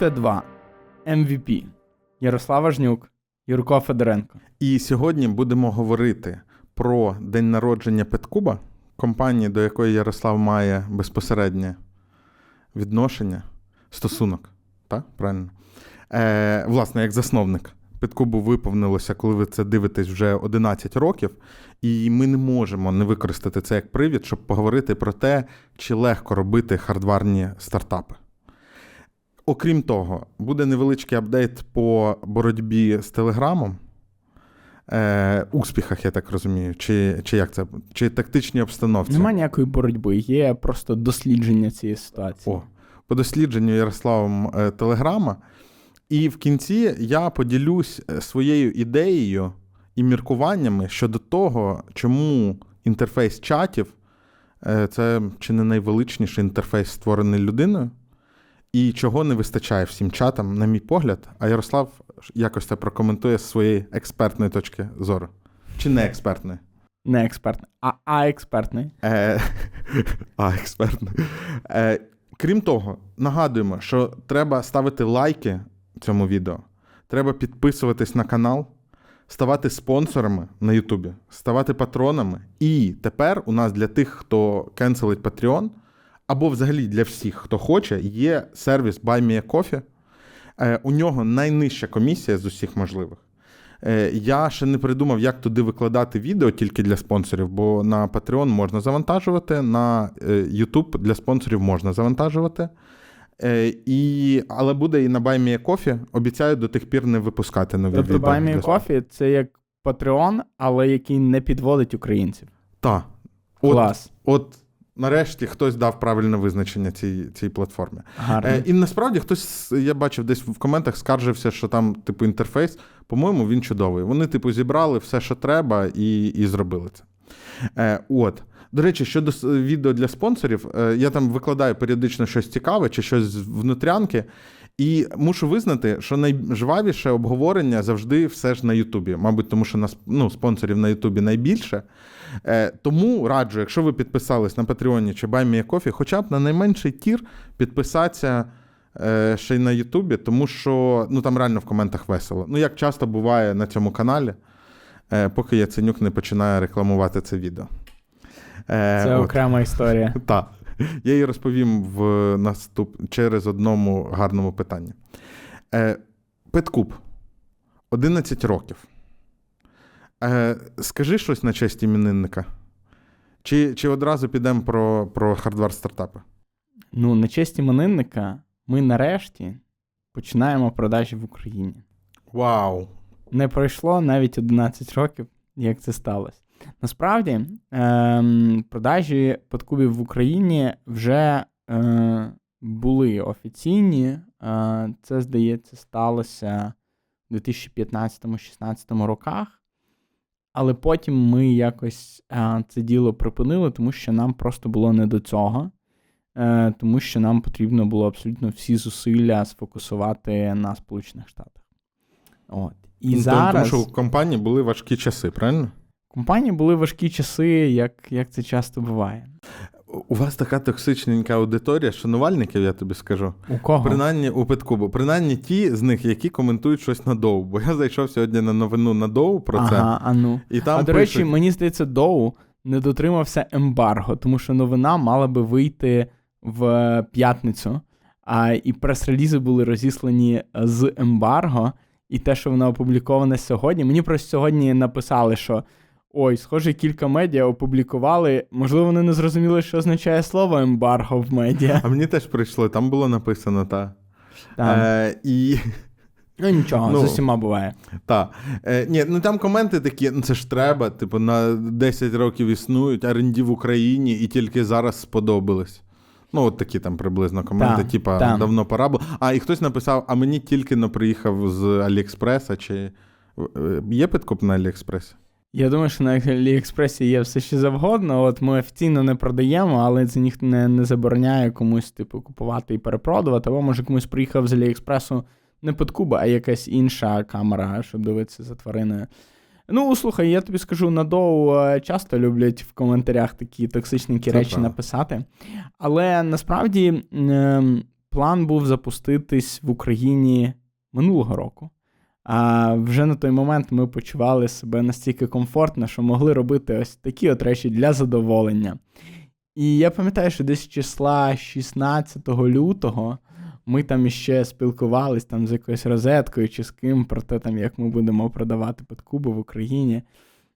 ЮТ2, MVP, Ярослава Жнюк, Юрко Федоренко. І сьогодні будемо говорити про день народження Петкуба, компанії, до якої Ярослав має безпосереднє відношення, стосунок. Так? Правильно? Е, Власне, як засновник. Петкубу виповнилося, коли ви це дивитесь вже 11 років, і ми не можемо не використати це як привід, щоб поговорити про те, чи легко робити хардварні стартапи. Окрім того, буде невеличкий апдейт по боротьбі з Телеграмом. Е, Успіхах, я так розумію, чи чи як це? Чи тактичні обстановці? Нема ніякої боротьби, є просто дослідження цієї ситуації. О, По дослідженню Ярославом е, Телеграма. І в кінці я поділюсь е, своєю ідеєю і міркуваннями щодо того, чому інтерфейс чатів е, це чи не найвеличніший інтерфейс, створений людиною, і чого не вистачає всім чатам, на мій погляд. А Ярослав якось це прокоментує з своєї експертної точки зору. Чи не експертної? Не експертний, а а експертний. Е, А експертний. Е, Крім того, нагадуємо, що треба ставити лайки цьому відео. Треба підписуватись на канал, ставати спонсорами на Ютубі, ставати патронами. І тепер у нас для тих, хто кенселить Patreon, або взагалі для всіх, хто хоче, є сервіс BuyMeACoffee. Е, У нього найнижча комісія з усіх можливих. Е, Я ще не придумав, як туди викладати відео тільки для спонсорів, бо на Patreon можна завантажувати, на е, YouTube для спонсорів можна завантажувати. Е, і, Але буде і на BuyMeACoffee. Обіцяю до тих пір не випускати нові тобто відео. Buy Me a Coffee – це як Patreon, але який не підводить українців. Так. От, От нарешті хтось дав правильне визначення цій, цій платформі. Гарно. Е, і насправді хтось, я бачив десь в коментах, скаржився, що там, типу, інтерфейс, по-моєму, він чудовий. Вони, типу, зібрали все, що треба, і, і зробили це. Е, от. До речі, щодо відео для спонсорів, е, я там викладаю періодично щось цікаве чи щось з внутрянки. І мушу визнати, що найжвавіше обговорення завжди все ж на Ютубі. Мабуть, тому що нас ну, спонсорів на Ютубі найбільше. Е, тому раджу, якщо ви підписались на Patreon і чи BuyMeACoffee, хоча б на найменший tier підписатися е, ще й на Ютубі, тому що ну, там реально в коментах весело. Ну, як часто буває на цьому каналі, е, поки Яценюк не починає рекламувати це відео. Е, Це от. окрема історія. Так. Я її розповім в наступ... через одному гарному питанні. Е, Petcube. 11 років. Е, Скажи щось на честь іменинника. Чи, чи одразу підемо про, про хардвар стартапи? Ну, на честь іменинника ми нарешті починаємо продажі в Україні. Вау! Не пройшло навіть 11 років, як це сталося. Насправді, ем, продажі подкубів в Україні вже е, були офіційні. Е, це, здається, сталося в 2015-16 роках. Але потім ми якось е, це діло припинили, тому що нам просто було не до цього. Е, тому що нам потрібно було абсолютно всі зусилля сфокусувати на Сполучених Штатах. От. І Ну, зараз Тому що у компанії були важкі часи, правильно? компанії були важкі часи, як, як це часто буває. У вас така токсичненька аудиторія, шанувальників, я тобі скажу. У кого? Принаймні у Петкубу. Принаймні ті з них, які коментують щось на Доу. Бо я зайшов сьогодні на новину на Доу про це. Ага, а ну. І там а до речі, мені здається, Доу не дотримався ембарго, тому що новина мала би вийти в п'ятницю, а і прес-релізи були розіслані з ембарго, і те, що воно опубліковане сьогодні. Мені просто сьогодні написали, що. Ой, схоже, кілька медіа опублікували. Можливо, вони не зрозуміли, що означає слово ембарго в медіа. а мені теж прийшло, там було написано, та. Там. Е, і Ну нічого, ну, з усіма буває. та. Е, ні, ну там коменти такі, ну це ж треба, типу, на 10 років існують, R&D в Україні і тільки зараз сподобались. Ну, от такі там приблизно коменти, Та, типа, та. давно пора було. А, і хтось написав: а мені тільки но приїхав з Аліекспреса, чи е, є підкуп на Аліекспресі? Я думаю, що на Аліекспресі є все що завгодно. От ми офіційно не продаємо, але це ніхто не, не забороняє комусь, типу, купувати і перепродувати. Або може комусь приїхав з Аліекспресу не подкуба, а якась інша камера, щоб дивитися за твариною. Ну, слухай, я тобі скажу, на доу е, часто люблять в коментарях такі токсичненькі речі правда. написати. Але насправді ем, план був запуститись в Україні минулого року. А вже на той момент ми почували себе настільки комфортно, що могли робити ось такі от речі для задоволення. І я пам'ятаю, що десь числа 16 лютого ми там іще спілкувались там з якоюсь розеткою чи з ким про те, там, як ми будемо продавати подкуби в Україні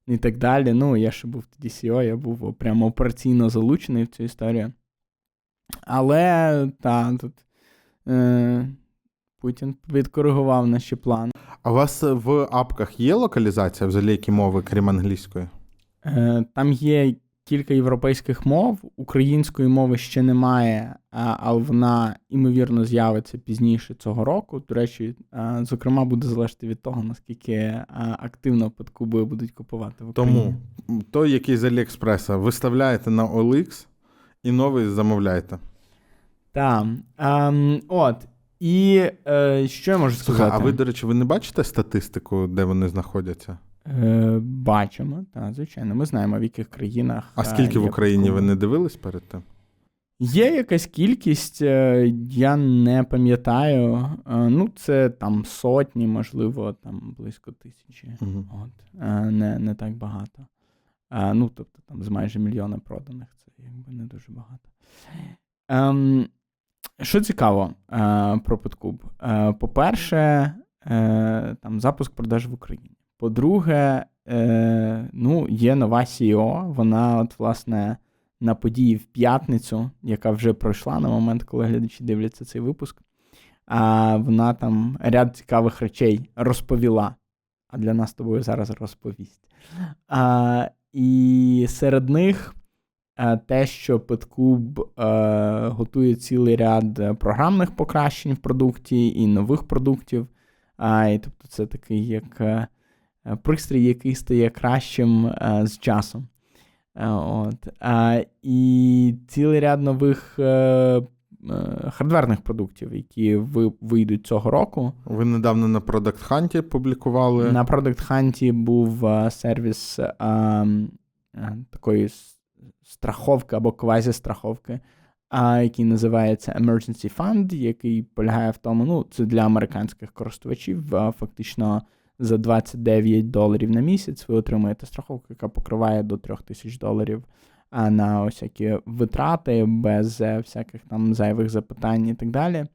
і так далі. Ну, я ще був тоді CEO, я був прямо операційно залучений в цю історію. Але та, тут е, Путін відкоригував наші плани. А у вас в апках є локалізація взагалі які мови, крім англійської? Е, Там є кілька європейських мов, української мови ще немає, але вона ймовірно з'явиться пізніше цього року. До речі, зокрема, буде залежати від того, наскільки активно подкуби будуть купувати в Україні. Тому той, який з Аліекспреса, виставляєте на OLX і новий замовляєте. Так. Ем, от. І е, що я можу сказати? Слухай, А ви, до речі, ви не бачите статистику, де вони знаходяться? Е, Бачимо, так, звичайно. Ми знаємо, в яких країнах. А скільки в Україні ви не дивились перед тим? Є якась кількість, е, я не пам'ятаю. Е, ну, це там сотні, можливо, там близько тисячі. Угу. От. Е, не не так багато. Ну, тобто, там з майже мільйона проданих, це якби не дуже багато. Ем, Що цікаво про Подкуб? По-перше, там запуск продаж в Україні. По-друге, е, ну, є нова CEO, Вона, от, власне, на події в п'ятницю, яка вже пройшла на момент, коли глядачі дивляться цей випуск. А вона там ряд цікавих речей розповіла. А для нас тобою зараз розповість. А, І серед них те, що Петкуб а, готує цілий ряд програмних покращень в продукті і нових продуктів. А, і Тобто, це такий як Е, пристрій, який стає кращим е, з часом. Е, от. І цілий ряд нових хардверних продуктів, які вийдуть цього року. Ви недавно на Product Hunt публікували. На Product Hunt був сервіс такої страховки або квазі-страховки, який називається Emergency Fund, який полягає в тому, ну, це для американських користувачів, фактично за 29 доларів на місяць ви отримуєте страховку, яка покриває до 3 тисяч доларів на всякі витрати без е, всяких там зайвих запитань і так далі.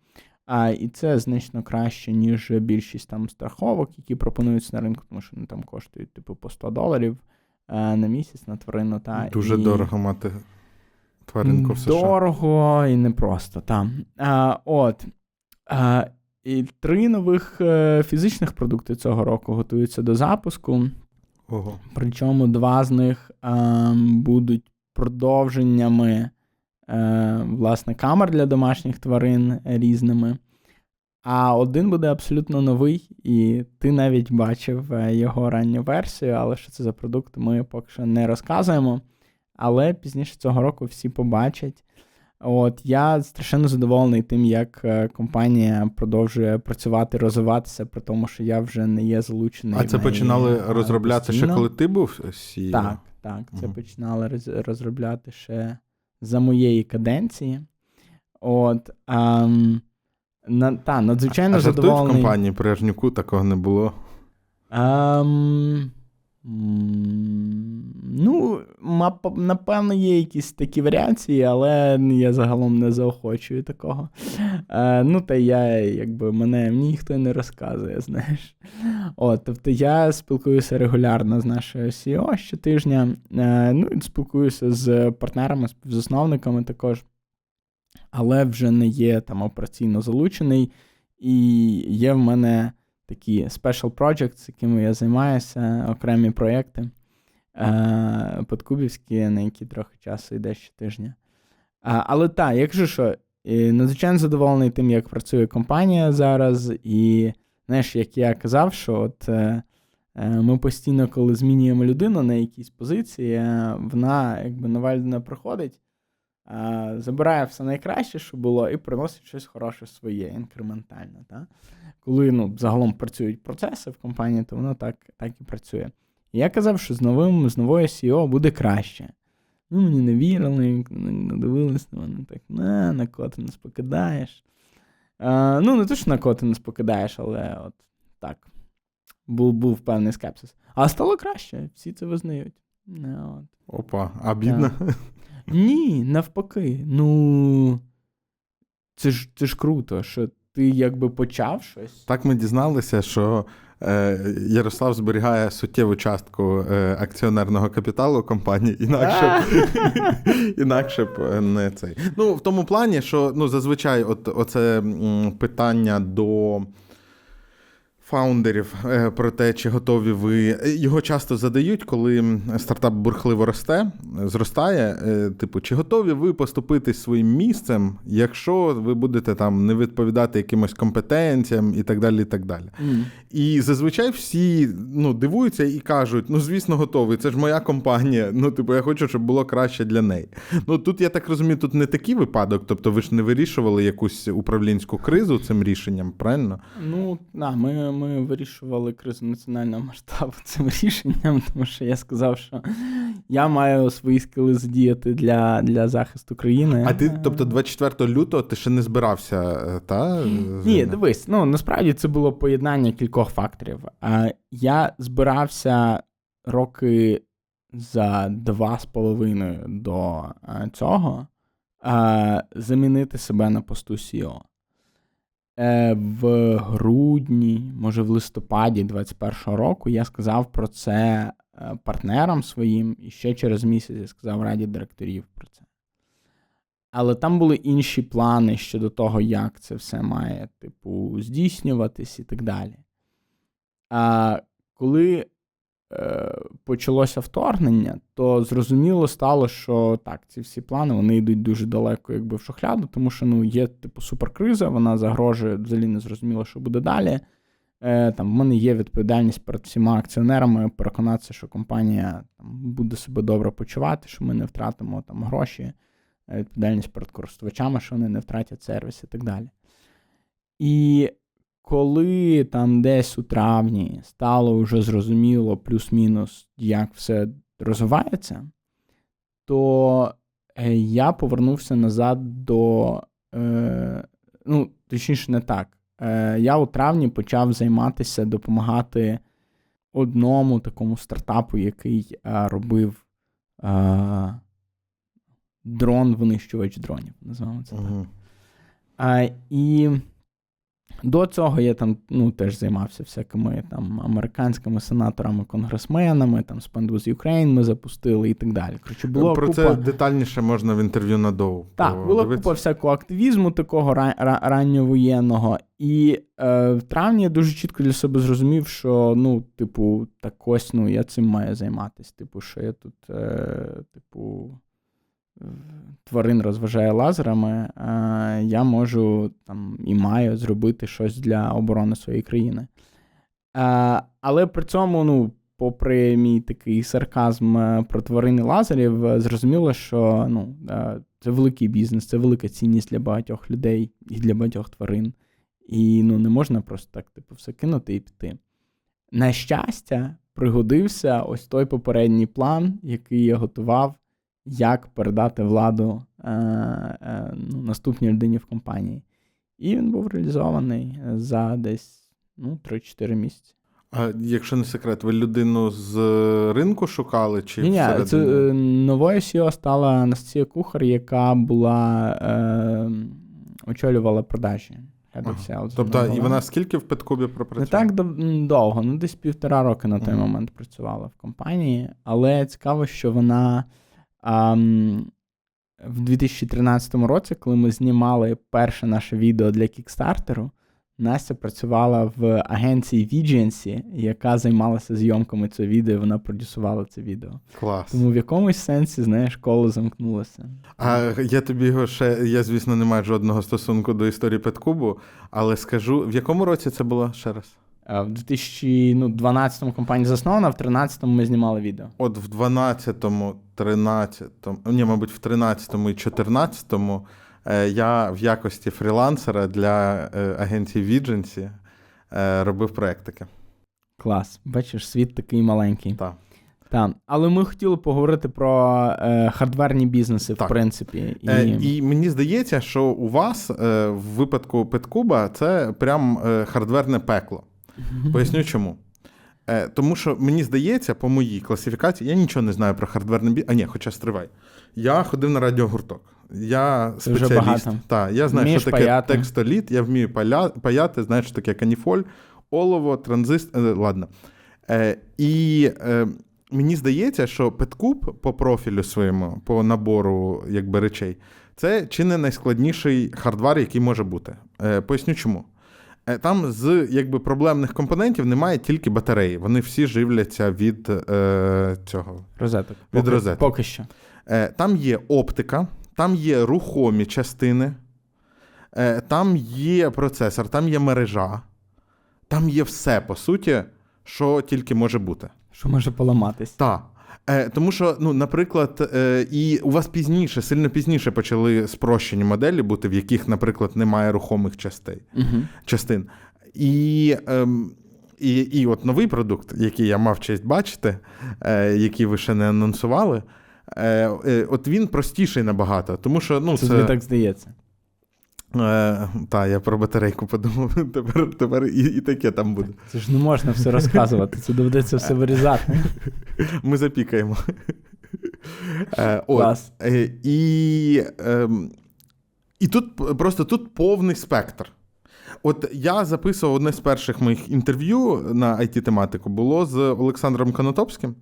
А, І це значно краще, ніж більшість там страховок, які пропонуються на ринку, тому що вони там коштують типу по 100 доларів а, на місяць на тварину. Та, Дуже і... дорого мати тваринку в США. Дорого і непросто. Та. А, От. А, і три нових е, фізичних продукти цього року готуються до запуску. Ого. Причому два з них е, будуть продовженнями е, власне, камер для домашніх тварин різними. А один буде абсолютно новий, і ти навіть бачив е, його ранню версію, але що це за продукт, ми поки що не розказуємо. Але пізніше цього року всі побачать. От я страшенно задоволений тим, як е, компанія продовжує працювати, розвиватися, при тому, що я вже не є залучений. А це починали е, розробляти постійно. ще коли ти був CEO? Так, так. Це угу. починали розробляти ще за моєї каденції. От а, на, та, надзвичайно а, задоволений. в компанії при Ажнюку такого не було. А, Ну, напевно, є якісь такі варіації, але я загалом не заохочую такого. Е, Ну, та я, якби мене ніхто не розказує, знаєш. От, Тобто я спілкуюся регулярно з нашою CEO щотижня. Е, ну, і спілкуюся з партнерами, співзасновниками також, але вже не є там операційно залучений. І є в мене такі special projects, якими я займаюся, окремі проєкти е, подкубівські, на які трохи часу йде щотижня. А, Але так, якщо що, надзвичайно задоволений тим, як працює компанія зараз, і знаєш, як я казав, що от е, е ми постійно, коли змінюємо людину на якійсь позиції, е, вона, якби нова людина приходить, забирає все найкраще, що було, і приносить щось хороше своє, інкрементальне. Та? Коли ну, загалом працюють процеси в компанії, то воно так, так і працює. І я казав, що з новим, з новою SEO буде краще. Ну, мені не вірили, не дивились на мене так, на, на кого ти нас покидаєш. А, ну, не то, що на кого ти нас покидаєш, але от так. Був був певний скепсис. А стало краще, всі це визнають. Не, от. Опа, а бідно? Ні, навпаки. Ну. Це ж це ж круто, що ти якби почав щось. Так ми дізналися, що е, Ярослав зберігає суттєву частку е, акціонерного капіталу компанії, інакше б, інакше б е, не цей. Ну, в тому плані, що ну, зазвичай от, оце м, питання до. Фаундерів е, про те, чи готові ви. Його часто задають, коли стартап бурхливо росте, зростає. е, Типу, чи готові ви поступити своїм місцем, якщо ви будете там не відповідати якимось компетенціям і так далі. І так далі. Mm. І зазвичай всі ну, дивуються і кажуть: ну, звісно, готовий, це ж моя компанія. Ну, типу, я хочу, щоб було краще для неї. Ну тут я так розумію, тут не такий випадок, тобто ви ж не вирішували якусь управлінську кризу цим рішенням, правильно? Ну, да, ми ми вирішували кризу національного масштабу цим рішенням, тому що я сказав, що я маю свої скили задіяти для для захисту країни. А ти, тобто, 24 лютого ти ще не збирався, е, та? Ні, дивись, ну насправді це було поєднання кількох факторів. Я збирався роки за два з половиною до цього замінити себе на посту CEO. Е, в грудні, може в листопаді 21-го року я сказав про це е, партнерам своїм, і ще через місяць я сказав раді директорів про це. Але там були інші плани щодо того, як це все має, типу, здійснюватись і так далі. А коли почалося вторгнення, то зрозуміло стало, що так, ці всі плани вони йдуть дуже далеко, якби в шухляду, тому що ну, є типу суперкриза, вона загрожує взагалі не зрозуміло, що буде далі. Е, там, В мене є відповідальність перед всіма акціонерами переконатися, що компанія там, буде себе добре почувати, що ми не втратимо там гроші, е, відповідальність перед користувачами, що вони не втратять сервіс і так далі. І коли там десь у травні стало вже зрозуміло плюс-мінус, як все розвивається, то е, я повернувся назад до. Е, Ну, точніше, не так. Е, Я у травні почав займатися, допомагати одному такому стартапу, який е, робив е, дрон-винищувач дронів. Називаємо це так. Uh-huh. І до цього я там ну, теж займався всякими там американськими сенаторами, конгресменами, там with Ukraine ми запустили і так далі. Короче, було Про купа... це детальніше можна в інтерв'ю на Доу. Так, було купа всякого активізму, такого ра- ра- ранньовоєнного. І е, в травні я дуже чітко для себе зрозумів, що ну, типу, так ось ну, я цим маю займатися. Типу, що я тут, е, типу тварин розважає лазерами, я можу там і маю зробити щось для оборони своєї країни. Але при цьому, ну, попри мій такий сарказм е, про тварини лазерів, е, зрозуміло, що ну, е, це великий бізнес, це велика цінність для багатьох людей і для багатьох тварин. І ну, не можна просто так типу, все кинути і піти. На щастя, пригодився ось той попередній план, який я готував як передати владу е, е, ну, наступній людині в компанії. І він був реалізований за десь ну, 3-4 місяці. А якщо не секрет, ви людину з ринку шукали? чи Ні, це е, новою CEO стала Анастасія Кухар, яка була е, очолювала продажі. Ага. Sales, тобто, вона і вона скільки в Петкубі пропрацювала? Не так довго, ну десь півтора роки на той ага. момент працювала в компанії, але цікаво, що вона а, В 2013 році, коли ми знімали перше наше відео для кікстартеру, Настя працювала в агенції Vigency, яка займалася зйомками цього відео, і вона продюсувала це відео. Клас. Тому в якомусь сенсі, знаєш, коло замкнулося. А я тобі його ще, я, звісно, не маю жодного стосунку до історії Петкубу, але скажу, в якому році це було ще раз? В 2012-му компанія заснована, в 13-му ми знімали відео. От в 12-му, 13-му, ні, мабуть, в 13-му і 14-му е, я в якості фрілансера для е, агенції е, робив проєктики. Клас. Бачиш, світ такий маленький. Так. Так. Але ми хотіли поговорити про е, хардверні бізнеси, Так. в принципі. І... Е, і мені здається, що у вас е, в випадку Петкуба це прям е, хардверне пекло. Поясню чому. Е, тому що мені здається, по моїй класифікації, я нічого не знаю про хардверний бізнес. А ні, хоча стривай. Я ходив на радіогурток. Я спеціаліст. Так, я знаю, Вмієш що таке паяти. текстоліт, я вмію паля... паяти, знаю, що таке каніфоль, олово, транзист. Е, ладно. Е, і е, мені здається, що Petcube по профілю своєму, по набору якби, речей, це чи не найскладніший hardware, який може бути. Е, поясню чому. Е, Там з якби, проблемних компонентів немає тільки батареї. Вони всі живляться від е, цього. Розеток. Від Поки, розеток. Поки що. Е, Там є оптика, там є рухомі частини, е, там є процесор, там є мережа, там є все, по суті, що тільки може бути. Що може поламатись? Так. Е, тому що, ну, наприклад, е, і у вас пізніше, сильно пізніше почали спрощені моделі бути, в яких, наприклад, немає рухомих частей, Угу. частин. І, ем, і, і от новий продукт, який я мав честь бачити, е, який ви ще не анонсували, е, е, от він простіший набагато. Тому що, ну, Це це. так здається. Е, та, я про батарейку подумав. Тепер, тепер і, і таке там буде. Це ж не можна все розказувати, це доведеться все вирізати. Ми запікаємо. Е, от. Клас. Е, і, ем, і тут просто тут повний спектр. От я записував одне з перших моїх інтерв'ю на it тематику було з Олександром Конотопським.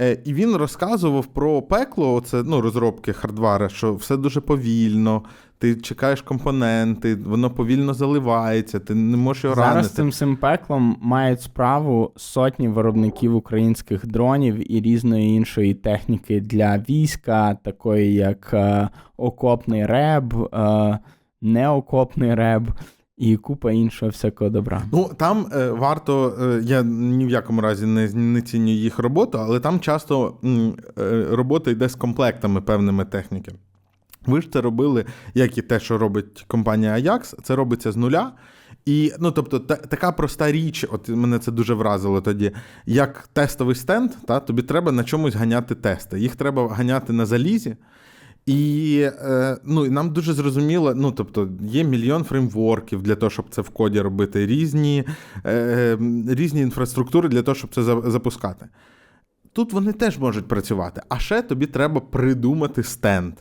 Е, І він розказував про пекло, це ну, розробки хардвара, що все дуже повільно, ти чекаєш компоненти, воно повільно заливається, ти не можеш його Зараз ранити. цим всім пеклом мають справу сотні виробників українських дронів і різної іншої техніки для війська, такої як е, окопний реб, е, неокопний реб і купа іншого всякого добра. Ну там е, варто, е, я ні в якому разі не, не ціню їх роботу, але там часто е, робота йде з комплектами певними техніки. Ви ж це робили, як і те, що робить компанія Ajax, це робиться з нуля. І, ну, тобто, та, така проста річ, от мене це дуже вразило тоді, як тестовий стенд, та, тобі треба на чомусь ганяти тести. Їх треба ганяти на залізі. І е, ну, і нам дуже зрозуміло, ну тобто є мільйон фреймворків для того, щоб це в коді робити, різні, е, різні інфраструктури для того, щоб це запускати. Тут вони теж можуть працювати, а ще тобі треба придумати стенд.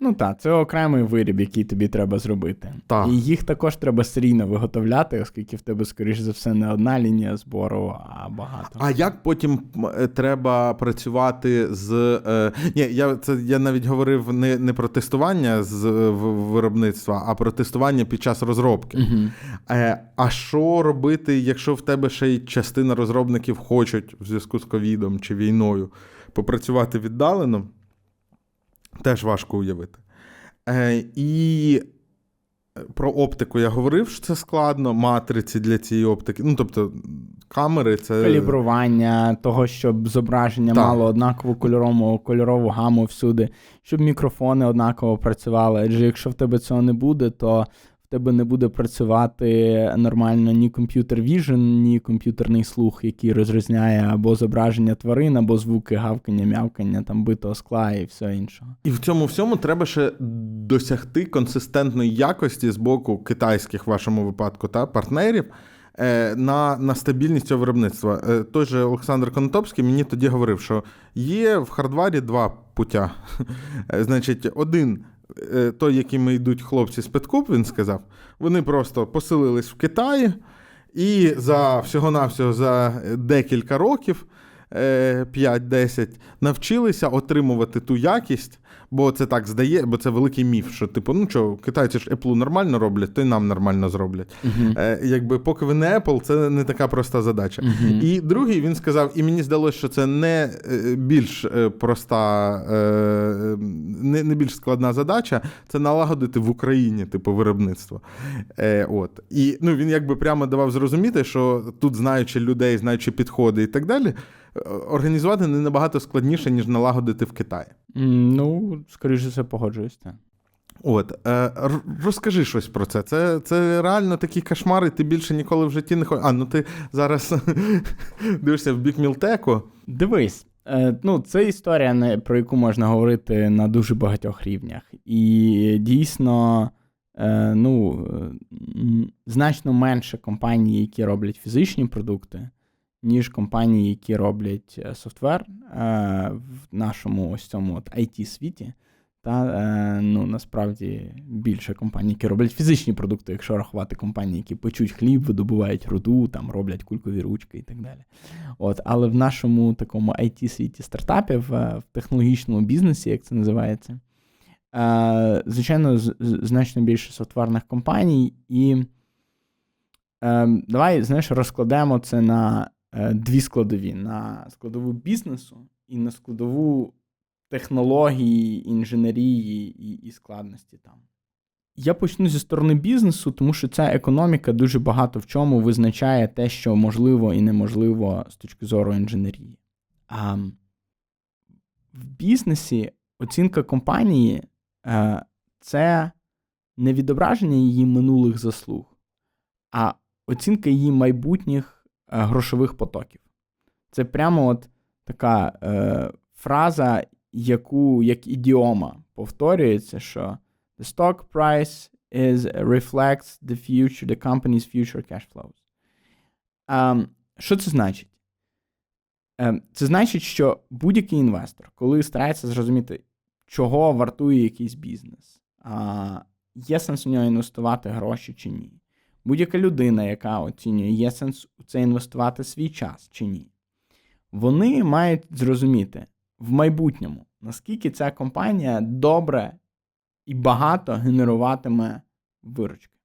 Ну так, це окремий виріб, який тобі треба зробити. Так. І їх також треба серійно виготовляти, оскільки в тебе, скоріш за все, не одна лінія збору, а багато. А як потім е, треба працювати з. Е, ні, я це я навіть говорив не, не про тестування з е, виробництва, а про тестування під час розробки. Угу. Е, а що робити, якщо в тебе ще й частина розробників хочуть в зв'язку з ковідом чи війною попрацювати віддалено? Теж важко уявити. Е, і про оптику я говорив, що це складно, матриці для цієї оптики. Ну, тобто, камери це. Калібрування того, щоб зображення Так. мало однакову кольорову, кольорову гаму всюди, щоб мікрофони однаково працювали. Адже якщо в тебе цього не буде, то тебе не буде працювати нормально ні комп'ютер віжн, ні комп'ютерний слух, який розрізняє або зображення тварин, або звуки гавкання, м'явкання, там битого скла і все іншого. І в цьому всьому треба ще досягти консистентної якості з боку китайських, в вашому випадку, та партнерів е, на, на стабільність цього виробництва. Е, той же Олександр Конотопський мені тоді говорив, що є в хардварі два путя. Е, Значить, один. Е, Той, якими йдуть хлопці з Петкуп, він сказав, вони просто поселились в Китаї і за всього-навсього за декілька років, е, 5-10, навчилися отримувати ту якість, бо це так здає, бо це великий міф, що типу, ну що, китайці ж Apple нормально роблять, то й нам нормально зроблять. Угу. Е, якби поки ви не Apple, це не така проста задача. Мгм. І другий він сказав, і мені здалося, що це не е, більш е, проста, е, не, не більш складна задача, це налагодити в Україні, типу, виробництво. Е, от. І ну, він якби прямо давав зрозуміти, що тут, знаючи людей, знаючи підходи і так далі, організувати не набагато складніше, ніж налагодити в Китаї. Ну, скоріш за все, погоджуюсь. Так. От, е, розкажи щось про це. Це, це реально такі кошмари, ти більше ніколи в житті не хочеш. А, ну ти зараз дивишся в бік Мілтеку. Дивись, Е, ну, це історія, про яку можна говорити на дуже багатьох рівнях. І дійсно, е, ну, значно менше компаній, які роблять фізичні продукти, ніж компанії, які роблять софтвер в нашому ось цьому от IT-світі. Та е, ну, насправді більше компаній, які роблять фізичні продукти, якщо рахувати компанії, які печуть хліб, видобувають руду, там роблять кулькові ручки і так далі. От, Але в нашому такому IT-світі стартапів, е, в технологічному бізнесі, як це називається, е, звичайно, значно більше софтварних компаній. І давай знаєш, розкладемо це на дві складові: на складову бізнесу і на складову технології, інженерії і, і складності там. Я почну зі сторони бізнесу, тому що ця економіка дуже багато в чому визначає те, що можливо і неможливо з точки зору інженерії. А в бізнесі оцінка компанії е, це не відображення її минулих заслуг, а оцінка її майбутніх е, грошових потоків. Це прямо от така е, фраза, яку як ідіома повторюється, що the stock price is reflects the future, the company's future cash flows. Um, що це значить? Um, це значить, що будь-який інвестор, коли старається зрозуміти, чого вартує якийсь бізнес, uh, є сенс у нього інвестувати гроші чи ні. Будь-яка людина, яка оцінює, є сенс у це інвестувати свій час чи ні. Вони мають зрозуміти, в майбутньому, наскільки ця компанія добре і багато генеруватиме виручки.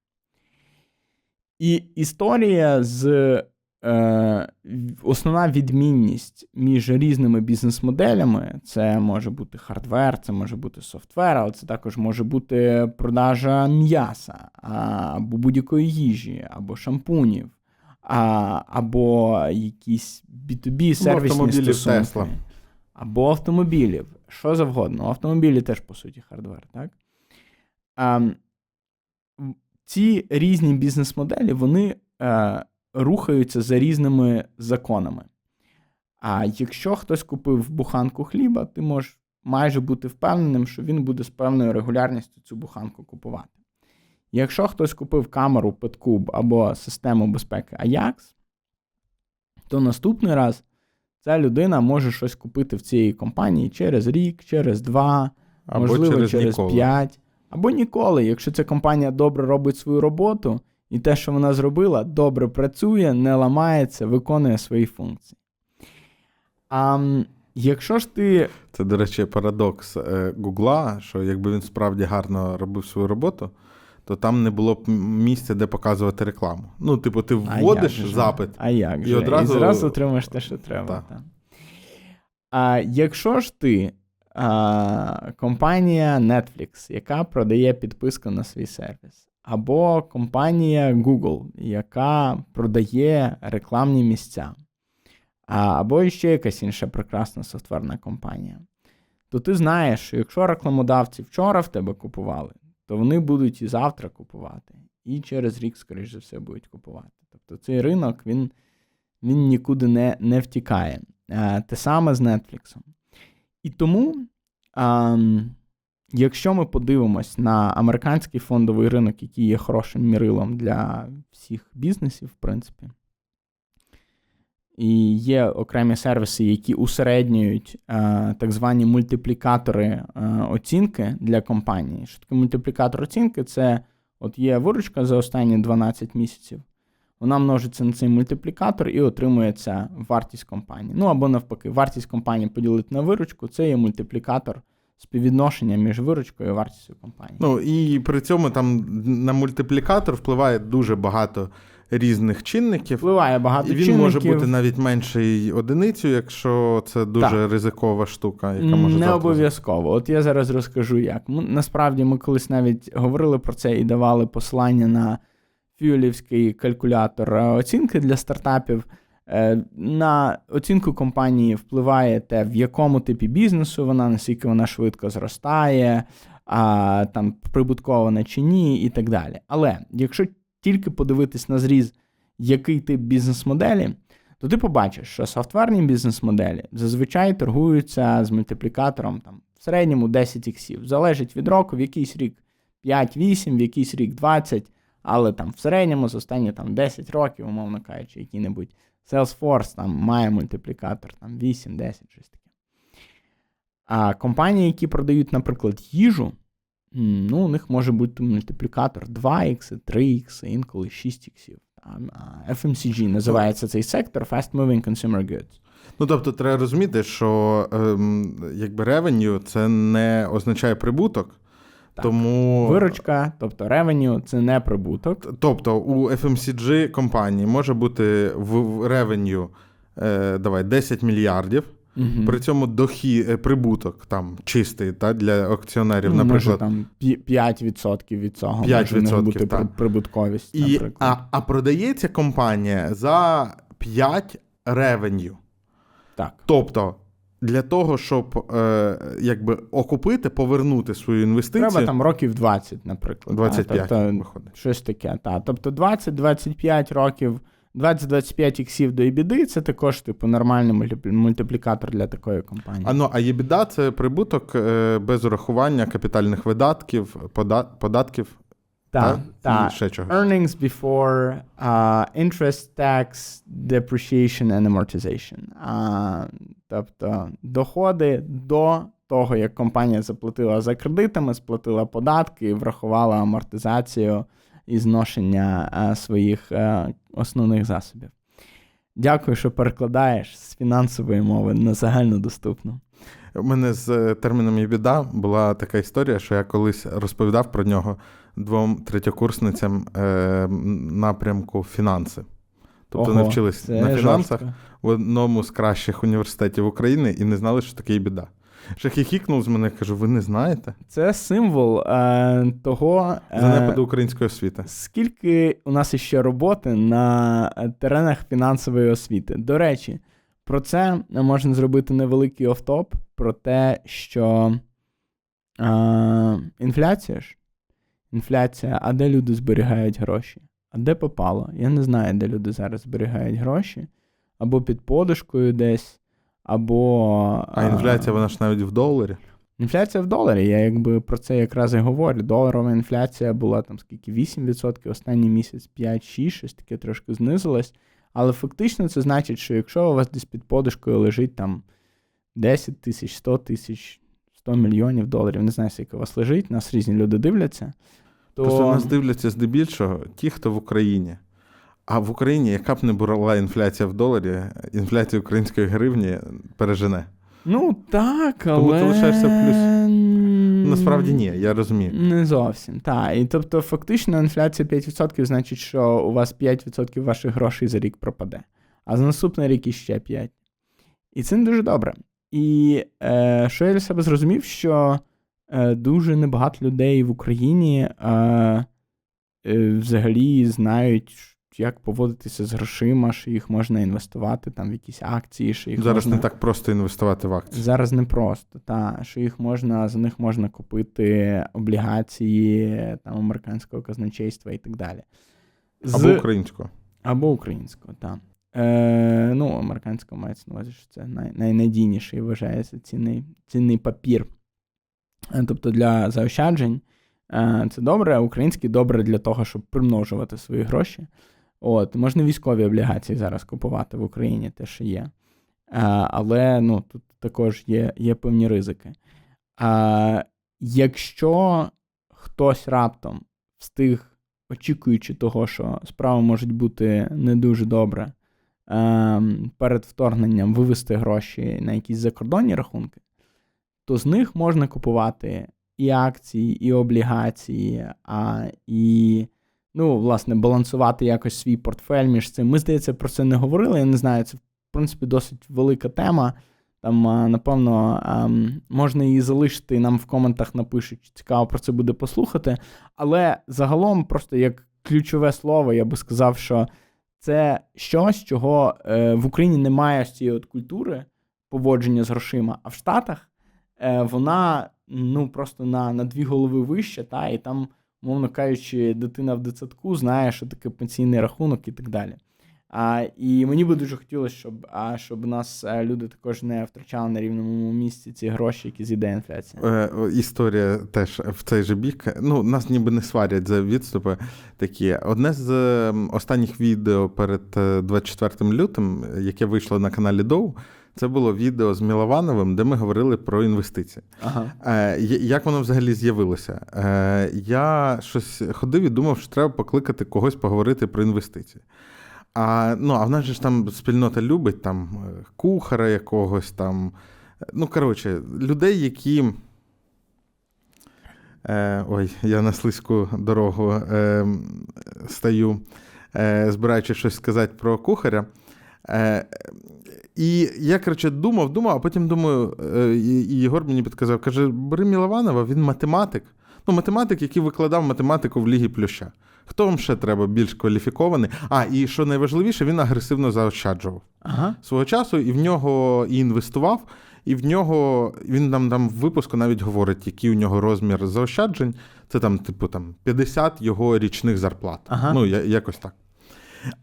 І історія з основна відмінність між різними бізнес-моделями це може бути hardware, це може бути software, але це також може бути продажа м'яса, або будь-якої їжі, або шампунів, або якісь B2B сервісні стосунки. Tesla або автомобілів, що завгодно. Автомобілі теж, по суті, hardware, так? А, Ці різні бізнес-моделі вони е, рухаються за різними законами. А якщо хтось купив буханку хліба, ти можеш майже бути впевненим, що він буде з певною регулярністю цю буханку купувати. Якщо хтось купив камеру PetCube або систему безпеки Ajax, то наступний раз ця людина може щось купити в цій компанії через рік, через два, або можливо, через, через п'ять, або ніколи. Якщо ця компанія добре робить свою роботу, і те, що вона зробила, добре працює, не ламається, виконує свої функції. А якщо ж ти. Це, до речі, парадокс е, Гугла, що якби він справді гарно робив свою роботу то там не було б місця, де показувати рекламу. Ну, типу, ти вводиш а запит а як і же? одразу і зразу отримаєш те, що треба. Так. А якщо ж ти а, компанія Netflix, яка продає підписку на свій сервіс, або компанія Google, яка продає рекламні місця, або ще якась інша прекрасна софтверна компанія, то ти знаєш, що якщо рекламодавці вчора в тебе купували, то вони будуть і завтра купувати, і через рік, скоріш за все, будуть купувати. Тобто цей ринок він він нікуди не не втікає. Те саме з Netflix. І тому, а, якщо ми подивимось на американський фондовий ринок, який є хорошим мірилом для всіх бізнесів, в принципі, і є окремі сервіси, які усереднюють е, так звані мультиплікатори е, оцінки для компанії. Що таке мультиплікатор оцінки? Це от є виручка за останні 12 місяців. Вона множиться на цей мультиплікатор і отримується вартість компанії. Ну або навпаки, вартість компанії поділити на виручку це є мультиплікатор співвідношення між виручкою і вартістю компанії. Ну і при цьому там на мультиплікатор впливає дуже багато різних чинників. Впливає багато І він чинників. може бути навіть меншою одиницю, якщо це дуже так. ризикова штука, яка може не обов'язково. От я зараз розкажу, як. Ми, насправді ми колись навіть говорили про це і давали посилання на фюлівський калькулятор оцінки для стартапів. Е, на оцінку компанії впливає те, в якому типі бізнесу вона, наскільки вона швидко зростає, а там прибуткована чи ні, і так далі. Але якщо тільки подивитись на зріз, який тип бізнес-моделі, то ти побачиш, що софтверні бізнес-моделі зазвичай торгуються з мультиплікатором там, в середньому 10 іксів. Залежить від року, в якийсь рік 5-8, в якийсь рік 20, але там в середньому з останні там, 10 років, умовно кажучи, який-небудь Salesforce там має мультиплікатор там 8-10, щось таке. А компанії, які продають, наприклад, їжу, ну, у них може бути мультиплікатор 2х, 3х, інколи 6х. FMCG називається цей сектор Fast Moving Consumer Goods. Ну, тобто, треба розуміти, що ем, якби revenue це не означає прибуток. Так. Тому Виручка, тобто revenue – це не прибуток. Тобто у FMCG компанії може бути в revenue, е, давай 10 мільярдів. Угу. При цьому дохід, е, прибуток там чистий та, для акціонерів, ну, наприклад. Може, там 5% від цього 5% може не бути так. прибутковість. І, а, а продається компанія за 5 ревеню. Так. Тобто, для того, щоб е, якби окупити, повернути свою інвестицію. Треба там років 20, наприклад. 25 та, тобто, виходить. Щось таке. Та. Тобто 20-25 років, 20-25 іксів до EBITDA це також типу нормальний мультиплікатор для такої компанії. А ну, а EBITDA – це прибуток е, без урахування капітальних видатків, пода- податків. Так, та? так. Ще чогось. Earnings before uh, interest, tax, depreciation and amortization. Uh, тобто доходи до того, як компанія заплатила за кредитами, сплатила податки і врахувала амортизацію і зношення uh, своїх uh, основних засобів. Дякую, що перекладаєш з фінансової мови на загальнодоступну. У мене з е, терміном «єбіда» була така історія, що я колись розповідав про нього двом третьокурсницям е, напрямку фінанси. Тобто Ого, вони вчились на фінансах жорстко. в одному з кращих університетів України і не знали, що таке «єбіда». Ще хіхікнув з мене, кажу, ви не знаєте? Це символ е, того. е, Занепаду української освіти. Скільки у нас іще роботи на теренах фінансової освіти? До речі, про це можна зробити невеликий офтоп про те, що е, інфляція ж. Інфляція, а де люди зберігають гроші? А де попало? Я не знаю, де люди зараз зберігають гроші. Або під подушкою десь, або. А інфляція, вона ж навіть в доларі. Інфляція в доларі. Я якби про це якраз і говорю. Доларова інфляція була там скільки 8%, останній місяць 5-6, щось таке трошки знизилось. Але фактично це значить, що якщо у вас десь під подушкою лежить там 10 тисяч, 100 тисяч, 100 мільйонів доларів, не знаю, скільки у вас лежить, нас різні люди дивляться. То... Просто нас дивляться здебільшого ті, хто в Україні. А в Україні, яка б не була інфляція в доларі, інфляція української гривні пережене. Ну так, але... Тому ти лишаєшся в плюсі. Насправді ні, я розумію. Не зовсім. Так. І тобто, фактично, інфляція 5% значить, що у вас 5% ваших грошей за рік пропаде. А за наступний рік іще 5%. І це не дуже добре. І е, що я для себе зрозумів, що дуже небагато людей в Україні е, е, взагалі знають, як поводитися з грошима, що їх можна інвестувати там в якісь акції, що їх зараз можна... не так просто інвестувати в акції. Зараз не просто, та що їх можна, за них можна купити облігації там американського казначейства і так далі. З... Або українського. Або українського, так. Е, Ну, американського мається на увазі, що це най, найнадійніший вважається цінний, цінний папір. Тобто для заощаджень е, це добре, а український добре для того, щоб примножувати свої гроші. От, Можна військові облігації зараз купувати в Україні, те, що є. Але ну, тут також є є певні ризики. А, Якщо хтось раптом встиг, очікуючи того, що справи можуть бути не дуже добре, перед вторгненням вивести гроші на якісь закордонні рахунки, то з них можна купувати і акції, і облігації, а, і ну, власне, балансувати якось свій портфель між цим. Ми, здається, про це не говорили. Я не знаю, це, в принципі, досить велика тема. Там, напевно, можна її залишити, нам в коментах напишуть, цікаво про це буде послухати. Але загалом, просто як ключове слово, я би сказав, що це щось, чого е, в Україні немає з цієї от культури поводження з грошима, а в Штатах вона ну, просто на на дві голови вища, та, і там мовно кажучи, дитина в дитсадку знає, що таке пенсійний рахунок і так далі. А, І мені би дуже хотілося, щоб а, щоб нас е, люди також не втрачали на рівному місці ці гроші, які з'їде інфляція. Е, історія теж в цей же бік. Ну, нас ніби не сварять за відступи такі. Одне з останніх відео перед 24 лютим, яке вийшло на каналі Доу, це було відео з Міловановим, де ми говорили про інвестиції. Ага. Е, як воно взагалі з'явилося? Е, я щось ходив і думав, що треба покликати когось поговорити про інвестиції. А ну, а в нас же ж там спільнота любить там е, кухара якогось там. Ну, коротше, людей, які. Е, Ой, я на слизьку дорогу е, стаю, е, збираючи щось сказати про кухаря. Е, І я, коротше, думав, думав, а потім думаю, е, і Єгор мені підказав, каже: бери Мілованова, він математик. Ну, математик, який викладав математику в Лігі Плюща. Хто вам ще треба більш кваліфікований? А, і що найважливіше, він агресивно заощаджував ага. свого часу, і в нього і інвестував, і в нього він нам там в випуску навіть говорить, який у нього розмір заощаджень. Це там, типу, там 50 його річних зарплат. Ага. Ну, я, якось так.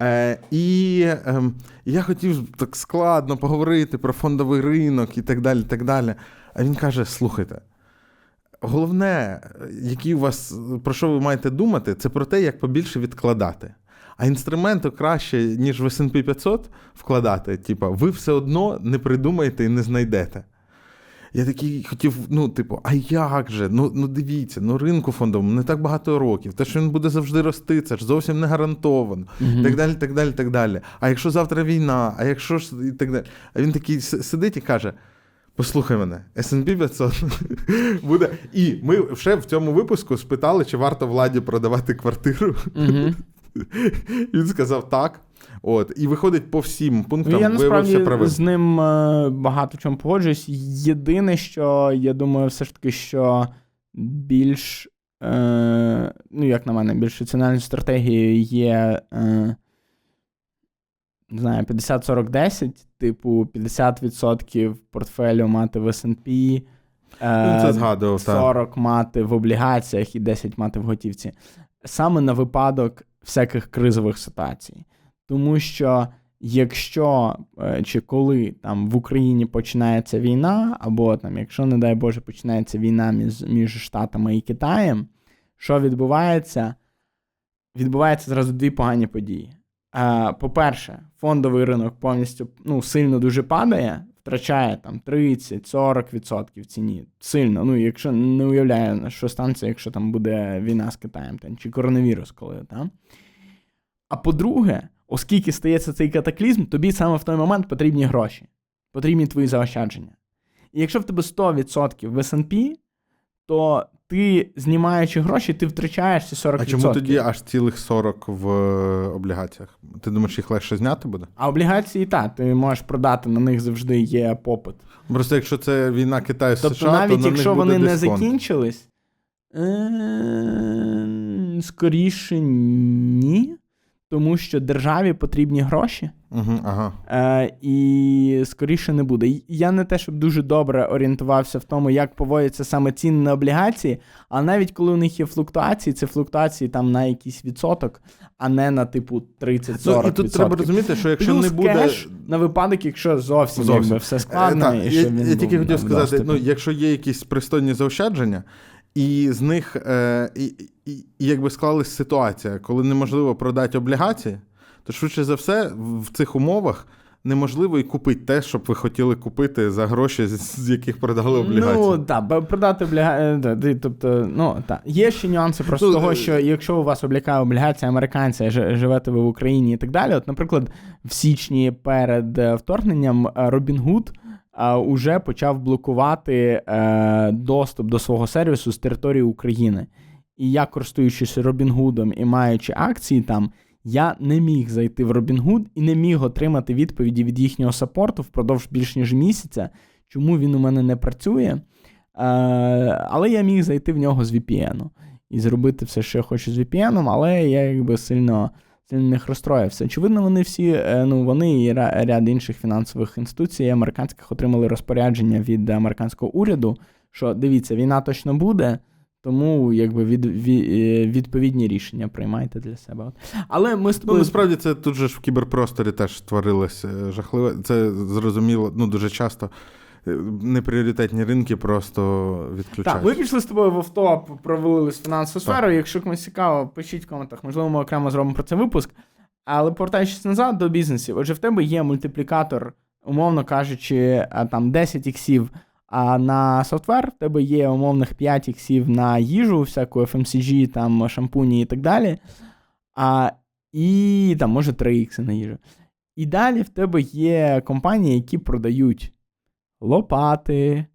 Е, І е, я хотів так складно поговорити про фондовий ринок і так далі. так далі. А він каже: слухайте. Головне, які у вас, про що ви маєте думати, це про те, як побільше відкладати. А інструменту краще, ніж в SP 500 вкладати, типу, ви все одно не придумаєте і не знайдете. Я такий хотів, ну, типу, а як же? Ну ну дивіться, ну ринку фондовому не так багато років. Те, що він буде завжди рости, це ж зовсім не гарантовано. Мгм. Так далі, так далі, так далі. А якщо завтра війна, а якщо ж і так далі. А він такий сидить і каже: Послухай мене, S&P 500 буде. І ми ще в цьому випуску спитали, чи варто владі продавати квартиру. Він сказав так. От, і виходить по всім пунктам, Ну, я виявився правим. з ним е, багато в чому погоджуюсь. Єдине, що я думаю, все ж таки, що більш, е, ну, як на мене, більш раціональною стратегією є. Е, не знаю, 50-40-10, типу 50% портфелю мати в SP, е, це згадував, 40 мати в облігаціях і 10 мати в готівці. Саме на випадок всяких кризових ситуацій. Тому що якщо е, чи коли там в Україні починається війна, або там, якщо, не дай Боже, починається війна між, між Штатами і Китаєм, що відбувається? Відбуваються зразу дві погані події. Е, По-перше, фондовий ринок повністю ну, сильно дуже падає, втрачає там 30-40% в ціні. Сильно. Ну, якщо не уявляю, що станеться, якщо там буде війна з Китаєм, там, чи коронавірус, коли там. А по-друге, оскільки стається цей катаклізм, тобі саме в той момент потрібні гроші, потрібні твої заощадження. І якщо в тебе 100% в SP, то ти, знімаючи гроші, ти втрачаєш ці 40%. А чому тоді аж цілих 40 в е, облігаціях? Ти думаєш, їх легше зняти буде? А облігації, так, ти можеш продати, на них завжди є попит. Просто якщо це війна Китаю з Тобто, США, навіть то на якщо них буде вони не закінчились, е, скоріше ні. Тому що державі потрібні гроші, Угу, ага. е, і скоріше не буде. Я не те, щоб дуже добре орієнтувався в тому, як поводяться саме ціни на облігації, а навіть коли у них є флуктуації, це флуктуації там на якийсь відсоток, а не на типу 30-40%. Ну, і тут треба розуміти, що якщо Плюс не буде. кеш на випадок, якщо зовсім, Зовсім. Якби, все складно. Е, так, і я, він я тільки хотів сказати: доступі. ну, якщо є якісь пристойні заощадження, і з них е, і, і, і якби склалась ситуація, коли неможливо продати облігації, то швидше за все в цих умовах. Неможливо і купити те, що б ви хотіли купити за гроші, з яких продали облігації. Ну, так, продати облігації. Тобто, ну, так. Є ще нюанси просто Ну, того, е, що якщо у вас облікає облігація американця, жи- живете ви в Україні і так далі. От, наприклад, в січні перед е, вторгненням е, е, уже почав блокувати е, доступ до свого сервісу з території України. І я, користуючись Робінгудом і маючи акції там, я не міг зайти в Robinhood і не міг отримати відповіді від їхнього саппорту впродовж більш ніж місяця, чому він у мене не працює. Е, але я міг зайти в нього з VPN і зробити все, що я хочу з VPN, але я якби сильно, сильно розстроївся. Очевидно, вони всі, е, ну вони і ряд інших фінансових інституцій американських отримали розпорядження від американського уряду, що дивіться, війна точно буде. Тому якби від, від, е, відповідні рішення приймайте для себе. Але ми з Ну, насправді це тут же ж в кіберпросторі теж творилось е, жахливе. Це зрозуміло, ну дуже часто непріоритетні ринки просто відключають. Так, ми пішли з тобою в авто, провалились в фінансову сферу. Якщо комусь цікаво, пишіть в коментах. Можливо, ми окремо зробимо про це випуск. Але повертаючись назад до бізнесів, отже, в тебе є мультиплікатор, умовно кажучи, там 10 іксів. На софтвер в тебе є умовних 5 іксів на їжу, всяку FMCG, там шампуні і так далі. А, і там, може, 3 ікси на їжу. І далі в тебе є компанії, які продають лопати,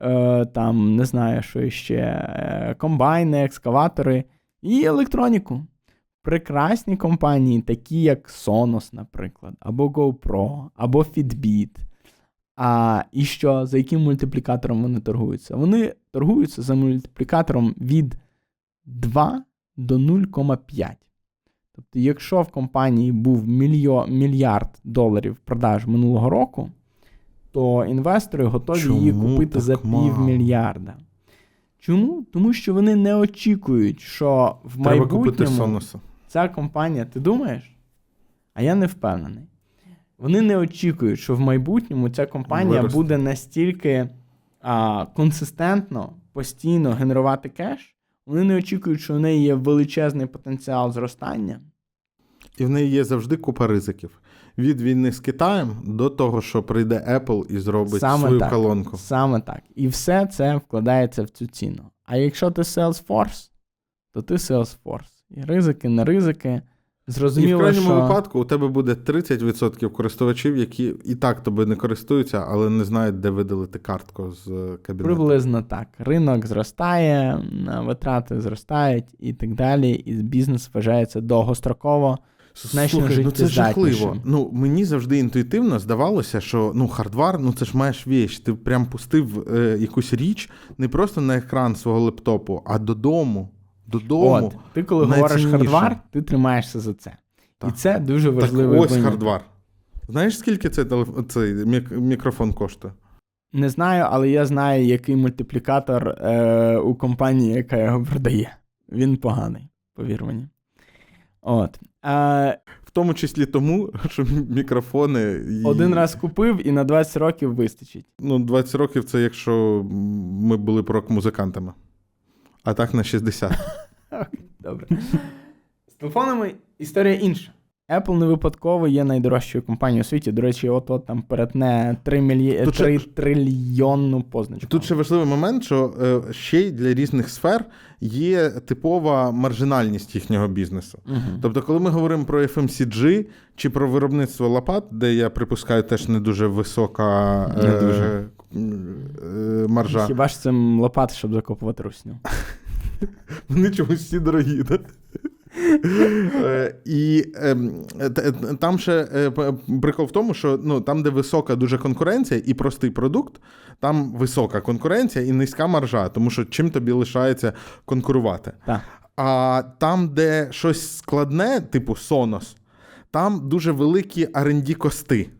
е, там, не знаю, що ще, е, комбайни, екскаватори і електроніку. Прекрасні компанії, такі як Sonos, наприклад, або GoPro, або Fitbit. А і що, за яким мультиплікатором вони торгуються? Вони торгуються за мультиплікатором від 2 до 0,5. Тобто, якщо в компанії був мільйо, мільярд доларів продаж минулого року, то інвестори готові її купити так за півмільярда. Чому? Тому що вони не очікують, що в Треба купити майбутньому Соноса. ця компанія, ти думаєш? А я не впевнений. Вони не очікують, що в майбутньому ця компанія Виросте. буде настільки а, консистентно, постійно генерувати кеш. Вони не очікують, що в неї є величезний потенціал зростання. І в неї є завжди купа ризиків. Від війни з Китаєм до того, що прийде Apple і зробить Саме свою так. колонку. Саме так. І все це вкладається в цю ціну. А якщо ти Salesforce, то ти Salesforce. І ризики, не ризики. І в Зрозуміло, крайньому що... випадку у тебе буде 30% користувачів, які і так тобі не користуються, але не знають, де видалити картку з е, кабінету. Приблизно так. Ринок зростає, витрати зростають і так далі. І бізнес вважається довгостроково. Значно Слухай, ну це жахливо. Ну мені завжди інтуїтивно здавалося, що ну хардвар, ну це ж маєш віч. Ти прям пустив е, якусь річ не просто на екран свого лептопу, а додому. Додому. От, ти коли говориш hardware, ти тримаєшся за це. Так. І це дуже так ось виняток. hardware. Знаєш, скільки цей, телеф... цей мік- мікрофон коштує? Не знаю, але я знаю, який мультиплікатор е, у компанії, яка його продає. Він поганий, повір мені. От. Е, В тому числі тому, що мікрофони. і- один раз купив і на 20 років вистачить. Ну, 20 років це якщо ми були б рок-музикантами. А так на 60. Добре. З телефонами історія інша. Apple не випадково є найдорожчою компанією у світі. До речі, от-от там перетне 3, мільй... Тут ще- трильйонну позначку. Тут ще важливий момент, що е, ще й для різних сфер є типова маржинальність їхнього бізнесу. Мгм. Тобто, коли ми говоримо про FMCG чи про виробництво лопат, де я припускаю теж не дуже висока Не е, дуже. е, маржа. Хіба ж це лопат, щоб закопувати русню? Вони чомусь всі дорогі, так? Е, І ем, т- там ще е, прикол в тому, що ну, там, де висока дуже конкуренція і простий продукт, там висока конкуренція і низька маржа, тому що чим тобі лишається конкурувати. Так. А там, де щось складне, типу Sonos, там дуже великі R&D кости.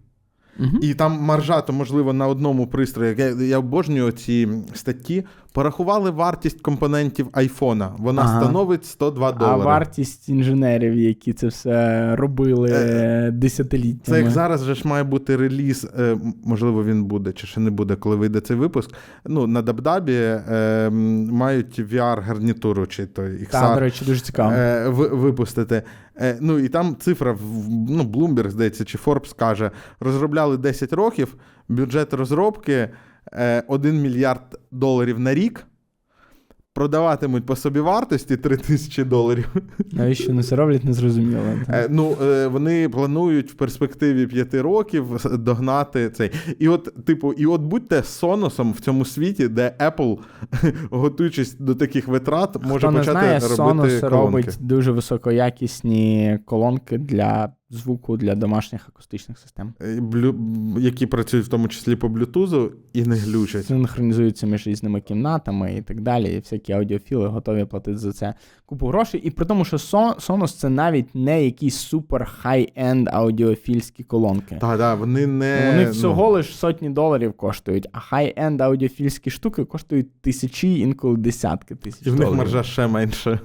Мгм. І там маржа, то можливо на одному пристрої. Я, я обожнюю ці статті. Порахували вартість компонентів айфона. Вона Ага. становить 102 А долари. вартість інженерів, які це все робили Е, десятиліттями. Це як зараз же ж має бути реліз, е, можливо, він буде чи ще не буде, коли вийде цей випуск. Ну, на Дабдабі е, мають VR-гарнітуру, чи то XR. Та, до речі, дуже цікаво. е, випустити. Е, ну і там цифра, в- ну, Bloomberg, здається, чи Forbes каже, розробляли 10 років, бюджет розробки е, 1 мільярд доларів на рік. Продаватимуть по собі вартості 3 тисячі доларів. Навіщо не це роблять, не зрозуміло. Е, ну, е, вони планують в перспективі 5 років догнати цей. І от, типу, і от будьте соносом в цьому світі, де Apple, готуючись до таких витрат, може Хто не почати знає, робити Sonos колонки. робить дуже високоякісні колонки для звуку для домашніх акустичних систем. Е, Блю... Які працюють в тому числі по блютузу і не глючать. Синхронізуються між різними кімнатами і так далі. І всякі аудіофіли готові платити за це купу грошей. І при тому, що Son- Sonos це навіть не якісь супер хай-енд аудіофільські колонки. Так, так, вони не. Вони ну, всього лиш сотні доларів коштують, а хай-енд аудіофільські штуки коштують тисячі, інколи десятки тисяч. І в них маржа ще менше.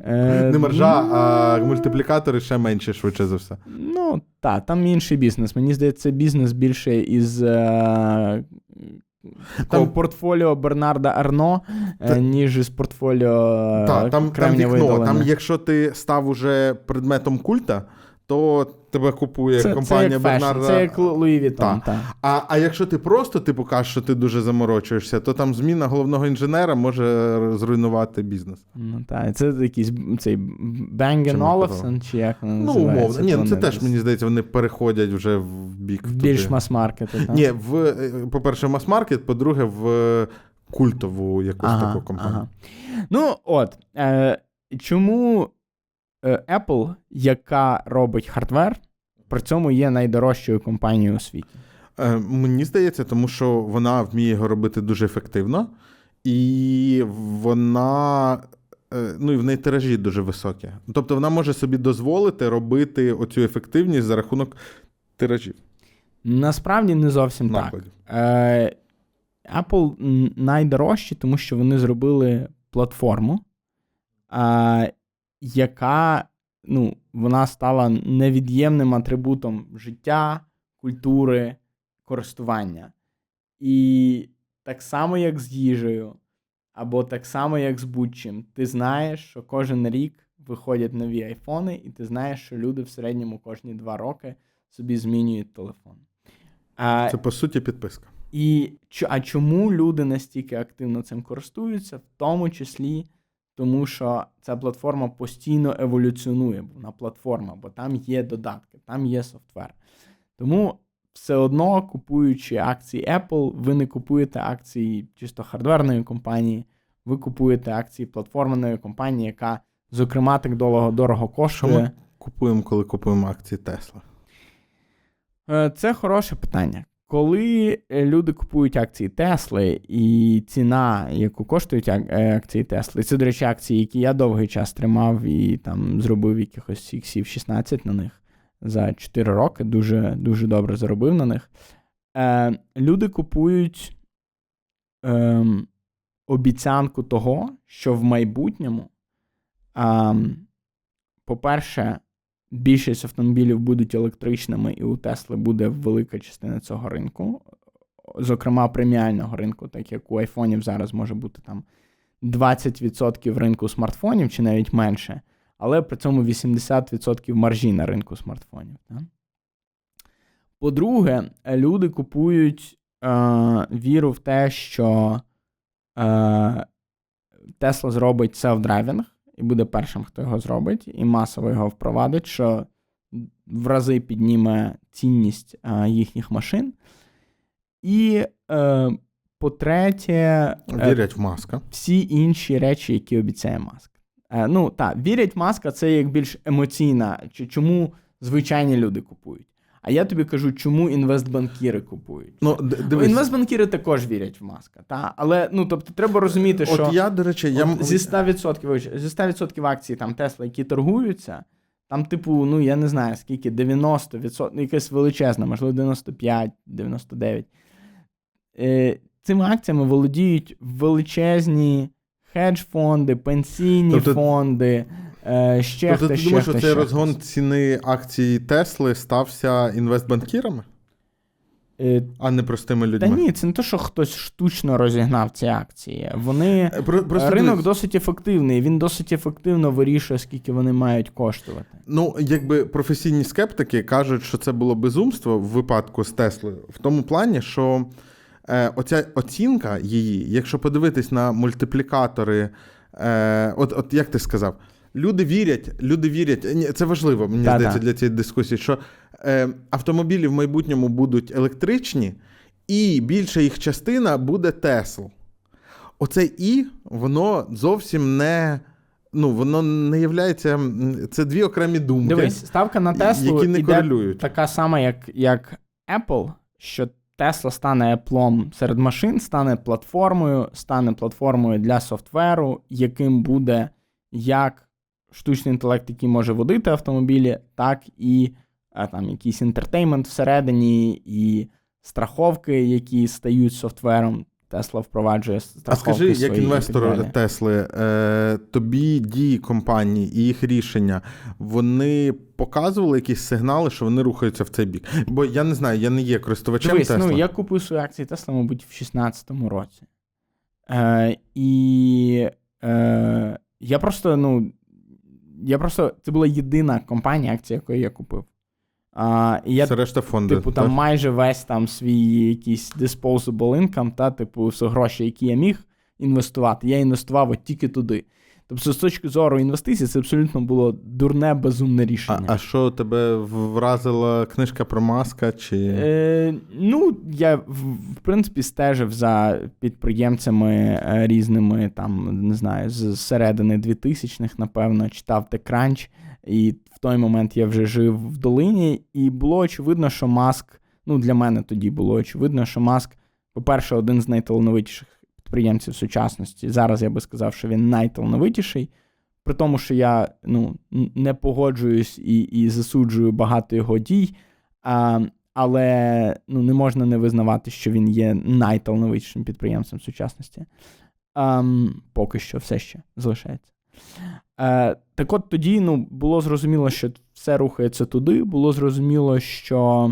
Е, Не маржа, ну, а мультиплікатори ще менше, швидше за все. Ну, так, там інший бізнес. Мені здається, бізнес більше із е, Там- портфоліо Бернарда Арно, е, Та- ніж із портфоліо Так, там, там вікно. Видалення. Там, якщо ти став уже предметом культа, то тебе купує це, компанія це як fashion, Бернарда. це як Louis Vuitton. Так. А, а якщо ти просто типу кажеш, що ти дуже заморочуєшся, то там зміна головного інженера може зруйнувати бізнес. Ну, так. Це якийсь цей Чому Олафсон, чи як воно Ну, називається. умовно. Ні, ну це теж мені здається, вони переходять вже в бік. в більш mass market у. так? Ні, в, е, по-перше, mass market, по-друге, в культову якусь таку компанію. Ага. Ну, от. Е, чому Apple, яка робить хардвер, при цьому є найдорожчою компанією у світі? Е, мені здається, тому що вона вміє його робити дуже ефективно, і вона. е, Ну, і в неї тиражі дуже високі. Тобто вона може собі дозволити робити оцю ефективність за рахунок тиражів. Насправді не зовсім так. Е, Apple найдорожчі, тому що вони зробили платформу, е, яка ну, вона стала невід'ємним атрибутом життя, культури, користування. І так само, як з їжею, або так само, як з будь-чим, ти знаєш, що кожен рік виходять нові айфони, і ти знаєш, що люди в середньому кожні два роки собі змінюють телефон. А, Це по суті підписка. і а чому люди настільки активно цим користуються? В тому числі тому, що ця платформа постійно еволюціонує, бо вона платформа, бо там є додатки, там є софтвер. Тому все одно, купуючи акції Apple, ви не купуєте акції чисто хардверної компанії, ви купуєте акції платформеної компанії, яка, зокрема, так дорого, дорого коштує. ми купуємо, коли купуємо акції Тесла? Е, Це хороше питання. Коли е, люди купують акції Тесли, і ціна, яку коштують е, акції Тесли, це, до речі, акції, які я довгий час тримав і там зробив якихось іксів 16 на них за 4 роки, дуже, дуже добре заробив на них. Е, люди купують е, обіцянку того, що в майбутньому, е, по-перше, більшість автомобілів будуть електричними, і у Тесли буде велика частина цього ринку, зокрема преміального ринку, так як у айфонів зараз може бути там 20% ринку смартфонів чи навіть менше, але при цьому 80% маржі на ринку смартфонів. Так? По-друге, люди купують е, віру в те, що е, Тесла зробить self-driving, і буде першим, хто його зробить, і масово його впровадить, що в рази підніме цінність їхніх машин. І, е, по-третє, е, Вірять в маска. всі інші речі, які обіцяє Маск. Е, ну, так, вірять в Маска, це як більш емоційна, чому звичайні люди купують. А я тобі кажу, чому інвестбанкіри купують. Ну, дивись, Інвестбанкіри також вірять в Маска. Та? Але ну, тобто, треба розуміти, що от я, до речі, я... От зі 100%, вибач, зі 100% акцій там Тесла, які торгуються, там, типу, ну я не знаю, скільки, 90%, ну, якась величезна, можливо, 95, 99. Е, цими акціями володіють величезні хедж-фонди, пенсійні Тобто- фонди, ще Тобто хтось, ти думаєш, що цей ще розгон хтось. ціни акцій Тесли стався інвестбанкірами, Е, а не простими Та людьми? ні, це не те, що хтось штучно розігнав ці акції. Вони Е, Про, просто ринок дивись, досить ефективний, він досить ефективно вирішує, скільки вони мають коштувати. Ну, якби професійні скептики кажуть, що це було безумство в випадку з Теслою, в тому плані, що е, оця оцінка її, якщо подивитись на мультиплікатори, е, от, от як ти сказав, люди вірять, люди вірять, це важливо, мені Та-та. здається, для цієї дискусії, що е, автомобілі в майбутньому будуть електричні, і більша їх частина буде Тесл. Оце і воно зовсім не. ну, воно не являється. Це дві окремі думки, Дивись, ставка на Теслу які не іде корелюють. така сама, як, як Apple, що Tesla стане Apple серед машин, стане платформою, стане платформою для софтверу, яким буде як штучний інтелект, який може водити автомобілі, так і а, там якийсь інтертеймент всередині, і страховки, які стають софтвером. Tesla впроваджує А скажи, як свої так інвестор. Тесли, е, тобі дії компанії і їх рішення вони показували якісь сигнали, що вони рухаються в цей бік? Бо я не знаю, я не є користувачем Дивись, Тесла. ну я купив свої акції Тесла, мабуть, в 16-му році. Е, і е, я просто, ну, я просто, це була єдина компанія, акція, якої я купив. А, і я, Це решта фонди. типу, там так? майже весь там свій якийсь disposable income, та, типу, все гроші, які я міг інвестувати, я інвестував от тільки туди. Тобто, з точки зору інвестицій, це абсолютно було дурне, безумне рішення. а що тебе вразила книжка про маска? Чи... Е, ну, я в, в принципі стежив за підприємцями е, різними, там, не знаю, з середини 2000-х, напевно, читав TechCrunch, і в той момент я вже жив в долині, і було очевидно, що Маск, ну, для мене тоді було очевидно, що Маск, по-перше, один з найталановитіших підприємців сучасності. Зараз я би сказав, що він найталановитіший. При тому, що я ну, не погоджуюсь і, і засуджую багато його дій, а, але ну, не можна не визнавати, що він є найталановитішим підприємцем сучасності. Ам, поки що все ще залишається. Е, так от тоді ну, було зрозуміло, що все рухається туди. Було зрозуміло, що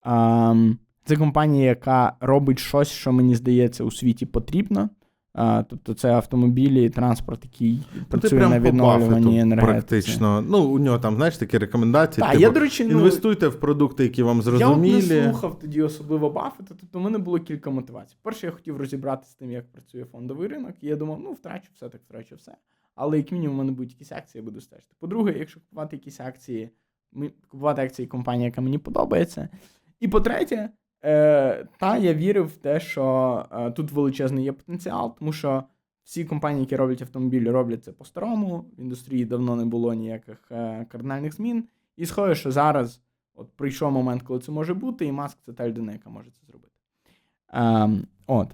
ам, це компанія, яка робить щось, що мені здається у світі потрібно. А, тобто це автомобілі і транспорт, який Ну, працює на відновлюванні енергетиці. практично. Ну, у нього там, знаєш, такі рекомендації. Так, типу, я, до речі, ну, інвестуйте в продукти, які вам Я зрозумілі. от не слухав тоді особливо Баффета, тобто в мене було кілька мотивацій. Перше, я хотів розібратися з тим, як працює фондовий ринок, і я думав, ну втрачу все, так втрачу все. Але як мінімум в мене будуть якісь акції, я буду стежити. По-друге, якщо купувати якісь акції, купувати акції компанії, яка мені подобається. І по-третє, е, та я вірив в те, що е, тут величезний є потенціал, тому що всі компанії, які роблять автомобілі, роблять це по-старому. В індустрії давно не було ніяких е, кардинальних змін. І схоже, що зараз от прийшов момент, коли це може бути, і Маск це та людина, яка може це зробити. Е, от.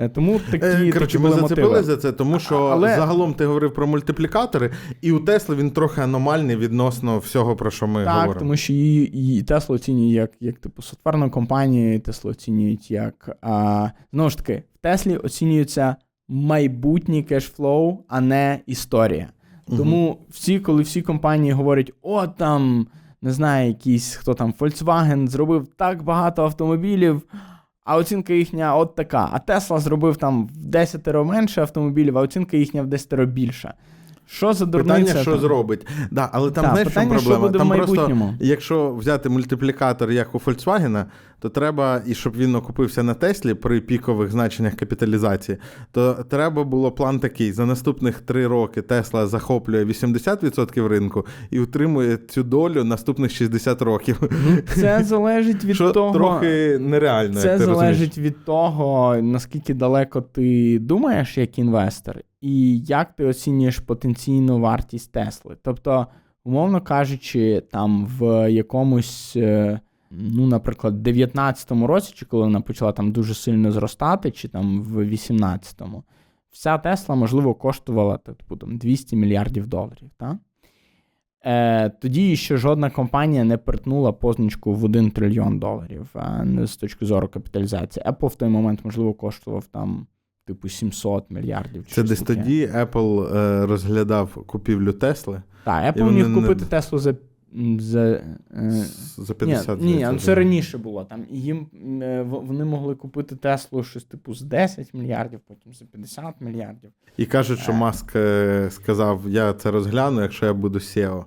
Е, Тому такі, Е, такі Коротше, ми зацепили за це, тому що Але- загалом ти говорив про мультиплікатори, і у Тесли він трохи аномальний відносно всього, про що ми Так, говоримо. тому що її, Tesla оцінює як, як типу софтварну компанію, Tesla оцінюють як. А, знову ж таки, в Теслі оцінюється майбутній кешфлоу, а не історія. Тому всі, коли всі компанії говорять, о, там, не знаю, якийсь хто там Volkswagen зробив так багато автомобілів, а оцінка їхня от така. А Тесла зробив там в 10 менше автомобілів, а оцінка їхня в 10 більша. Що за дурниця? Питання, що там? зробить. Да, але там знаєш, питання, що проблема? в там просто, якщо взяти мультиплікатор, як у Volkswagen, то треба, і щоб він окупився на Теслі при пікових значеннях капіталізації, то треба було план такий: за наступних три роки Тесла захоплює 80% ринку і утримує цю долю наступних 60 років. Це залежить від що того. трохи нереально. Це як ти залежить розумієш. від того, наскільки далеко ти думаєш як інвестор, і як ти оцінюєш потенційну вартість Тесли. Тобто, умовно кажучи, там в якомусь, е, ну, наприклад, 19-му році, чи коли вона почала там дуже сильно зростати, чи там в 18-му, вся Тесла, можливо, коштувала типу, там, 200 мільярдів доларів. Так? Е, тоді ще жодна компанія не перетнула позначку в 1 трильйон доларів не з точки зору капіталізації. Apple в той момент, можливо, коштував там, типу, 700 мільярдів. чи Це десь таке. тоді Apple е, розглядав купівлю Тесли Так, Apple міг не- купити Теслу за. за е, за 50 ні, ні, ну це раніше було. Там їм е, вони могли купити Теслу щось типу з 10 мільярдів, потім за 50 мільярдів. І кажуть, що Маск е, сказав: я це розгляну, якщо я буду SEO.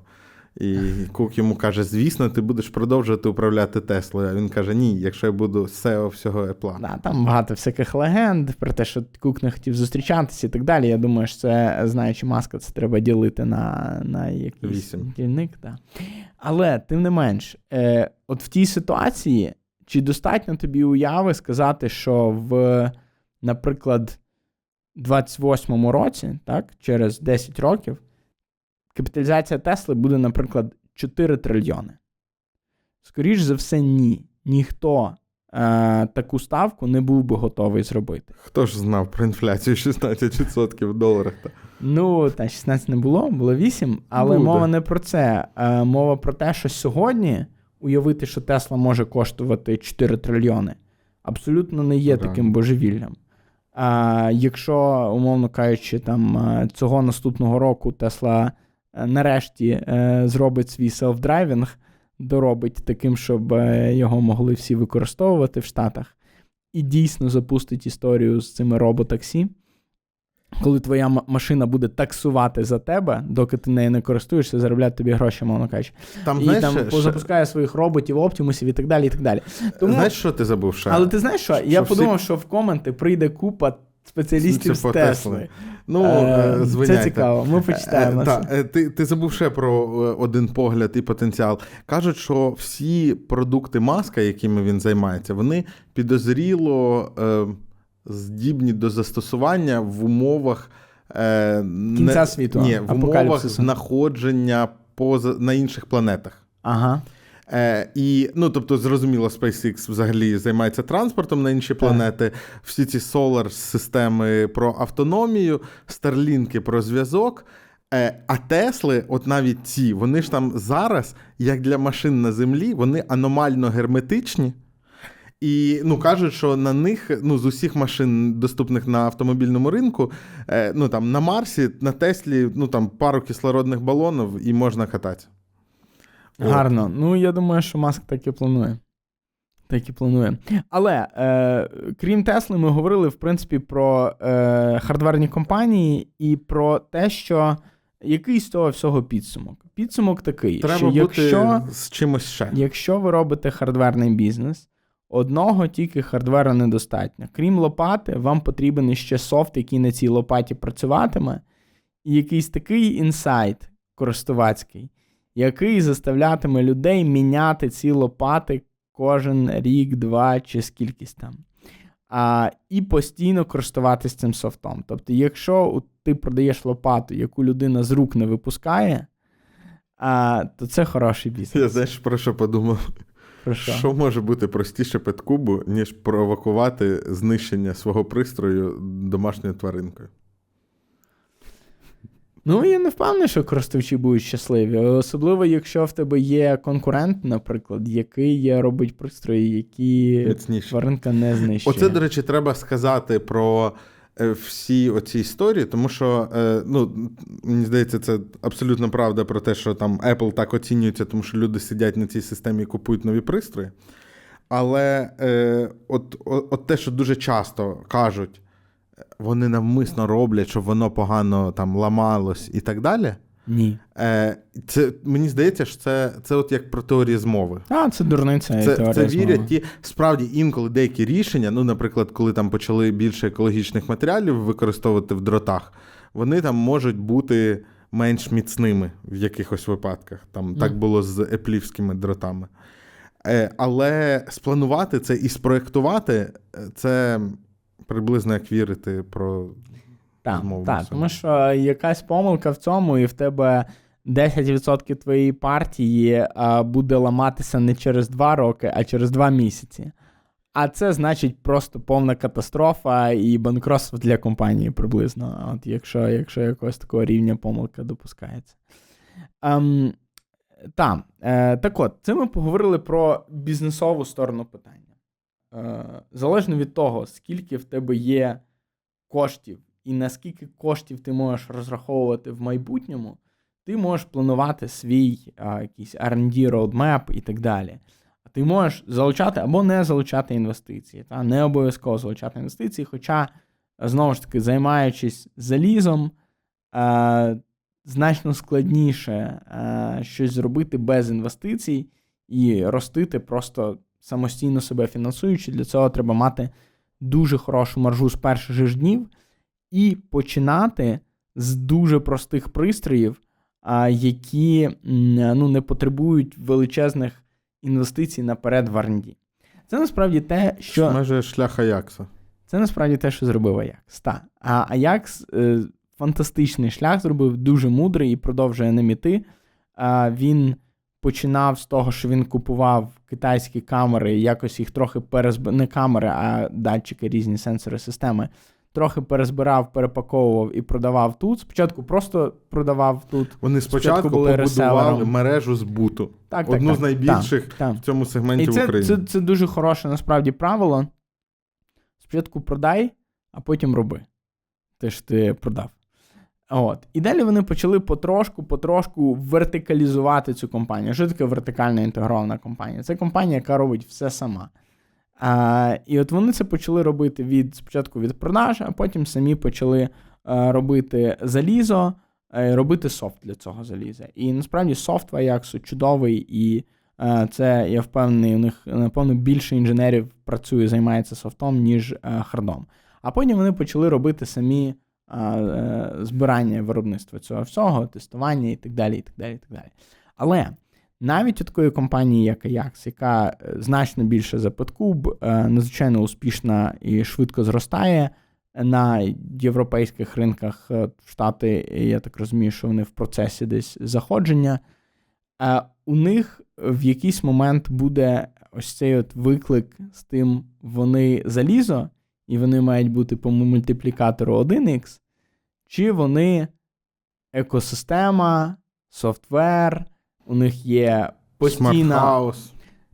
І Кук йому каже: звісно, ти будеш продовжувати управляти Теслою. А він каже: Ні, якщо я буду SEO всього Apple. Да, там багато всяких легенд про те, що Кук не хотів зустрічатися і так далі. Я думаю, що це, знаючи маска, це треба ділити на, на якийсь дільник. Да. Але, тим не менш, е, от в тій ситуації, чи достатньо тобі уяви сказати, що в, наприклад, 28-му році, так, через 10 років, капіталізація Тесли буде, наприклад, 4 трильйони. Скоріше за все, ні. Ніхто е, таку ставку не був би готовий зробити. Хто ж знав про інфляцію 16% в доларах? Ну, та 16 не було, було 8, але Буде. мова не про це. Е, мова про те, що сьогодні уявити, що Тесла може коштувати 4 трильйони, абсолютно не є Реально. таким божевіллям. А якщо, умовно кажучи, там е, цього наступного року Тесла е, нарешті е, зробить свій селф-драйвінг, доробить таким, щоб е, його могли всі використовувати в Штатах, і дійсно запустить історію з цими роботаксі, коли твоя машина буде таксувати за тебе, доки ти нею не користуєшся, заробляти тобі гроші, мовно кажучи. Там, і знаєш, там позапускає своїх роботів, оптимусів і так далі. і так далі. Тому, знаєш, що ти забув ще? але ти знаєш що? що Я всі- подумав, що в коменти прийде купа спеціалістів з Тесли. Ну, Е, е. Це цікаво, ми почитаємо. Е, та, е, ти, ти забув ще про е, один погляд і потенціал. Кажуть, що всі продукти маска, якими він займається, вони підозріло е, здібні до застосування в умовах е, Кінця світу, Ні, в умовах знаходження поза, на інших планетах. Ага. Е, і, ну, тобто, зрозуміло, SpaceX взагалі займається транспортом на інші планети. Всі ці solar системи про автономію, старлінки про зв'язок. Е, а Тесли, от навіть ці, вони ж там зараз, як для машин на землі, вони аномально герметичні. І ну кажуть, що на них ну з усіх машин, доступних на автомобільному ринку, е, ну там на Марсі, на Теслі, ну там пару кислородних балонів і можна кататися. Гарно. Ну, я думаю, що Маск так і планує. Так і планує. Але е, крім Тесли, ми говорили, в принципі, про е, хардверні компанії і про те, що який з цього всього підсумок. Підсумок такий, Треба що бути якщо, з чимось ще. якщо ви робите хардверний бізнес, одного тільки хардвера недостатньо. Крім лопати, вам потрібен ще софт, який на цій лопаті працюватиме, і якийсь такий інсайт користувацький, який заставлятиме людей міняти ці лопати кожен рік, два чи скількись там. А, і постійно користуватись цим софтом. Тобто, якщо ти продаєш лопату, яку людина з рук не випускає, а, то це хороший бізнес. Я знаєш, про що подумав? Про що? Що може бути простіше петкубу, ніж провокувати знищення свого пристрою домашньою тваринкою? Ну, я не впевнений, що користувачі будуть щасливі. Особливо, якщо в тебе є конкурент, наприклад, який робить пристрої, які Міцніше. тваринка не знищує. Оце, до речі, треба сказати про е, всі оці історії, тому що, е, ну, мені здається, це абсолютно правда про те, що там Apple так оцінюється, тому що люди сидять на цій системі і купують нові пристрої. Але е, от, от, от те, що дуже часто кажуть, вони навмисно роблять, щоб воно погано там ламалось і так далі. Ні. Е, це, мені здається, що це, це от як про теорії змови. А, це дурниця. Це, теорія це змови. вірять ті справді інколи деякі рішення. Ну, наприклад, коли там почали більше екологічних матеріалів використовувати в дротах, вони там можуть бути менш міцними в якихось випадках. Там так було з еплівськими дротами. Е, але спланувати це і спроєктувати е, це приблизно як вірити про Так, змову так, тому що якась помилка в цьому, і в тебе 10% твоєї партії буде ламатися не через 2 роки, а через 2 місяці. А це значить просто повна катастрофа і банкротство для компанії приблизно, от якщо, якщо якогось такого рівня помилка допускається. Ем, та, е, так от, це ми поговорили про бізнесову сторону питання. Е, залежно від того, скільки в тебе є коштів і наскільки коштів ти можеш розраховувати в майбутньому, ти можеш планувати свій а, якийсь R&D roadmap і так далі. А ти можеш залучати або не залучати інвестиції, та не обов'язково залучати інвестиції, хоча, знову ж таки, займаючись залізом, е, значно складніше е, щось зробити без інвестицій і ростити просто самостійно себе фінансуючи. Для цього треба мати дуже хорошу маржу з перших же днів і починати з дуже простих пристроїв, які ну, не потребують величезних інвестицій наперед в R&D. Це насправді те, що майже шлях Аякса. Це насправді те, що зробив Аякс. Та. А Аякс е, фантастичний шлях зробив, дуже мудрий і продовжує ним іти. Він починав з того, що він купував китайські камери, якось їх трохи перезб... не камери, а датчики, різні сенсори системи. Трохи перезбирав, перепаковував і продавав тут. Спочатку просто продавав тут. Вони спочатку, Спочатку були побудували реселером. мережу збуту. Так, Одну так, з найбільших Так, так. в цьому сегменті І в це, Україні. це, це дуже хороше насправді правило. Спочатку продай, а потім роби. Те ж ти продав. От. І далі вони почали потрошку, потрошку вертикалізувати цю компанію. Що таке вертикальна інтегрована компанія? Це компанія, яка робить все сама. А, і от вони це почали робити від спочатку від продаж, а потім самі почали е, робити залізо, е, робити софт для цього заліза. І насправді софт Ajax чудовий, і е, це я впевнений, у них напевно більше інженерів працює, займається софтом, ніж е, хардом. А потім вони почали робити самі збирання виробництва цього всього, тестування і так далі. і так далі, і так далі. Але навіть у такої компанії, як Ajax, яка е, значно більше за Подкуб, е, надзвичайно успішна і швидко зростає на європейських ринках е, Штати, я так розумію, що вони в процесі десь заходження. е, У них в якийсь момент буде ось цей от виклик з тим, вони залізо, і вони мають бути по мультиплікатору 1х, чи вони екосистема, софтвер, у них є постійна,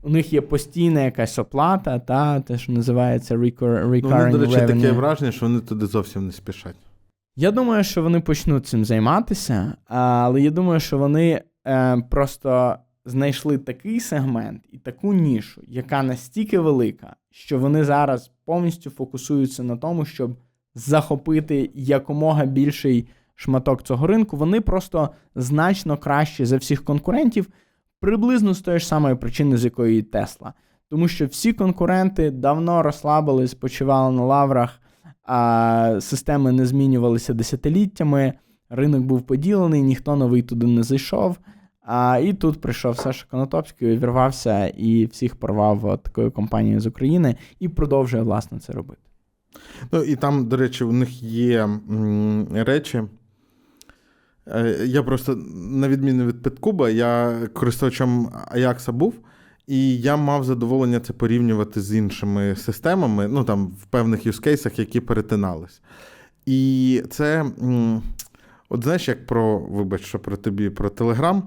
у них є постійна якась оплата, та те, що називається Ну, вони, до речі, revenue. таке враження, що вони туди зовсім не спішать. Я думаю, що вони почнуть цим займатися, але я думаю, що вони е, просто знайшли такий сегмент і таку нішу, яка настільки велика, що вони зараз повністю фокусуються на тому, щоб захопити якомога більший шматок цього ринку. Вони просто значно краще за всіх конкурентів, приблизно з тої ж самої причини, з якої Тесла. Тому що всі конкуренти давно розслабились, почивали на лаврах а системи не змінювалися десятиліттями, ринок був поділений, ніхто новий туди не зайшов. А, і тут прийшов Саша Конотопський, увірвався і всіх порвав такою компанією з України і продовжує власне це робити. Ну і там, до речі, у них є м, речі. Е, Я просто, на відміну від Петкуба, я користувачем Аякса був, і я мав задоволення це порівнювати з іншими системами, ну там в певних юзкейсах, які перетинались. І це, от знаєш, як про, вибач, що про тобі, про Телеграм,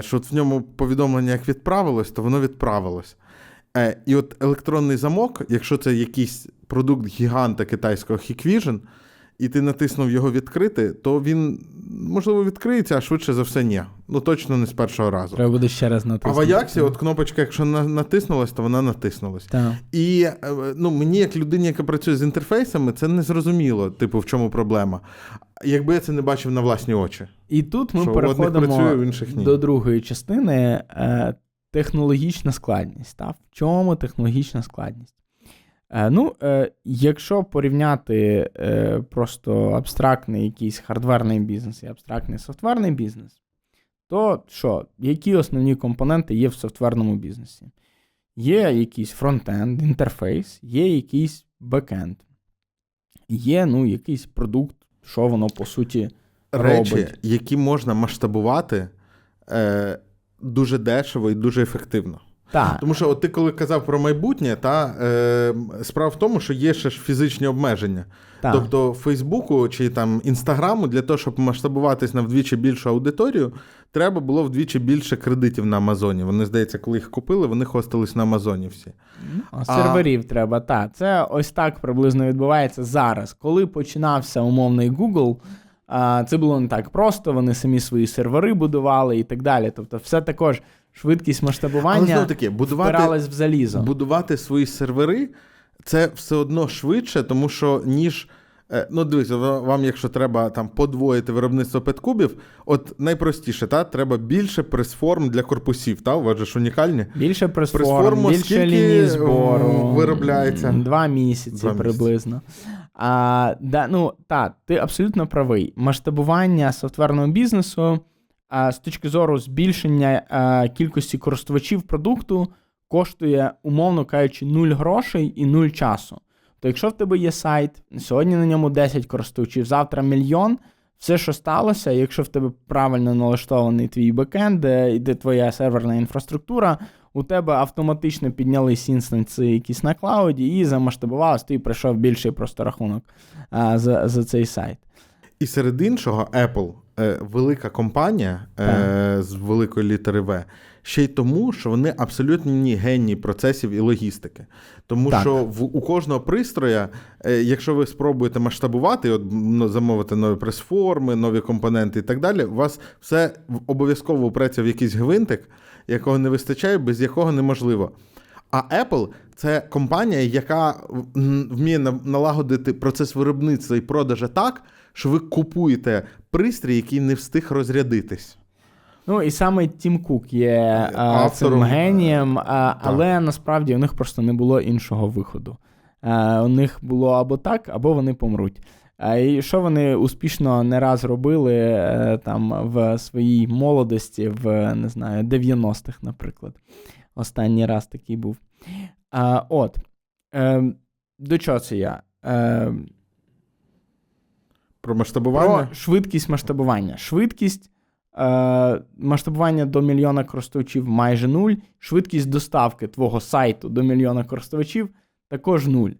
що от в ньому повідомлення як відправилось, то воно відправилось. Е, І от електронний замок, якщо це якийсь продукт гіганта китайського Hikvision, і ти натиснув його відкрити, то він, можливо, відкриється, а швидше за все, ні. Ну точно не з першого разу. Треба буде ще раз А натиснути. в Аяксі, от кнопочка, якщо натиснулась, то вона натиснулась. Так. І е, ну, мені, як людині, яка працює з інтерфейсами, це не зрозуміло, типу, в чому проблема. Якби я це не бачив на власні очі. І тут ми Що переходимо працює, інших ні. до другої частини. Е, технологічна складність. Та? В чому технологічна складність? Е, ну, е, якщо порівняти е, просто абстрактний якийсь хардверний бізнес і абстрактний софтверний бізнес, то що, які основні компоненти є в софтверному бізнесі? Є якийсь фронтенд, інтерфейс, є якийсь бекенд, є ну, якийсь продукт, що воно по суті Речі, робить. які можна масштабувати е, дуже дешево і дуже ефективно. Так, Тому що, от ти коли казав про майбутнє, та е, справа в тому, що є ще ж фізичні обмеження. так. Тобто Фейсбуку чи там Інстаграму для того, щоб масштабуватись на вдвічі більшу аудиторію, треба було вдвічі більше кредитів на Амазоні. Вони, здається, коли їх купили, вони хостились на Амазоні всі. А серверів треба, так. Це ось так приблизно відбувається зараз. Коли починався умовний Google, це було не так просто, вони самі свої сервери будували і так далі. Тобто, все також швидкість масштабування таки, будувати, впиралась в залізо. будувати свої сервери це все одно швидше, тому що ніж. е, Ну, дивіться, вам, якщо треба там подвоїти виробництво петкубів, от найпростіше, та треба більше прес-форм для корпусів. Та? У вас же ж унікальні. Більше пресформ, Пресформу більше скільки, лінії збору. виробляється? Два місяці Два місяці. приблизно. А, да, ну, та, ти абсолютно правий. Масштабування софтверного бізнесу з точки зору збільшення кількості користувачів продукту коштує, умовно кажучи, нуль грошей і нуль часу. То якщо в тебе є сайт, сьогодні на ньому 10 користувачів, завтра мільйон, все, що сталося, якщо в тебе правильно налаштований твій бекенд, де йде твоя серверна інфраструктура, у тебе автоматично піднялись інстанси якісь на клауді і замасштабувалось, ти пройшов більший просто рахунок а, за, за цей сайт. І серед іншого, Apple е, велика компанія е, з великої літери В, ще й тому, що вони абсолютні генії процесів і логістики. Тому Так. що в, у кожного пристроя, е, якщо ви спробуєте масштабувати, от ну, замовити нові прес-форми, нові компоненти і так далі, у вас все обов'язково упреться в якийсь гвинтик, якого не вистачає, без якого неможливо. А Apple це компанія, яка вміє налагодити процес виробництва і продажу так, що ви купуєте пристрій, який не встиг розрядитись. Ну і саме Тім Кук є а, Автором, цим генієм, а, але насправді у них просто не було іншого виходу. А, у них було або так, або вони помруть. І що вони успішно не раз робили е, там в своїй молодості, в не знаю, 90-х, наприклад. Останній раз такий був. От. Е, до чого це я? Про масштабування. про швидкість масштабування. Швидкість е, масштабування до мільйона користувачів майже нуль. Швидкість доставки твого сайту до мільйона користувачів також нуль.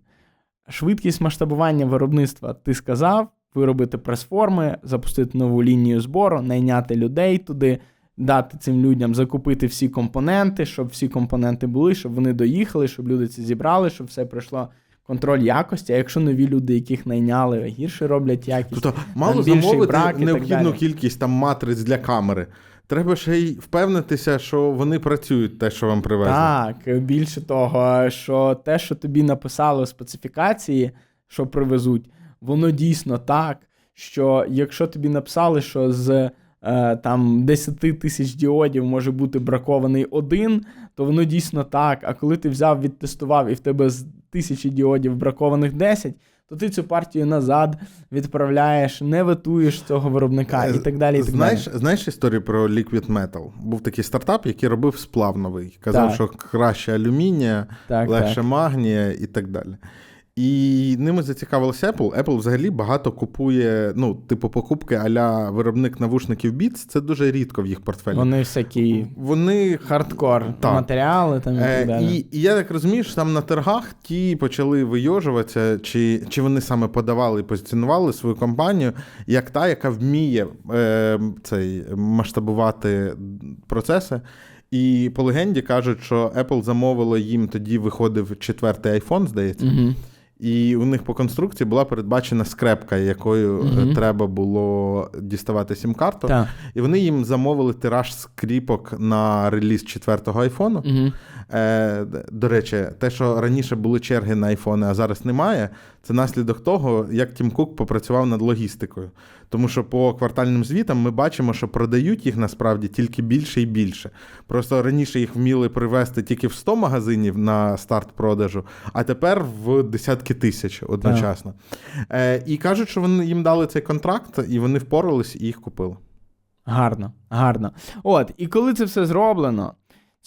Швидкість масштабування виробництва ти сказав, виробити прес-форми, запустити нову лінію збору, найняти людей туди, дати цим людям закупити всі компоненти, щоб всі компоненти були, щоб вони доїхали, щоб люди це зібрали, щоб все пройшло контроль якості. А якщо нові люди, яких найняли, гірше роблять якість. Тобто мало замовити брак необхідну кількість там матриць для камери. Треба ще й впевнитися, що вони працюють, те, що вам привезли. Так, більше того, що те, що тобі написали в специфікації, що привезуть, воно дійсно так, що якщо тобі написали, що з е, там 10 тисяч діодів може бути бракований один, то воно дійсно так. А коли ти взяв, відтестував і в тебе з тисячі діодів бракованих 10, то ти цю партію назад відправляєш, не ветуєш цього виробника і так далі. І так знаєш, далі. знаєш історію про Liquid Metal? Був такий стартап, який робив сплав новий. Казав, Так. що краще алюмінія, Так, легше так. магнія і так далі. І ними зацікавилася Apple. Apple взагалі багато купує, ну, типу, покупки а-ля виробник навушників Beats, це дуже рідко в їх портфелі. Вони всякі Вони хардкор Так. матеріали там і Е, так далі. і, і я так розумію, що там на торгах ті почали вийожуватися, чи, чи вони саме подавали і позиціонували свою компанію як та, яка вміє е, цей, масштабувати процеси. І по легенді кажуть, що Apple замовило їм тоді виходив четвертий iPhone, здається. Угу. І у них по конструкції була передбачена скрепка, якою Мгм. треба було діставати сім-карту. І вони їм замовили тираж скріпок на реліз четвертого айфону. Угу. Е, до речі, те, що раніше були черги на айфони, а зараз немає, це наслідок того, як Тім Кук попрацював над логістикою. Тому що по квартальним звітам ми бачимо, що продають їх насправді тільки більше і більше. Просто раніше їх вміли привезти тільки в 100 магазинів на старт продажу, а тепер в десятки тисяч одночасно. Е, і кажуть, що вони їм дали цей контракт, і вони впорались і їх купили. Гарно, гарно. От, і коли це все зроблено,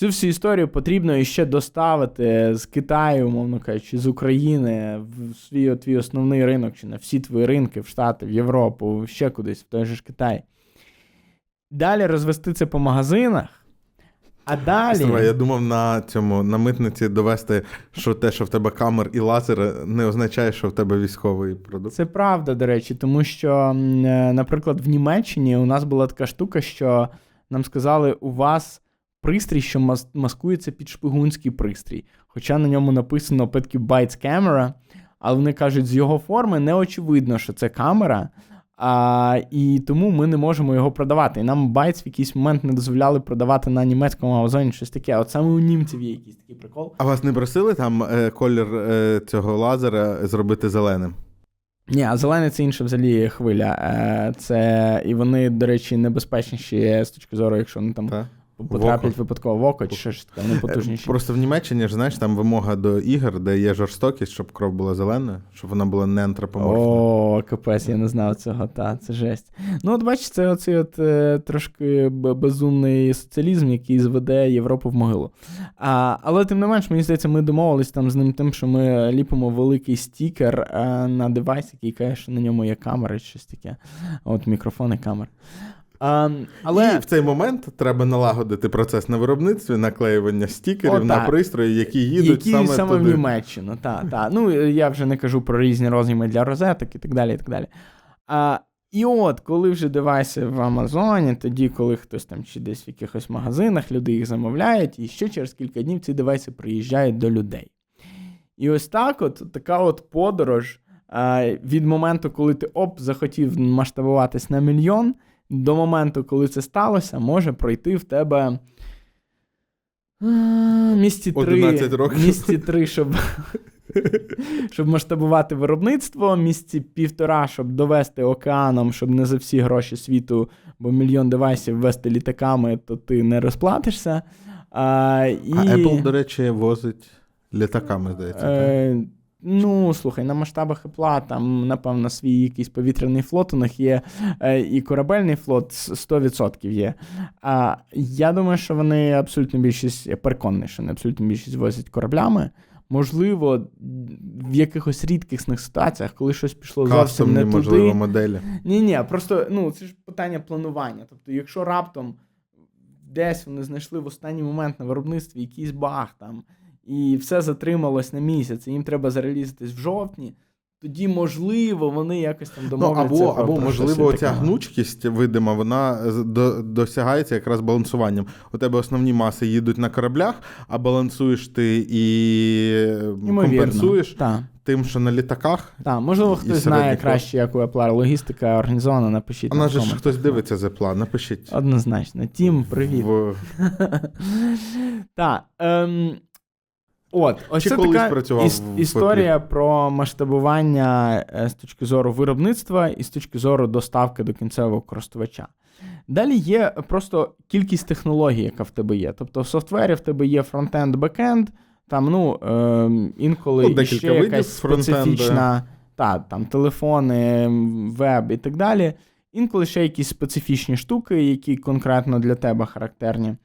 цю всю історію потрібно іще доставити з Китаю, умовно кажучи, з України в свій твій основний ринок, чи на всі твої ринки, в Штати, в Європу, ще кудись, в той же ж Китай. Далі розвести це по магазинах, а далі. Я думав на цьому на митниці довести, що те, що в тебе камер і лазер, не означає, що в тебе військовий продукт. Це правда, до речі, тому що, е, наприклад, в Німеччині у нас була така штука, що нам сказали, у вас пристрій, що маскується під шпигунський пристрій. Хоча на ньому написано Petky Bytes Camera, але вони кажуть, з його форми не очевидно, що це камера. А, і тому ми не можемо його продавати. І нам Bytes в якийсь момент не дозволяли продавати на німецькому Амазоні щось таке. От саме у німців є якийсь такий прикол. А вас не просили там е, колір е, цього лазера зробити зеленим? Ні, а зелений це інша взагалі хвиля. Е, Це і вони, до речі, небезпечніші з точки зору, якщо вони там Так? Потраплять випадково в око, чи щось таке, Е, потужніші. Просто в Німеччині ж знаєш, там вимога до ігор, де є жорстокість, щоб кров була зеленою, щоб вона була не антропоморфна. О, капець, я не знав цього, та, це жесть. Ну, от бачиш, це оцей от е, трошки безумний соціалізм, який зведе Європу в могилу. А, але тим не менш, мені здається, ми домовились там з ним тим, що ми ліпимо великий стікер е, на девайс, який каже, що на ньому є камера чи щось таке. От мікрофон і камера. А, але І в цей момент треба налагодити процес на виробництві, наклеювання стікерів О, на пристрої, які їдуть які саме, в туди. Німеччину. Та, та. Ну, я вже не кажу про різні розміри для розеток і так далі. І так далі. А, і от, коли вже девайси в Амазоні, тоді, коли хтось там чи десь в якихось магазинах, люди їх замовляють, і ще через кілька днів ці девайси приїжджають до людей. І ось так, от така от подорож а, від моменту, коли ти оп, захотів масштабуватись на мільйон, до моменту, коли це сталося, може пройти в тебе. Місці три, років. місці три, щоб, щоб масштабувати виробництво, місці півтора, щоб довести океаном, щоб не за всі гроші світу, бо мільйон девайсів вести літаками, то ти не розплатишся. А, і... А Apple, до речі, возить літаками, здається. Е, ну, слухай, на масштабах Apple там, напевно, свій якийсь повітряний флот у них є, е, і корабельний флот з 100% є. А я думаю, що вони абсолютно більшість, я переконаний, що вони абсолютно більшість возять кораблями. Можливо, в якихось рідкісних ситуаціях, коли щось пішло зовсім не можливо, туди. моделі. Ні, ні, просто ну, це ж питання планування. Тобто, якщо раптом десь вони знайшли в останній момент на виробництві якийсь баг там, і все затрималось на місяць, і їм треба зарелізитись в жовтні, тоді, можливо, вони якось там Ну, або, про- або можливо, таке. гнучкість видима, вона до, досягається якраз балансуванням. У тебе основні маси їдуть на кораблях, а балансуєш ти і Ймовірно. компенсуєш Так, тим, що на літаках. так. Можливо, хтось знає краще, як у Apple логістика організована, напишіть. А же ж хтось дивиться за план, напишіть. Однозначно. Тім, привіт. В... Так. Ем, от, ось Чи це колись така працював іс- в історія про масштабування е, з точки зору виробництва і з точки зору доставки до кінцевого користувача. Далі є просто кількість технологій, яка в тебе є. Тобто в софтвері в тебе є фронтенд, бекенд, там, ну, ем, інколи Ну, ще якась специфічна, та, там, телефони, веб і так далі. Інколи ще якісь специфічні штуки, які конкретно для тебе характерні.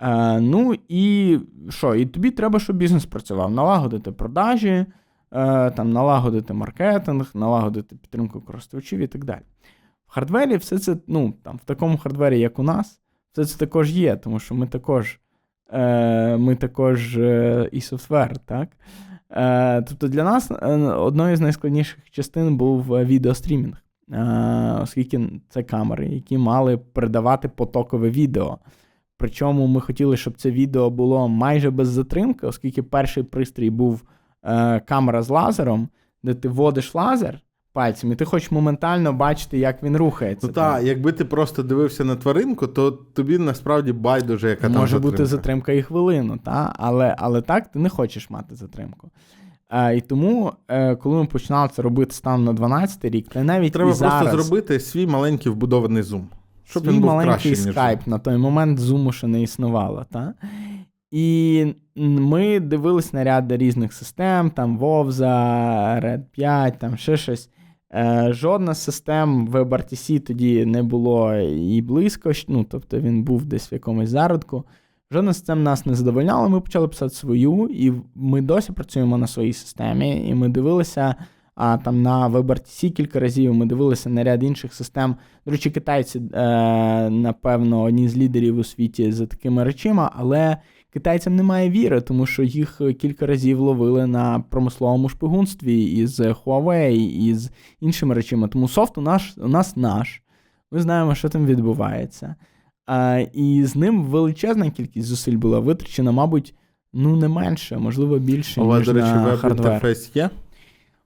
Е, ну і що? І тобі треба, щоб бізнес працював. Налагодити продажі, е, там, налагодити маркетинг, налагодити підтримку користувачів і так далі. В hardware і все це, ну, там, в такому hardware і, як у нас, все це також є, тому що ми також, е, ми також е, і software, так? Е, тобто для нас е, одною з найскладніших частин був е, відео streaming, е, оскільки це камери, які мали передавати потокове відео. Причому ми хотіли, щоб це відео було майже без затримки, оскільки перший пристрій був е, камера з лазером, де ти вводиш лазер пальцем, і ти хочеш моментально бачити, як він рухається. Ну так, якби ти просто дивився на тваринку, то тобі насправді байдуже, яка там Може бути затримка і хвилину, та? Але, але так ти не хочеш мати затримку. Е, і тому, е, коли ми починали це робити станом на 12 рік, та навіть Треба і зараз, просто зробити свій маленький вбудований зум. Щоб свій він був маленький кращий, ніж скайп на той момент зуму ще не існувало. Та? І ми дивились на ряд різних систем, там Вовза, Red 5, там ще щось. Е, жодна з систем в WebRTC тоді не було і близько, ну, тобто він був десь в якомусь зародку. Жодна з систем нас не задовольняла, ми почали писати свою, і ми досі працюємо на своїй системі, і ми дивилися а, там на WebRTC кілька разів, ми дивилися на ряд інших систем. До речі, китайці, е, напевно, одні з лідерів у світі за такими речима, але китайцям немає віри, тому що їх кілька разів ловили на промисловому шпигунстві із Huawei, із іншими речами. Тому софт у нас, у нас наш. Ми знаємо, що там відбувається. А, і з ним величезна кількість зусиль була витрачена, мабуть, ну не менше, можливо, більше, У вас, ніж до речі, на веб-інтерфейс є?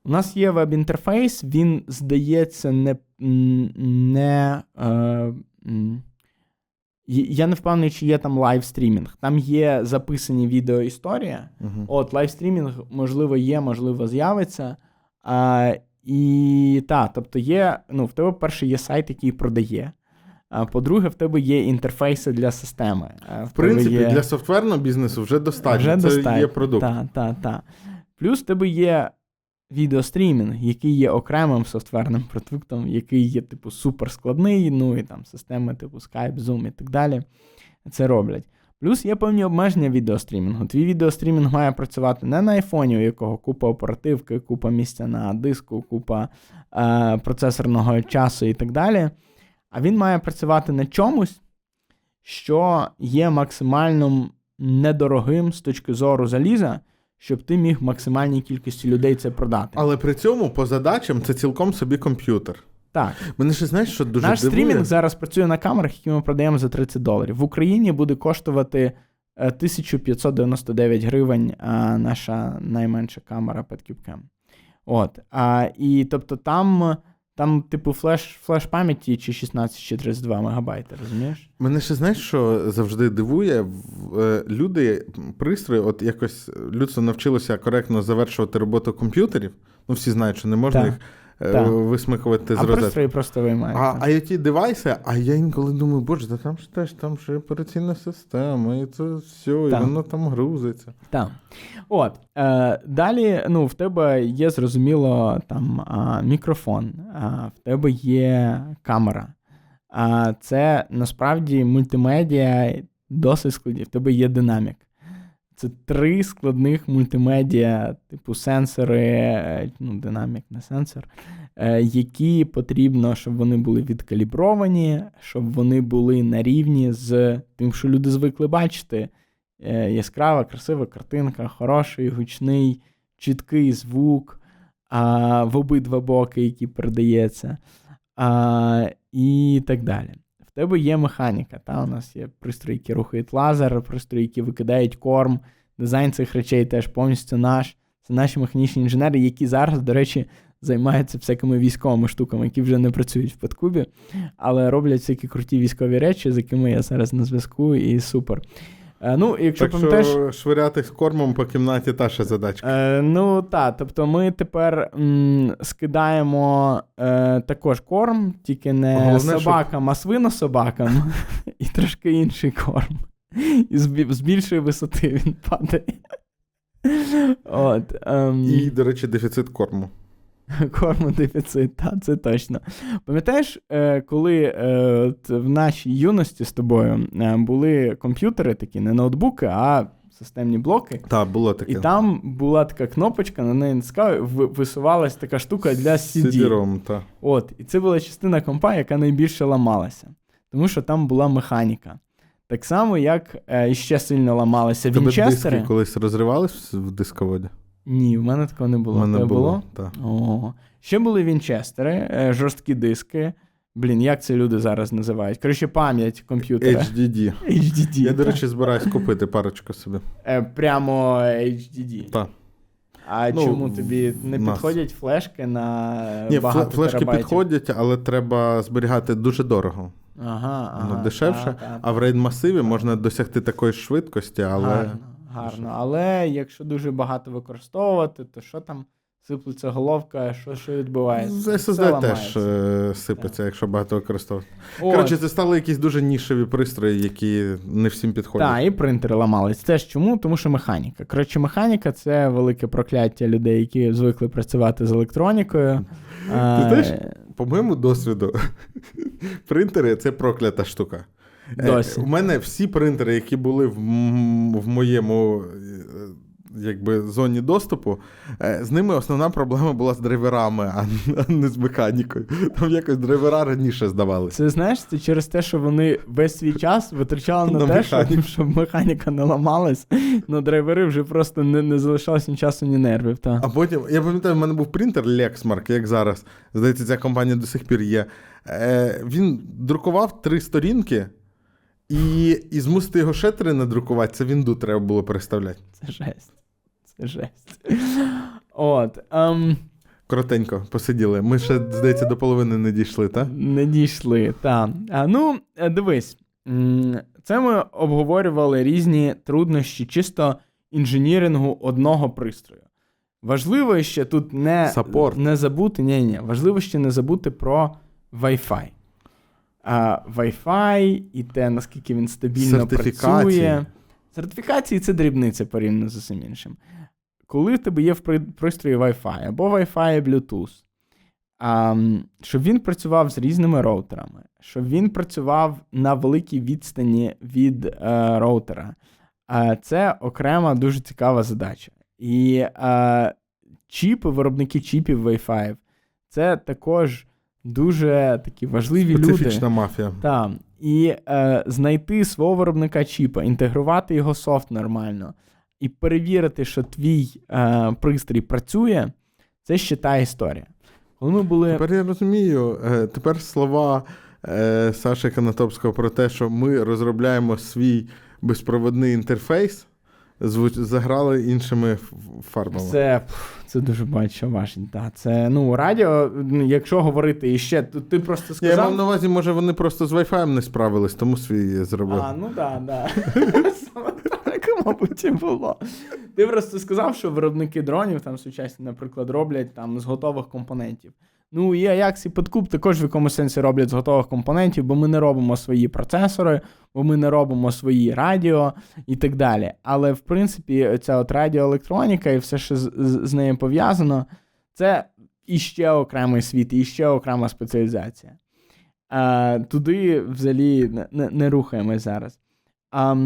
У нас є веб-інтерфейс, він, здається, не. не е, я не впевнений, чи є там live streaming. Там є записані відеоісторія. Угу. От, live streaming, можливо, є, можливо, з'явиться. А, і так, тобто є, ну, в тебе перший є сайт, який продає. А по-друге, в тебе є інтерфейси для системи. А В принципі, є... для софтверного бізнесу вже достатньо. Вже Це достатньо. є продукт. Так, так, так. Плюс в тебе є відео streaming, який є окремим софтверним продуктом, який є, типу, суперскладний, ну і там системи, типу Skype, Zoom і так далі. Це роблять. Плюс є певні обмеження відеострімінгу. Твій відеострімінг має працювати не на айфоні, у якого купа оперативки, купа місця на диску, купа е, процесорного часу і так далі. А він має працювати на чомусь, що є максимально недорогим з точки зору заліза, щоб ти міг максимальній кількості людей це продати. Але при цьому по задачам це цілком собі комп'ютер. Так, Мене ще знаєш, що дуже наш дивує? streaming зараз працює на камерах, які ми продаємо за 30 доларів. В Україні буде коштувати е, 1599 гривень а, наша найменша камера Petcube Cam. От. А, і тобто там, там типу, flash, flash пам'яті чи 16 чи 32 мегабайти, розумієш? Мене ще знаєш, що завжди дивує. Е, Люди, пристрої, от якось людство навчилося коректно завершувати роботу комп'ютерів. Ну, всі знають, що не можна Так. їх е, висмикувати з а розетки. пристрої просто виймають. А. IoT девайси, а я інколи думаю, боже, та там ж теж там ж операційна система, і це все, і Так. воно там грузиться. Так. От. Е, далі, ну, в тебе є, зрозуміло, там а, мікрофон, а, в тебе є камера. А це насправді мультимедіа досить складні. В тебе є динамік. Це три складних мультимедіа, типу сенсори, е, ну, динамік, не сенсор, е, які потрібно, щоб вони були відкалібровані, щоб вони були на рівні з тим, що люди звикли бачити. Е, Яскрава, красива картинка, хороший, гучний, чіткий звук а, в обидва боки, який передається, а, і так далі. В тебе є механіка. Та? У нас є пристрої, які рухають лазер, пристрої, які викидають корм. Дизайн цих речей теж повністю наш. Це наші механічні інженери, які зараз, до речі, займаються всякими військовими штуками, які вже не працюють в Подкубі, але роблять всякі круті військові речі, з якими я зараз на зв'язку, і супер. Е, Ну, якщо так пам'ятаєш, що швиряти з кормом по кімнаті та ще задачка. Е, ну так, тобто ми тепер м, скидаємо е, також корм, тільки не Головне, собакам, а свинособакам, і трошки інший корм. І з більшої висоти він падає. От, ем, І, до речі, дефіцит корму. Корму дефіцит, та, це точно. Пам'ятаєш, е, коли е, в нашій юності з тобою е, були комп'ютери такі, не ноутбуки, а системні блоки. Так, було таке. І там була така кнопочка, на неї і висувалась така штука для CD. Та. От, і це була частина компа, яка найбільше ламалася. Тому що там була механіка. Так само, як е, іще сильно ламалися Тебе Вінчестери. диски колись розривались в дисководі? Ні, в мене такого не було. У мене Тебе було. Так. О. Ще були Вінчестери, е, жорсткі диски. Блін, як це люди зараз називають? Коротше, пам'ять комп'ютера. HDD. HDD. Я, до речі, збираюсь купити парочку собі. Е, Прямо HDD. Так. А Ну, чому тобі не нас. підходять флешки на Ні, багато фле- флешки терабайтів? підходять, але треба зберігати дуже дорого. Ага, ага, Воно дешевше. та, та, А в RAID масиві можна досягти такої швидкості, але. Гарно, гарно. Але якщо дуже багато використовувати, то що там сиплеться головка, що, що відбувається? З SSD теж ламається. е, сипеться, якщо багато використовувати. От. Коротше, це стали якісь дуже нішеві пристрої, які не всім підходять. Так, і принтери ламались. Це ж чому? Тому що механіка. Коротше, механіка це велике прокляття людей, які звикли працювати з електронікою. А, знаєш, По моєму досвіду, принтери це проклята штука. Е, Досі. У мене всі принтери, які були в, в моєму е, якби, зоні доступу, е, з ними основна проблема була з драйверами, а не з механікою. Там якось драйвера раніше здавалися. Це знаєш, це через те, що вони весь свій час витрачали на, На те, механіку. щоб механіка не ламалась, на драйвери вже просто не, не залишалось ні часу, ні нервів. Та. А потім, я пам'ятаю, в мене був принтер Lexmark, як зараз. Здається, ця компанія до сих пір є. Е, він друкував три сторінки, і, і змусити його ще три надрукувати, це вінду треба було переставляти. Це жесть. Це жесть. От. Ем, Коротенько, посиділи. Ми ще, здається, до половини не дійшли, так? не дійшли. Та. А, ну, е, дивись. Це ми обговорювали різні труднощі чисто інженірингу одного пристрою. Важливо ще тут не, не забути, ні, ні, важливо ще не забути про Wi-Fi. А, Wi-Fi, і те, наскільки він стабільно працює. Сертифікації це дрібниця порівняно з усім іншим. Коли в тебе є в пристрої Wi-Fi або Wi-Fi і Bluetooth, а, щоб він працював з різними роутерами, щоб він працював на великій відстані від е, роутера, а, це окрема дуже цікава задача. І е, чіпи, виробники чіпів Wi-Fi, це також дуже такі важливі люди. Специфічна мафія. Так. І е, знайти свого виробника чіпа, інтегрувати його софт нормально і перевірити, що твій е, пристрій працює, це ще та історія. Коли ми були. Тепер я розумію. е, Тепер слова е, Саші Канатопського про те, що ми розробляємо свій безпроводний інтерфейс, звуч... заграли іншими фарбами. Це, це дуже багато важить. Да. Це ну, радіо, якщо говорити іще, то ти просто Я мав на увазі, може, вони просто з Wi-Fi не справились, тому свій зробив. А, ну так, да. Так, мабуть, і було. Ти просто сказав, що виробники дронів там сучасні, наприклад, роблять там з готових компонентів. Ну і Ajax і Подкуп також в якомусь сенсі роблять з готових компонентів, бо ми не робимо свої процесори, бо ми не робимо свої радіо і так далі. Але в принципі, ця от радіоелектроніка і все, що з, з, з нею пов'язано, це іще окремий світ, і ще окрема спеціалізація. А, туди взагалі не, не, не рухаємось зараз. А,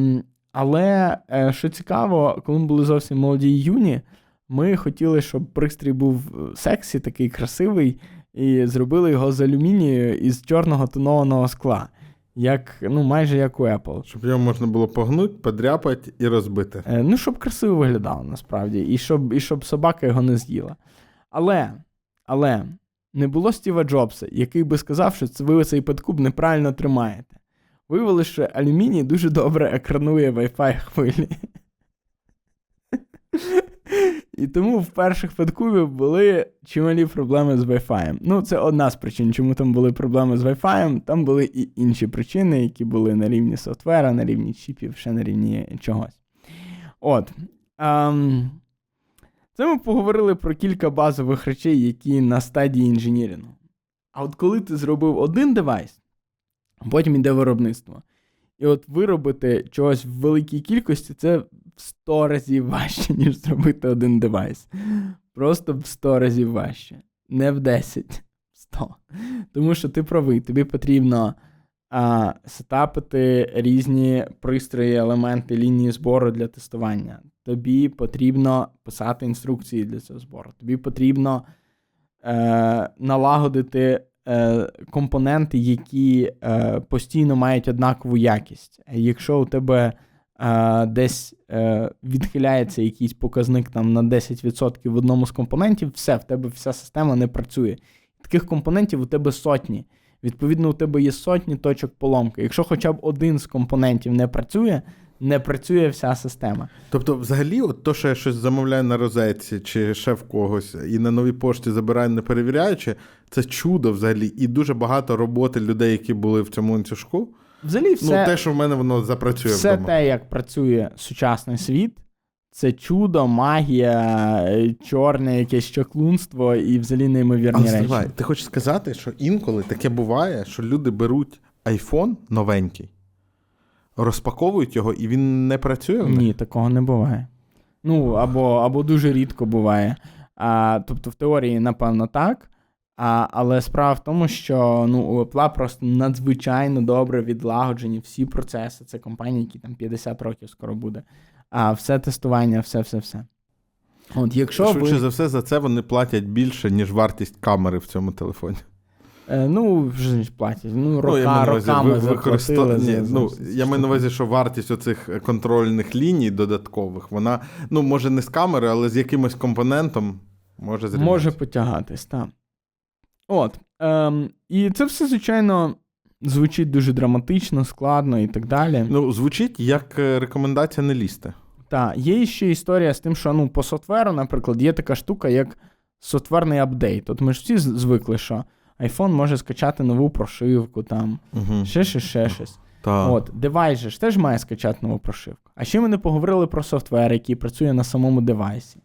але е, що цікаво, коли ми були зовсім молоді і юні, ми хотіли, щоб пристрій був е, сексі, такий красивий, і зробили його з алюмінію із чорного тонованого скла. Як, ну, майже як у Apple. Щоб його можна було погнути, подряпати і розбити. Е, Ну, щоб красиво виглядало насправді, і щоб, і щоб собака його не з'їла. Але, але не було Стіва Джобса, який би сказав, що ви цей подкуб неправильно тримаєте. Виявилося, що алюміній дуже добре екранує Wi-Fi хвилі. І тому в перших подкубів були чималі проблеми з Wi-Fi. Ну, це одна з причин, чому там були проблеми з Wi-Fi. Там були і інші причини, які були на рівні софтвера, на рівні чіпів, ще на рівні чогось. От. Ем, це ми поговорили про кілька базових речей, які на стадії інженірінгу. А от коли ти зробив один девайс, потім йде виробництво. І от виробити чогось в великій кількості це в 100 разів важче, ніж зробити один девайс. Просто в 100 разів важче. Не в 10, в 100. Тому що ти правий, тобі потрібно а, сетапити різні пристрої, елементи лінії збору для тестування. Тобі потрібно писати інструкції для цього збору. Тобі потрібно е, налагодити е, компоненти, які е, постійно мають однакову якість. Якщо у тебе е, десь е, відхиляється якийсь показник там на 10% в одному з компонентів, все, в тебе вся система не працює. Таких компонентів у тебе сотні. Відповідно, у тебе є сотні точок поломки. Якщо хоча б один з компонентів не працює, не працює вся система. Тобто, взагалі, от то, що я щось замовляю на розетці чи ще в когось, і на новій пошті забираю, не перевіряючи, це чудо взагалі. І дуже багато роботи людей, які були в цьому ланцюжку. Взагалі, все, Ну, те, що в мене воно запрацює все вдома. те, як працює сучасний світ, це чудо, магія, е, чорне якесь чаклунство і взагалі неймовірні Але речі. ти хочеш сказати, що інколи таке буває, що люди беруть айфон новенький, розпаковують його, і він не працює в них? Ні, такого не буває. Ну, або, або дуже рідко буває. А, тобто, в теорії, напевно, так. А, але справа в тому, що ну, у Apple просто надзвичайно добре відлагоджені всі процеси. Це компанії, які там 50 років скоро буде. А все тестування, все, все, все. От, якщо Швидше ви... за все, за це вони платять більше, ніж вартість камери в цьому телефоні. Е, ну, вже ж платять. Ну, рока, я маю на увазі, роками ви- заплатили. Ні, ну, я маю на увазі, що вартість оцих контрольних ліній додаткових, вона, ну, може, не з камери, але з якимось компонентом може зрівнятися. Може потягатись, так. От. Ем, і це все, звичайно, звучить дуже драматично, складно і так далі. Ну, звучить як е, рекомендація не лізти. Так, є ще історія з тим, що ну, по софтверу, наприклад, є така штука, як софтверний апдейт. От ми ж всі звикли, що iPhone може скачати нову прошивку, там, Угу. ще щось, ще щось. Так. От, девайс же ж теж має скачати нову прошивку. А ще ми не поговорили про софтвер, який працює на самому девайсі.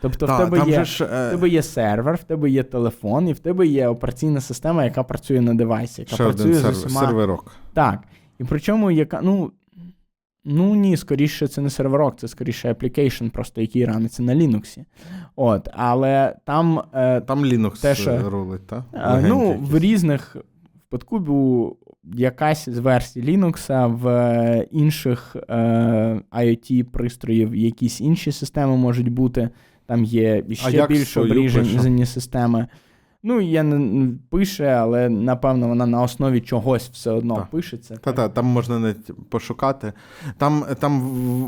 Тобто, Та, в тебе є. ж, В е, тебе є сервер, в тебе є телефон, і в тебе є операційна система, яка працює на девайсі, яка ще працює один з сервер, усіма. серверок. Так. І причому, яка. Ну, ну ні, скоріше, це не серверок, це скоріше application, просто який раниться на Linux. От, але там. Е, Там Linux Те, що- рулить, так? е, ну, в різних в подкубі якась з версій Linux, в е, інших е, IoT пристроїв якісь інші системи можуть бути. Там є ще більш обріжені системи. Ну, я не пише, але напевно вона на основі чогось все одно Так. пишеться. Та-та, там можна навіть пошукати. Там, там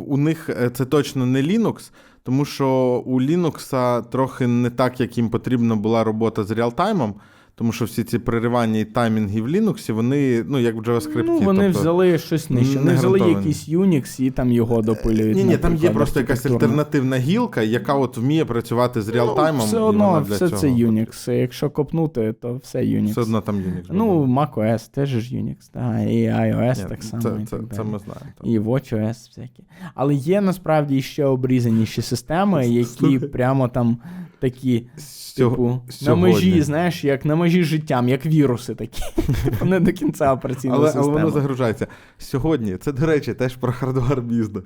у них е, це точно не Linux, тому що у Linux трохи не так, як їм потрібна була робота з реалтаймом, тому що всі ці переривання і таймінги в Linux, вони, ну, як в JavaScript. Ну, вони тобто... взяли щось нижче. Вони взяли якийсь Unix і там його допилюють. Ні, ні, там є просто якась альтернативна гілка, яка от вміє працювати з реалтаймом. Ну, все одно, все цього це. Unix. Якщо копнути, то все Unix. Все одно там Unix. Ну, macOS теж ж Unix, та, і iOS Ні, так само. Це, і так це далі. ми знаємо. так. І WatchOS всякі. Але є насправді ще обрізаніші системи, які прямо там такі, Сього- типу, на межі, знаєш, як на межі життям, як віруси такі. Не до кінця операційна але, система. але воно загружається. Сьогодні, це, до речі, теж про хардвар бізнес.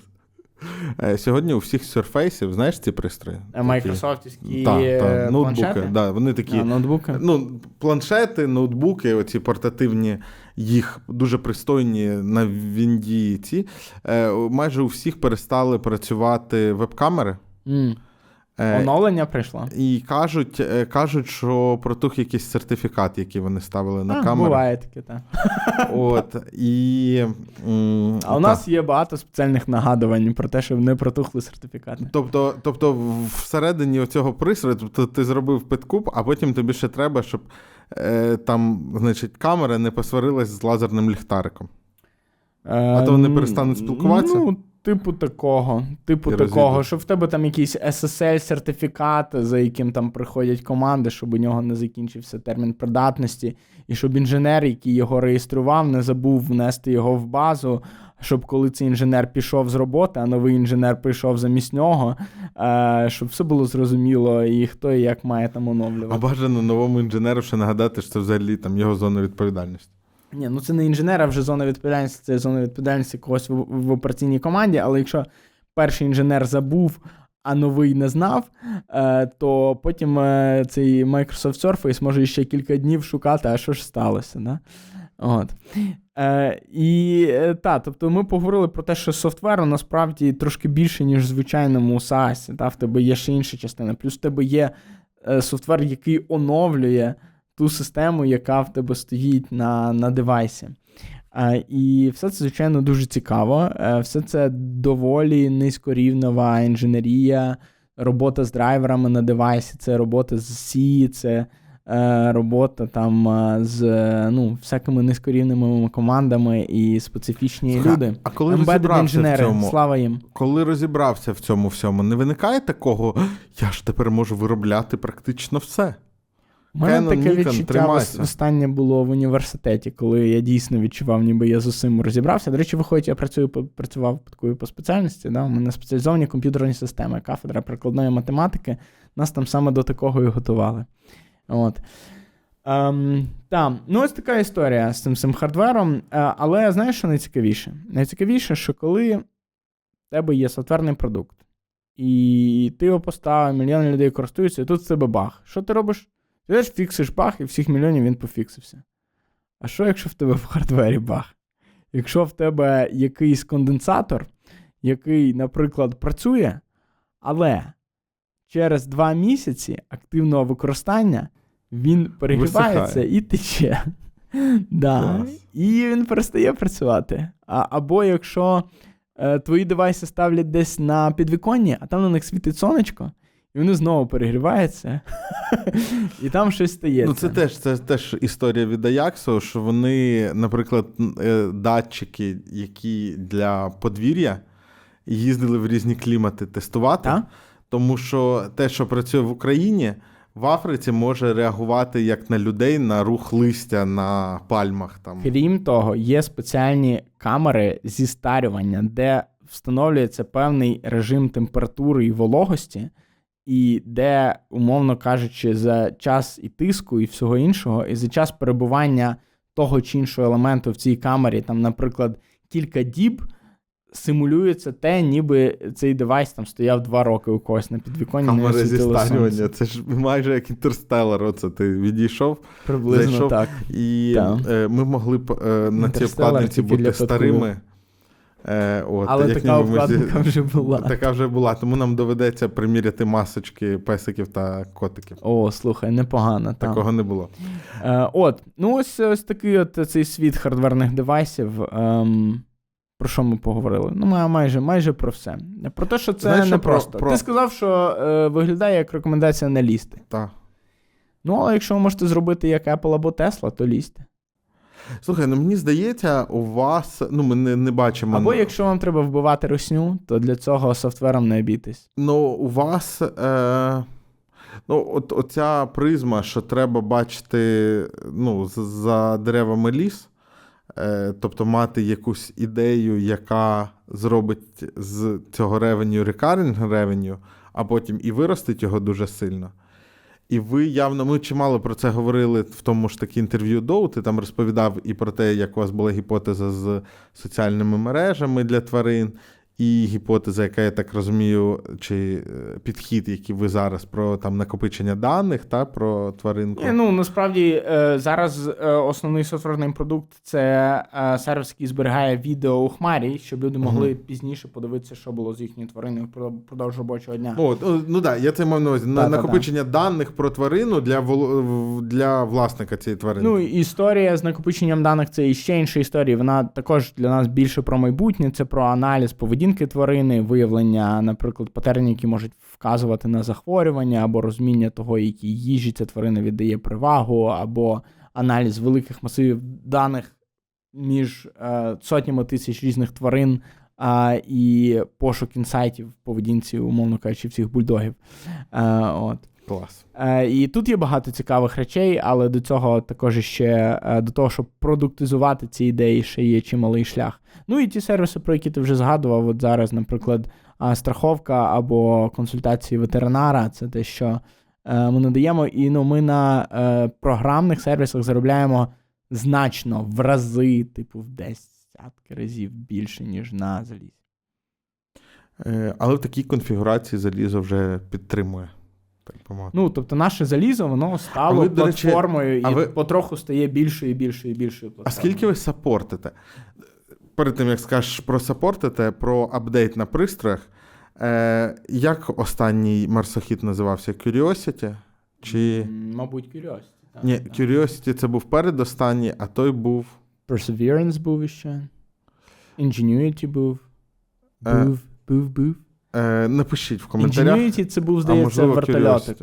Е, Сьогодні у всіх Surface, знаєш ці пристрої? Майкрософтівські Так, е, так, ноутбуки. планшети? Да, вони такі. А, ноутбуки? Ну, планшети, ноутбуки, оці портативні, їх дуже пристойні на Вінді. Ці е, майже у всіх перестали працювати веб-камери. М. Е, Оновлення прийшло. і кажуть, е, кажуть, що протух якийсь сертифікат, який вони ставили на а, камеру. Буває таке, так. От, і, м, А у нас є багато спеціальних нагадувань про те, щоб не протухли сертифікати. Тобто, тобто всередині цього пристрою, тобто ти зробив підкуп, а потім тобі ще треба, щоб е, там, значить, камера не посварилась з лазерним ліхтариком. А то вони Е, перестануть спілкуватися? Ну, типу такого. Типу І такого, розійдуть. що в тебе там якийсь SSL-сертифікат, за яким там приходять команди, щоб у нього не закінчився термін придатності, і щоб інженер, який його реєстрував, не забув внести його в базу. Щоб коли цей інженер пішов з роботи, а новий інженер прийшов замість нього, е, щоб все було зрозуміло, і хто і як має там оновлювати. А бажано новому інженеру ще нагадати, що це взагалі там його зона відповідальності. Ні, ну це не інженер, а вже зона відповідальності, це зона відповідальності когось в, в операційній команді. Але якщо перший інженер забув, а новий не знав, е, то потім е, цей Microsoft Surface може ще кілька днів шукати, а що ж сталося. Да? От. Е, і е, та, тобто ми поговорили про те, що софтверу насправді трошки більше, ніж в звичайному SaaS. Та? В тебе є ще інша частина. Плюс в тебе є софтвер, який оновлює ту систему, яка в тебе стоїть на, на девайсі. І все це, звичайно, дуже цікаво. Е, все це доволі низькорівнова інженерія, робота з драйверами на девайсі, це робота з C, це е, робота там е, з ну, всякими низькорівними командами і специфічні Слухай, люди. А коли Embedded розібрався в інженери, цьому, слава їм. коли розібрався в цьому всьому, не виникає такого, я ж тепер можу виробляти практично все. У мене таке Nikon, відчуття тримайся. останнє було в університеті, коли я дійсно відчував, ніби я з усім розібрався. До речі, виходить, я працюю працював такою по спеціальності. Да? У мене спеціалізовані комп'ютерні системи, кафедра прикладної математики. Нас там саме до такого і готували. От. Ем, та, ну ось така історія з цим, цим хардвером. Е, але знаєш, що найцікавіше? Найцікавіше, що коли в тебе є софтверний продукт, і ти його поставив, мільйони людей користуються, і тут в тебе баг. Що ти робиш? Ти фіксиш баг, і всіх мільйонів він пофіксився. А що, якщо в тебе в хардвері баг? Якщо в тебе якийсь конденсатор, який, наприклад, працює, але через два місяці активного використання він перегрівається Висихає. і тече. Да. І він перестає працювати. А, або якщо е, твої девайси ставлять десь на підвіконні, а там на них світить сонечко, і вони знову перегріваються, і там щось стається. Ну, це теж, це теж історія від Ajax, що вони, наприклад, е, датчики, які для подвір'я їздили в різні клімати тестувати. Та? Тому що те, що працює в Україні, в Африці може реагувати як на людей на рух листя на пальмах. Там. Крім того, є спеціальні камери зі старювання, де встановлюється певний режим температури і вологості, і де, умовно кажучи, за час і тиску, і всього іншого, і за час перебування того чи іншого елементу в цій камері, там, наприклад, кілька діб. Симулюється те, ніби цей девайс там стояв два роки у когось на підвіконні. не Камера зі сонце. Це ж майже як інтерстелер. Оце ти відійшов, Приблизно зайшов. так. і Так. е, ми могли б е, на цій тільки бути старими. Е, от, Але як така ніби ми зі- обкладинка вже була. Така вже була, тому нам доведеться приміряти масочки песиків та котиків. О, слухай, непогано. Там. Такого не було. Е, от, ну ось ось такий от цей світ хардверних девайсів. Ем, про що ми поговорили? Ну, май- майже майже про все. Про те, що це Знаєш, не що про- просто. про- Ти сказав, що е, виглядає як рекомендація не лізти. Так. Ну, але якщо ви можете зробити як Apple або Tesla, то лізьте. Слухай, ну мені здається, у вас. Ну, ми не, не бачимо. Або якщо вам треба вбивати русню, то для цього софтвером не обійтись. Ну, у вас. Е... Ну, от оця призма, що треба бачити ну, за деревами ліс, е, тобто мати якусь ідею, яка зробить з цього ревеню recurring revenue, а потім і виростить його дуже сильно. І ви явно, ми чимало про це говорили в тому ж таки інтерв'ю Доу. Ти там розповідав і про те, як у вас була гіпотеза з соціальними мережами для тварин, і гіпотеза, яка я так розумію, чи е, підхід, який ви зараз про там накопичення даних та про тваринку. Ні, ну насправді е, зараз е, основний софтверний продукт це сервіс, який зберігає відео у хмарі, щоб люди могли пізніше подивитися, що було з їхньою твариною впродовж робочого дня. О, ну так, да, я це мав на увазі. Та-та-та. накопичення даних про тварину для, для власника цієї тварини. Ну, історія з накопиченням даних це іще інша історія. Вона також для нас більше про майбутнє, це про аналіз поведінки тварини, виявлення, наприклад, патернів, які можуть вказувати на захворювання, або розуміння того, якій їжі ця тварина віддає перевагу, або аналіз великих масивів даних між е, сотнями тисяч різних тварин. А, і пошук інсайтів в поведінці, умовно кажучи, всіх бульдогів. Е, от. Клас. Е, і тут є багато цікавих речей, але до цього також ще е, до того, щоб продуктизувати ці ідеї, ще є чималий шлях. Ну і ті сервіси, про які ти вже згадував, от зараз, наприклад, страховка або консультації ветеринара, це те, що е, ми надаємо. І ну, ми на е, програмних сервісах заробляємо значно в рази, типу, в десятки разів більше, ніж на залізі. Але в такій конфігурації залізо вже підтримує. Так би. Ну, тобто, наше залізо, воно стало ви, до речі, і ви- потроху стає більшою і більшою і більшою А скільки ви саппортите? Перед тим, як скажеш про саппортите, про апдейт на пристроях. Е, як останній марсохід називався? Curiosity? Чи. Мабуть, Curiosity. так, Ні, так. Curiosity це був передостанній, а той був. Perseverance був іще. Ingenuity був. Е, Був, був, був. Е, напишіть в коментарях. Ingenuity це був, здається, вертольотик.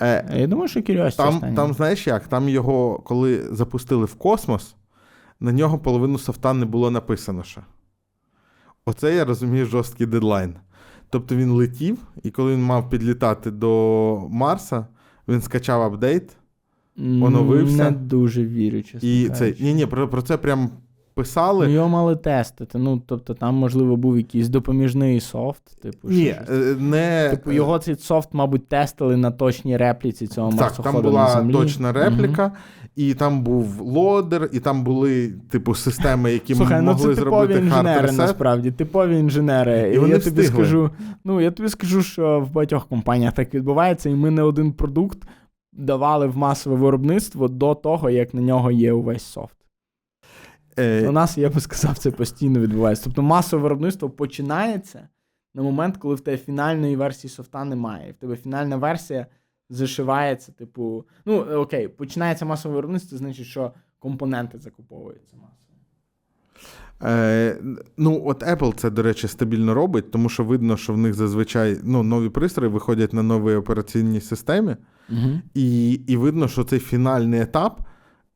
Е, Я думаю, що Curiosity Там, там, знаєш як, там його, коли запустили в космос, на нього половину софта не було написано ще. Оце я розумію жорсткий дедлайн. Тобто він летів, і коли він мав підлітати до Марса, він скачав апдейт, оновився. Не дуже вірю, чесно і це. Ні, ні, про, про це прям писали. Ну, його мали тестити. Ну, тобто, там, можливо, був якийсь допоміжний софт, типу, ні, щось. е, не. Типу, його цей софт, мабуть, тестили на точній репліці цього Так, там на була землі. точна репліка, і там був лодер, і там були, типу, системи, які Слухай, ну могли це типові зробити інженери, насправді, типові інженери. І вони я тобі встигли. скажу, ну я тобі скажу, що в багатьох компаніях так відбувається, і ми не один продукт давали в масове виробництво до того, як на нього є увесь софт. Е, У нас, я би сказав, це постійно відбувається. Тобто масове виробництво починається на момент, коли в тебе фінальної версії софта немає. В тебе фінальна версія зашивається, типу. Ну, окей, починається масове виробництво, значить, що компоненти закуповуються масово. Е, ну, от Apple це, до речі, стабільно робить, тому що видно, що в них зазвичай ну, нові пристрої виходять на новій операційній системі, Угу. і, і видно, що цей фінальний етап,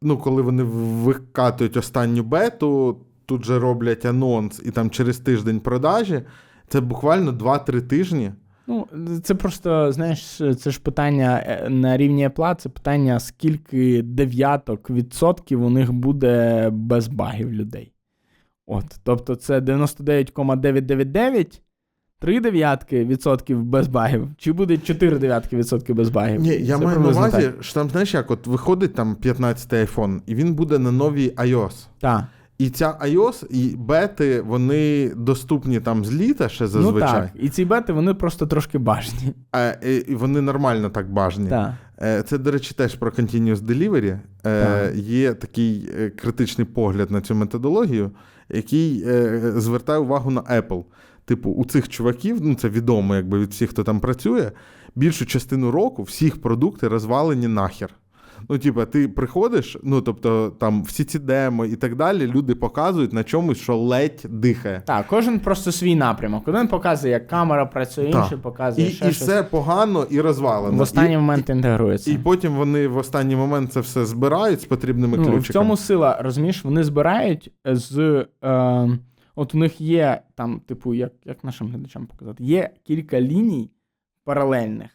ну, коли вони викатують останню бету, тут же роблять анонс, і там через тиждень продажі, це буквально 2-3 тижні. Ну, це просто, знаєш, це ж питання е, на рівні Apple, це питання, скільки дев'яток відсотків у них буде без багів людей. От, тобто це 99,999, 3 дев'ятки відсотків без багів, чи буде 4 дев'ятки відсотків без багів. Ні, я Це маю на увазі, так. що там, знаєш, як от виходить там 15-й iPhone, і він буде на новій iOS. Так. І ця iOS і бети, вони доступні там з літа ще Ну зазвичай. так. І ці бети, вони просто трошки бажні. А, і, вони нормально так бажані. Так. Е, Це, до речі, теж про Continuous Delivery. Е, Так. Є такий е, критичний погляд на цю методологію, який е, звертає увагу на Apple. Типу, у цих чуваків, ну це відомо, якби від всіх, хто там працює, більшу частину року всіх продукти розвалені нахер. Ну, типа, ти приходиш, ну тобто там всі ці демо і так далі, люди показують на чомусь, що ледь дихає. Так, кожен просто свій напрямок. Один показує, як камера працює, Так. інший показує І, ще і щось. все погано і розвалено. в останній І- момент інтегрується. І потім вони в останній момент це все збирають з потрібними ну, ключиками. в цьому сила, розумієш, вони збирають з. Е, от у них є там, типу, як, як нашим глядачам показати, є кілька ліній паралельних.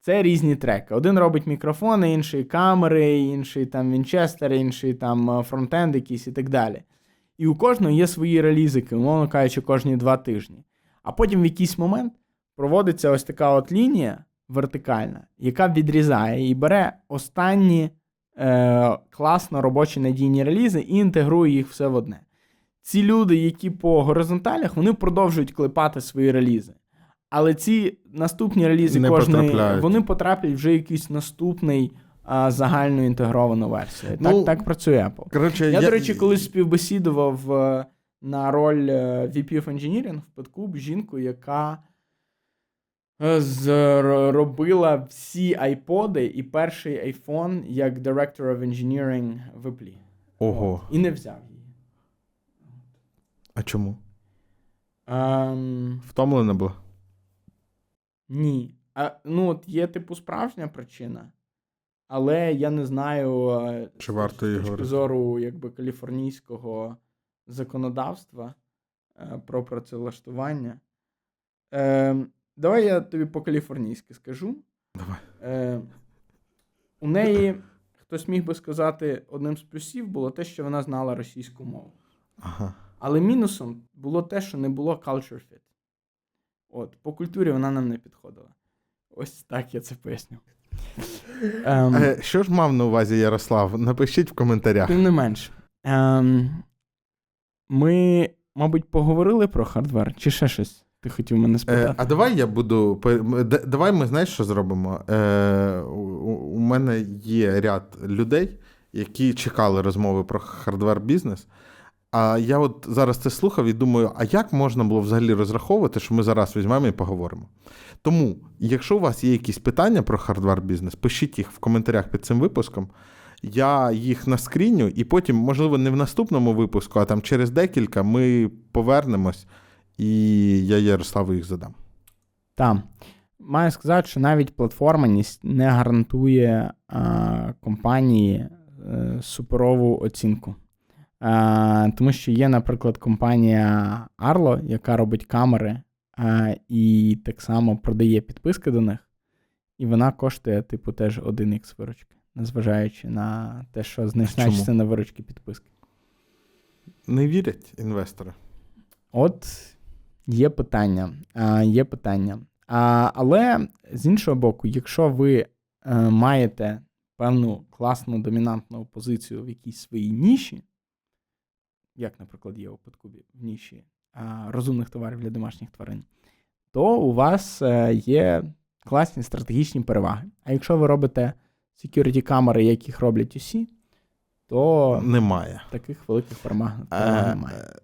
Це різні треки. Один робить мікрофони, інший камери, інший там вінчестер, інший там е, фронтенд якийсь і так далі. І у кожного є свої релізики, умовно кажучи, кожні два тижні. А потім в якийсь момент проводиться ось така от лінія вертикальна, яка відрізає і бере останні е, класно робочі надійні релізи і інтегрує їх все в одне. Ці люди, які по горизонталях, вони продовжують клепати свої релізи. Але ці наступні релізи Не кожної, потрапляють. вони потраплять вже в якийсь наступний а, загальну інтегровану версію. Ну, так, так працює Apple. Коротше, Я, до речі, колись співбесідував е, на роль е, VP of Engineering в Петкуб жінку, яка е, зро- робила всі айподи і перший iPhone як Director of Engineering в Apple. Ого. От. І не взяв. А чому? Ем, Втомлена була? ні. А, ну, от є, типу, справжня причина, але я не знаю, е, Чи варто її точки говорити? зору якби, каліфорнійського законодавства е, про працевлаштування. Е, давай я тобі по-каліфорнійськи скажу. Давай. Е, у неї, хтось міг би сказати, одним з плюсів було те, що вона знала російську мову. Ага. Але мінусом було те, що не було culture fit. От, по культурі вона нам не підходила. Ось так я це поясню. Ем, Е, що ж мав на увазі Ярослав? Напишіть в коментарях. Тим не менш. Ем, ми, мабуть, поговорили про хардвер, чи ще щось ти хотів мене Е, спитати? а давай я буду. Давай ми знаєш, що зробимо? Е, у, у мене є ряд людей, які чекали розмови про hardware бізнес. А я от зараз це слухав і думаю, а як можна було взагалі розраховувати, що ми зараз візьмемо і поговоримо? Тому, якщо у вас є якісь питання про hardware бізнес, пишіть їх в коментарях під цим випуском. Я їх наскріню, і потім, можливо, не в наступному випуску, а там через декілька ми повернемось, і я Ярославу їх задам. Так. Маю сказати, що навіть платформеність не гарантує а, компанії е, суперову оцінку. А, тому що є, наприклад, компанія Arlo, яка робить камери а, і так само продає підписки до них, і вона коштує, типу, теж 1х виручки, незважаючи на те, що значна частина виручки підписки. Не вірять інвестори. От є питання. А, є питання. А, але з іншого боку, якщо ви е, маєте певну класну домінантну позицію в якійсь своїй ніші, як, наприклад, є у Подкубі в ніші розумних товарів для домашніх тварин, то у вас е, є класні стратегічні переваги. А якщо ви робите security камери, яких роблять усі, то Немає. таких великих переваг Е, немає.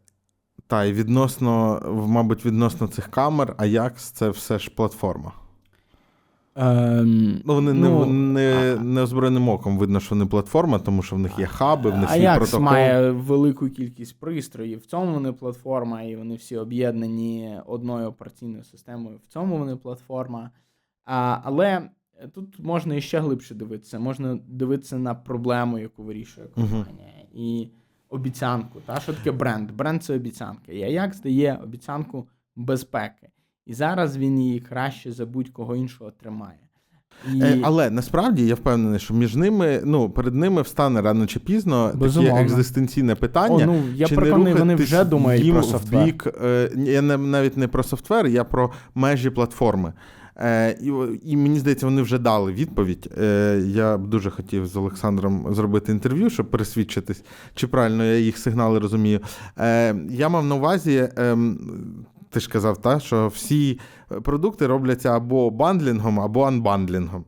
Та, і відносно, мабуть, відносно цих камер, Ajax це все ж платформа. Ем, Ну, вони Ну, не, не, а- неозброєним оком видно, що вони платформа, тому що в них є хаби, в них свій протокол. має велику кількість пристроїв. В цьому вони платформа, і вони всі об'єднані одною операційною системою. В цьому вони платформа. А, але тут можна іще глибше дивитися. Можна дивитися на проблему, яку вирішує компанія. І обіцянку. Та? Що таке бренд? Бренд це обіцянка. І Ajax дає обіцянку безпеки. І зараз він її краще за будь-кого іншого тримає. І... Е, але насправді я впевнений, що між ними, ну, перед ними встане рано чи пізно Безумовно. таке екзистенційне питання. О, ну, я чи не вони вже думають їм про в бік. Е, я не, навіть не про софтвер, я про межі платформи. Е, і, і мені здається, вони вже дали відповідь. Е, я б дуже хотів з Олександром зробити інтерв'ю, щоб пересвідчитись, чи правильно я їх сигнали розумію. Е, я мав на увазі. Е, ти ж казав, та, що всі продукти робляться або бандлінгом, або анбандлінгом.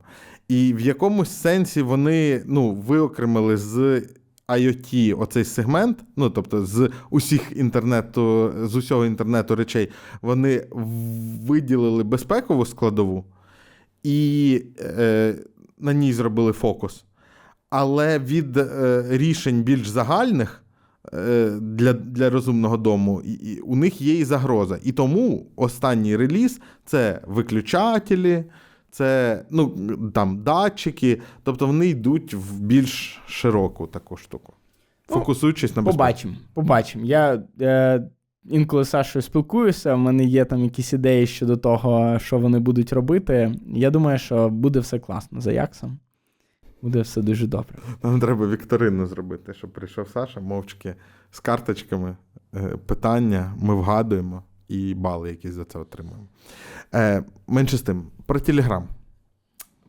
І в якомусь сенсі вони ну, виокремили з IoT оцей сегмент, ну тобто з усіх інтернету, з усього інтернету речей, вони виділили безпекову складову і е, на ній зробили фокус. Але від е, рішень більш загальних е, для для розумного дому і, і, у них є і загроза. І тому останній реліз це виключателі, це ну, там датчики, тобто вони йдуть в більш широку таку штуку, Ну, фокусуючись на безпеку. Побачимо, побачимо. Я е, інколи з Сашою спілкуюся, в мене є там якісь ідеї щодо того, що вони будуть робити. Я думаю, що буде все класно за Яксом. Буде все дуже добре. Нам треба вікторину зробити, щоб прийшов Саша, мовчки з карточками, е, питання, ми вгадуємо і бали якісь за це отримуємо. Е, Менше з тим, про Телеграм.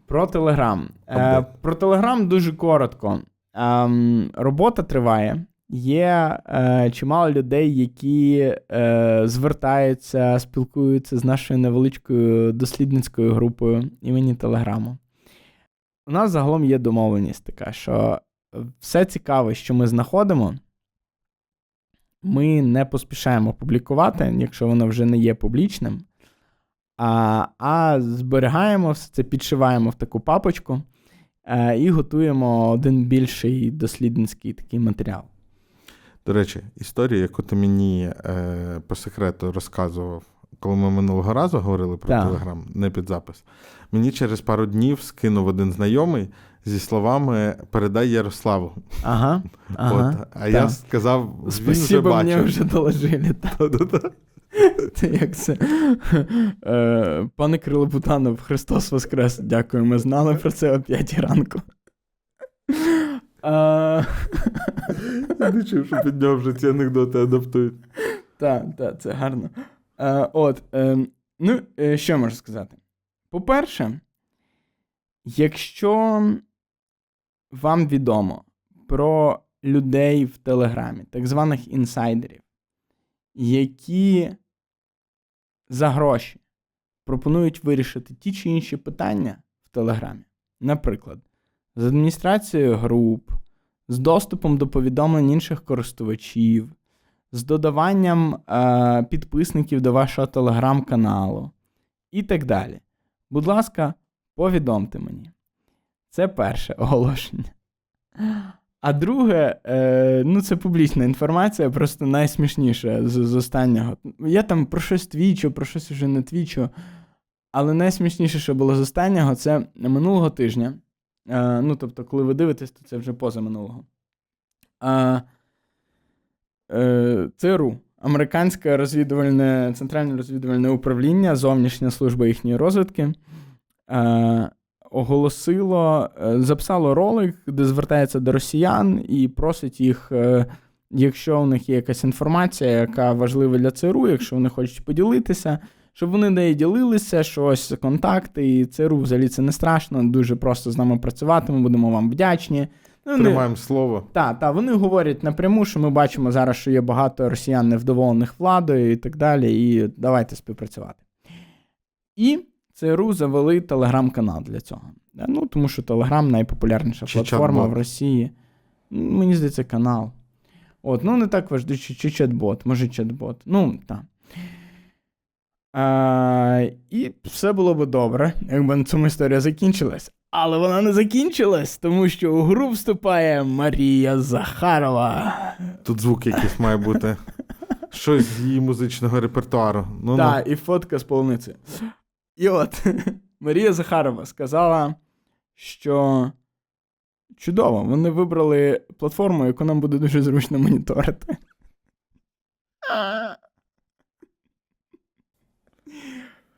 Про Телеграм. Е, про Телеграм дуже коротко. Ем, робота триває. Є е, чимало людей, які е, звертаються, спілкуються з нашою невеличкою дослідницькою групою імені Телеграму. У нас загалом є домовленість така, що все цікаве, що ми знаходимо, ми не поспішаємо публікувати, якщо воно вже не є публічним. А, а зберігаємо все це, підшиваємо в таку папочку е, і готуємо один більший дослідницький такий матеріал. До речі, історія, яку ти мені е, по секрету розказував, коли ми минулого разу говорили про Так. Телеграм, не під запис. Мені через пару днів скинув один знайомий зі словами Передай Ярославу. Ага. ага От, а я так. сказав, він вже Спасибо, мені вже доложили. Це як це? Е, Пане Кирило Бутанов, Христос Воскрес. Дякую, ми знали про це о 5 ранку. Я не чув, що під нього вже ці анекдоти адаптують. Так, так, це гарно. Е, от, е, ну, е, що можу сказати? По-перше, якщо вам відомо про людей в Телеграмі, так званих інсайдерів, які за гроші пропонують вирішити ті чи інші питання в Телеграмі, наприклад, з адміністрацією груп, з доступом до повідомлень інших користувачів, з додаванням е, підписників до вашого телеграм-каналу і так далі. Будь ласка, повідомте мені. Це перше оголошення. А друге, е, ну це публічна інформація, просто найсмішніше з, з останнього. Я там про щось твічу, про щось уже не твічу. Але найсмішніше, що було з останнього, це минулого тижня. Е, ну, тобто, коли ви дивитесь, то це вже поза минулого. Е, е, ЦРУ, Американське розвідувальне, Центральне розвідувальне управління, зовнішня служба їхньої розвідки. Е, оголосило, е, записало ролик, де звертається до росіян і просить їх, е, якщо у них є якась інформація, яка важлива для ЦРУ, якщо вони хочуть поділитися, щоб вони нею ділилися, що ось контакти, і ЦРУ взагалі це не страшно, дуже просто з нами працювати, ми будемо вам вдячні. Ну, вони- Тримаємо слово. так, так, вони говорять напряму, що ми бачимо зараз, що є багато росіян невдоволених владою і так далі, і давайте співпрацювати. І ЦРУ завели телеграм-канал для цього. Ну, тому що Телеграм найпопулярніша Чи платформа чат-бот? в Росії. Мені здається, канал. От, ну не так важливо, чи, чи чат-бот, може чат-бот. Ну, так. А, і все було би добре, якби на цьому історія закінчилась. Але вона не закінчилась, тому що у гру вступає Марія Захарова. Тут звук якийсь має бути. Щось з її музичного репертуару. Ну, Так, і фотка з полуниці. І от Марія Захарова сказала, що чудово, вони вибрали платформу, яку нам буде дуже зручно моніторити.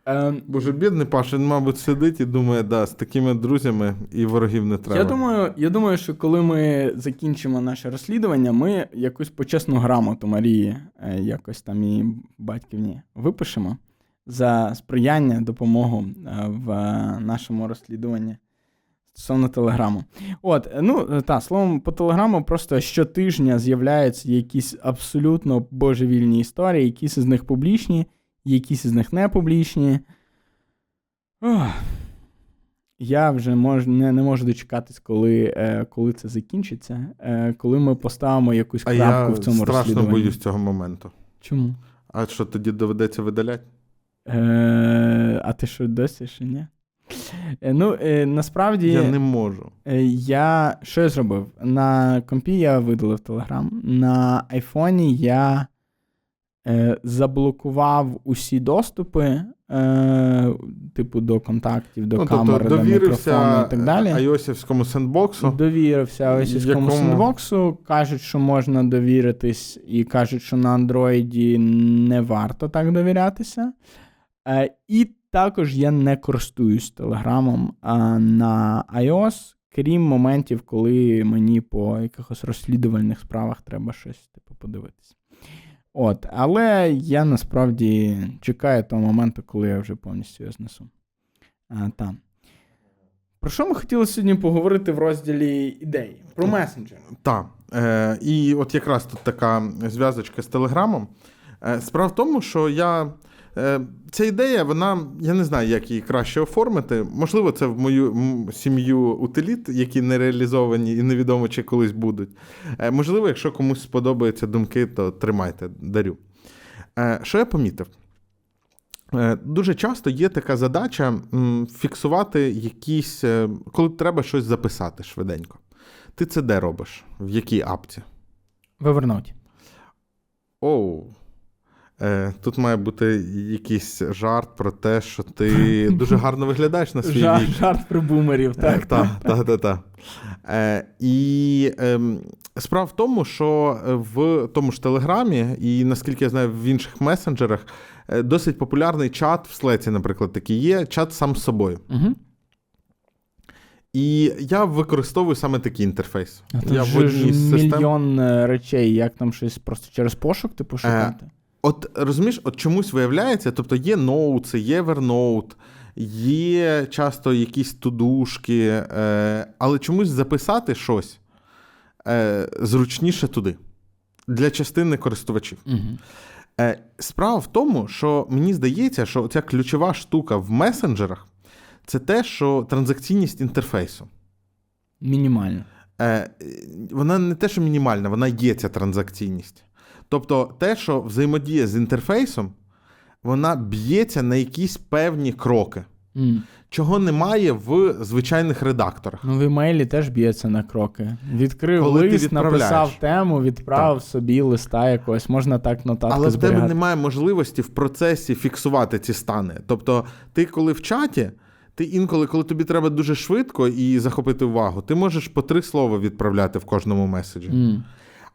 Ем, Боже, бідний Паша, він, мабуть, сидить і думає, да, з такими друзями і ворогів не треба. Я думаю, я думаю, що коли ми закінчимо наше розслідування, ми якусь почесну грамоту Марії, е, якось там і батьківні випишемо за сприяння, допомогу е, в е, нашому розслідуванні стосовно телеграму. От, ну та, словом, по телеграму просто щотижня з'являються якісь абсолютно божевільні історії, якісь з них публічні, якісь з них не публічні. Ох. Я вже мож, не, не можу дочекатись, коли, е, коли це закінчиться, е, коли ми поставимо якусь а крапку я в цьому страшно розслідуванні. боюсь цього моменту. Чому? А що тоді доведеться видаляти? Е, а ти що досі ще ні? Е, ну, е, насправді, Я не можу. е, я що я зробив? На компі я видалив Телеграм, на айфоні я заблокував усі доступи, е, типу, до контактів, до ну, камери, тобто до мікрофону і так далі. айосівському сендбоксу. Довірився російському якому- сендбоксу. Кажуть, що можна довіритись, і кажуть, що на Андроїді не варто так довірятися. Е, і також я не користуюсь Телеграмом на iOS, крім моментів, коли мені по якихось розслідувальних справах треба щось типу, подивитися. От, але я насправді чекаю того моменту, коли я вже повністю його знесу. А, там. Про що ми хотіли сьогодні поговорити в розділі ідеї? Про месенджер. Так. Е, і от якраз тут така зв'язочка з Телеграмом. Е, справа в тому, що я. Е, ця ідея, вона, я не знаю, як її краще оформити. Можливо, це в мою сім'ю утиліт, які не реалізовані і невідомо чи колись будуть. Е, можливо, якщо комусь сподобаються думки, то тримайте, дарю. Е, що я помітив? Дуже часто є така задача фіксувати якісь, коли треба щось записати швиденько. Ти це де робиш? В якій апці? Вивернуть. Оу. Е, тут має бути якийсь жарт про те, що ти дуже гарно виглядаєш на свій Жарт, вік. жарт про бумерів, так. Так, так, так, так. Е, і ем, справа в тому, що в тому ж Телеграмі, і наскільки я знаю, в інших месенджерах е, досить популярний чат в Слеці, наприклад, такий є, чат сам з собою. Угу. І я використовую саме такий інтерфейс. А я в одній систем. мільйон е, речей, як там щось просто через пошук типу шукати. От розумієш, от чомусь виявляється, тобто є ноутси, є Evernote, є часто якісь тудушки, е, але чомусь записати щось е, зручніше туди для частини користувачів. Угу. Е, справа в тому, що мені здається, що ця ключова штука в месенджерах це те, що транзакційність інтерфейсу. Мінімально. Е, вона не те, що мінімальна, вона є ця транзакційність. Тобто, те, що взаємодія з інтерфейсом, вона б'ється на якісь певні кроки, М. чого немає в звичайних редакторах. Ну, в імейлі теж б'ється на кроки. Відкрив Коли лист, написав тему, відправив собі листа якогось. Можна так нотатки Але в тебе немає можливості в процесі фіксувати ці стани. Тобто, ти коли в чаті, ти інколи, коли тобі треба дуже швидко і захопити увагу, ти можеш по три слова відправляти в кожному меседжі. М.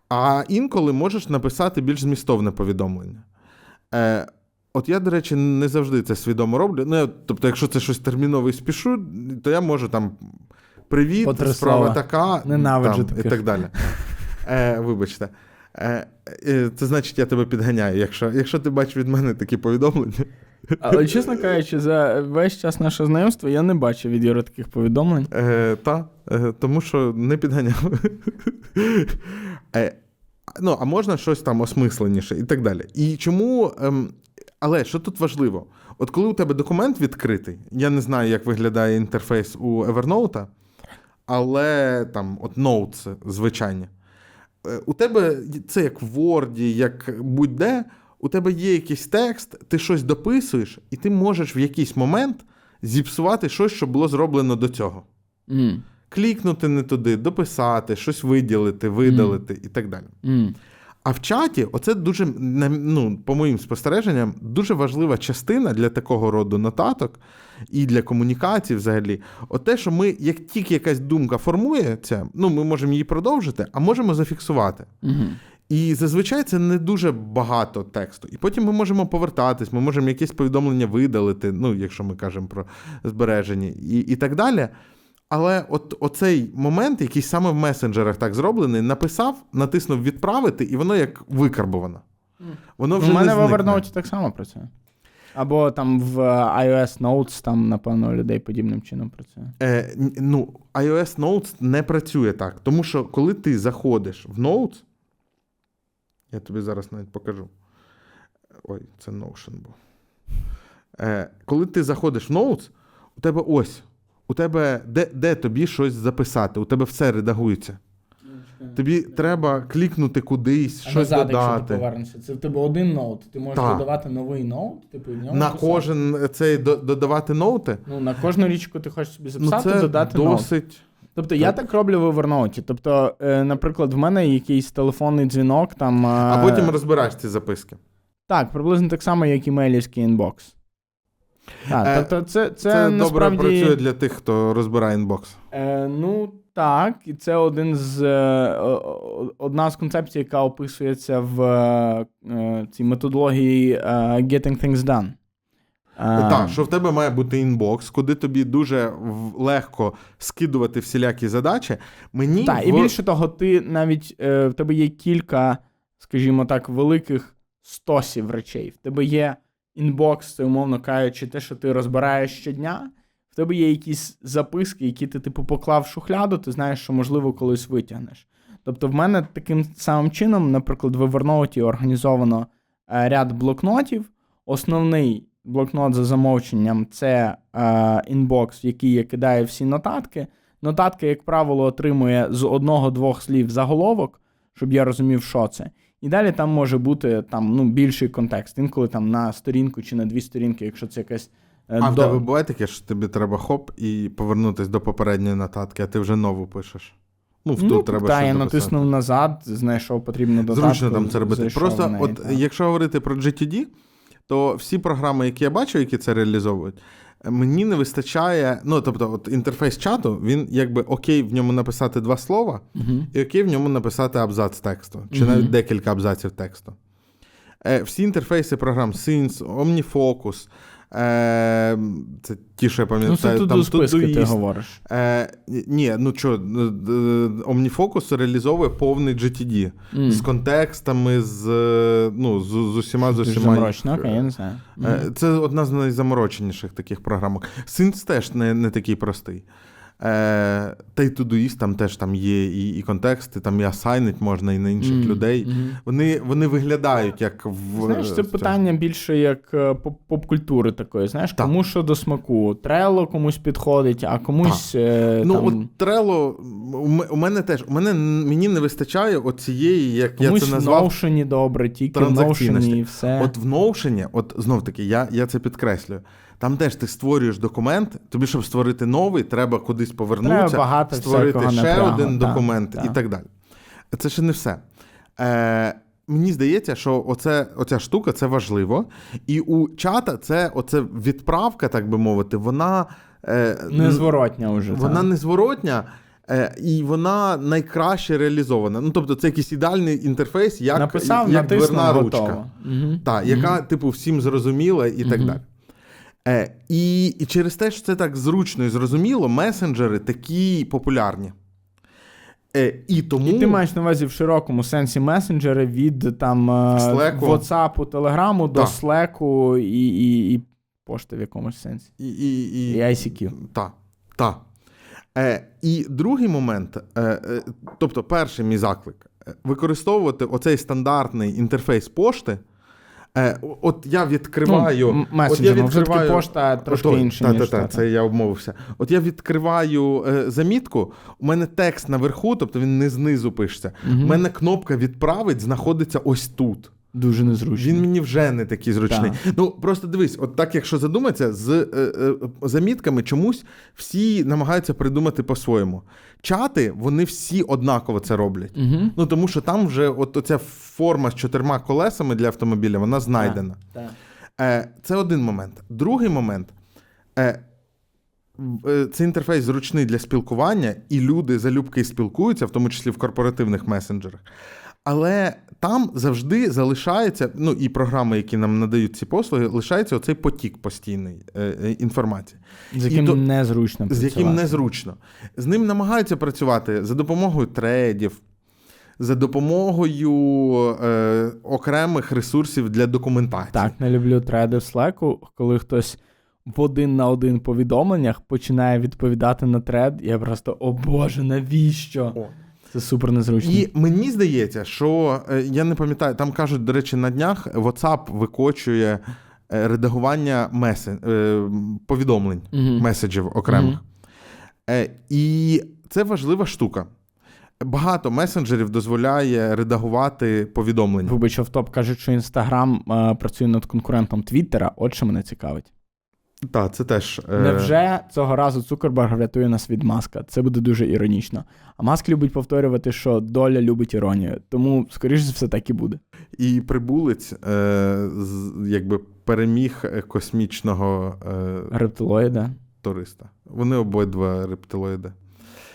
А інколи можеш написати більш змістовне повідомлення. Е, от я, до речі, не завжди це свідомо роблю. Ну, я- тобто, якщо це щось термінове спішу, то я можу там привіт, По справа така, Ненавиджу там, і так далі. Е, вибачте. Е, е, це значить, я тебе підганяю, якщо, якщо ти бачиш від мене такі повідомлення. Але, чесно кажучи, за весь час нашого знайомства я не бачив від Юри таких повідомлень. Е, та, е, тому що не підганяв. Е, ну, а можна щось там осмисленіше і так далі. І чому. Ем, але що тут важливо? От коли у тебе документ відкритий, я не знаю, як виглядає інтерфейс у Evernote, але там, от Notes звичайні. Е, У тебе це як в Word, як будь-де, у тебе є якийсь текст, ти щось дописуєш, і ти можеш в якийсь момент зіпсувати щось, що було зроблено до цього. М. Клікнути не туди, дописати, щось виділити, видалити і так далі. М. А в чаті, оце дуже, ну, по моїм спостереженням, дуже важлива частина для такого роду нотаток і для комунікації взагалі. От те, що ми, як тільки якась думка формується, ну, ми можемо її продовжити, а можемо зафіксувати. Мгм. І зазвичай це не дуже багато тексту. І потім ми можемо повертатись, ми можемо якесь повідомлення видалити, ну, якщо ми кажемо про збережені, і, і так далі. Але от оцей момент, який саме в месенджерах так зроблений, написав, натиснув відправити, і воно як викарбовано. Воно вже У мене не в. Evernote так само працює. Або там в iOS Notes, там, напевно, людей подібним чином працює. Е, ну, iOS Notes не працює так. Тому що коли ти заходиш в Notes, я тобі зараз навіть покажу. Ой, це Notion був. Е, коли ти заходиш в Notes, у тебе ось. У тебе де, де тобі щось записати? У тебе все редагується. Тобі треба клікнути кудись, А щось назад, якщо ти повернешся, це в тебе один ноут. Ти можеш Так. додавати новий ноут, типу, в ньому На писати. кожен цей додавати ноути. Ну, на кожну річку ти хочеш собі Ну, записати, це додати ноут. досить. Тобто я так роблю в Evernote. Тобто, е, наприклад, в мене якийсь телефонний дзвінок там. е, А потім розбираєш ці записки. Так, приблизно так само, як емейлівський інбокс. Так, Е, тобто це, це, Це, насправді... добре працює для тих, хто розбирає інбокс. Е, ну так, і це один з е, одна з концепцій, яка описується в е, цій методології е, Getting Things Done. Е, Так, що в тебе має бути інбокс, куди тобі дуже легко скидувати всілякі задачі. Мені Так, і в- більше того, ти навіть е, в тебе є кілька, скажімо так, великих стосів речей. В тебе є інбокс, це умовно кажучи, те, що ти розбираєш щодня. В тебе є якісь записки, які ти, типу, поклав в шухляду, ти знаєш, що можливо колись витягнеш. Тобто, в мене таким самим чином, наприклад, в Evernote організовано е, ряд блокнотів. Основний блокнот за замовченням це е, інбокс, в який я кидаю всі нотатки. Нотатка, як правило, отримує з одного-двох слів заголовок, щоб я розумів, що це. І далі там може бути там, ну, більший контекст. Інколи там на сторінку чи на дві сторінки, якщо це якась. е, А в до- тебе буває таке, що тобі треба хоп і повернутися до попередньої нотатки, а ти вже нову пишеш. Ну, в ну, тут треба та, я натиснув назад, знайшов потрібну додатку. Зручно там це робити. Просто, неї, от так. якщо говорити про GTD, то всі програми, які я бачу, які це реалізовують, мені не вистачає. Ну, тобто, от інтерфейс чату, він якби окей в ньому написати два слова, Мгм. і окей в ньому написати абзац тексту, чи Мгм. навіть декілька абзаців тексту. Е, всі інтерфейси програм Sins, OmniFocus, е, це ті, що я Ну, пам'ятаю, це тут там списки ти говориш. Е, ні, ну що, е, е, OmniFocus реалізовує повний GTD mm. з контекстами, з, е, ну, з, з усіма з усіма. заморочено, окей, я не знаю. Це одна з найзамороченіших таких програмок. Sins теж не, не такий простий. Е, та й Todoist там теж там є і, і контексти, там і асайнить можна і на інших Мгм. людей. Вони, вони виглядають як в. Знаєш, це в питання більше як е, поп- поп-культури такої. Знаєш, Так. кому що до смаку. Трело комусь підходить, а комусь. е, Ну, там, от Trello, у мене теж, у мене мені не вистачає оцієї, як я комусь це в назвав, Notion добре, тільки в. Notion і все. От в Notion, от знов таки, я, я це підкреслюю. Там теж ти створюєш документ, тобі, щоб створити новий, треба кудись повернутися, Треба створити ще напрягу, один так, документ так. і так далі. Це ще не все. Е, мені здається, що оце, оця штука це важливо. І у чата це оце відправка, так би мовити, вона. Е, Незворотня вже. вона так. незворотня. е, І вона найкраще реалізована. Ну, тобто, це якийсь ідеальний інтерфейс, як, Написав, як натиснув, дверна готово. ручка. Мгм. Так, яка, типу, всім зрозуміла і так далі. Е, і, і через те, що це так зручно і зрозуміло, месенджери такі популярні. Е, і тому. І ти маєш на увазі в широкому сенсі месенджери від там е, Slack. WhatsApp, Telegram до. Slack і, і, і пошти в якомусь сенсі. І, і, і, І ICQ. Так, так. Е, і другий момент, е, е, тобто, перший мій заклик, е, використовувати оцей стандартний інтерфейс пошти. Е, от я відкриваю. Ну, от я відкриваю пошта трошки інша. та, та, та, та, це я обмовився. От я відкриваю е, замітку, у мене текст наверху, тобто він не знизу пишеться. Мгм. У мене кнопка відправить знаходиться ось тут. Дуже незручно. Він мені вже не такий зручний. Ну просто дивись, от так, якщо задуматися, з е, е, замітками чомусь всі намагаються придумати по-своєму. Чати, вони всі однаково це роблять. Угу. Ну тому що там вже от оця форма з чотирма колесами для автомобіля, вона знайдена. Так. Е, це один момент. Другий момент. Е, е, Цей інтерфейс зручний для спілкування, і люди залюбки спілкуються, в тому числі в корпоративних месенджерах. Але там завжди залишається, ну і програми, які нам надають ці послуги, лишається оцей потік постійний е, е, інформації, З яким то- незручно з яким незручно. З ним намагаються працювати за допомогою тредів, за допомогою е, окремих ресурсів для документації. Так, не люблю треди в Slack, коли хтось в один на один повідомленнях починає відповідати на тред. Я просто, о Боже, навіщо? О. Це супер незручно. І мені здається, що е, я не пам'ятаю, там кажуть, до речі, на днях WhatsApp викочує е, редагування месен, е, повідомлень, Мгм. меседжів окремих. Е, І це важлива штука. Багато месенджерів дозволяє редагувати повідомлення. Вибач, топ кажуть, що Інстаграм працює над конкурентом Твіттера. От що мене цікавить. Так, це теж. е, Невже цього разу Цукерберг врятує нас від маска? Це буде дуже іронічно. А Маск любить повторювати, що доля любить іронію. Тому, скоріш за все, так і буде. І прибулець, е, якби переміг космічного е, Рептилоїда. туриста. Вони обидва рептилоїди.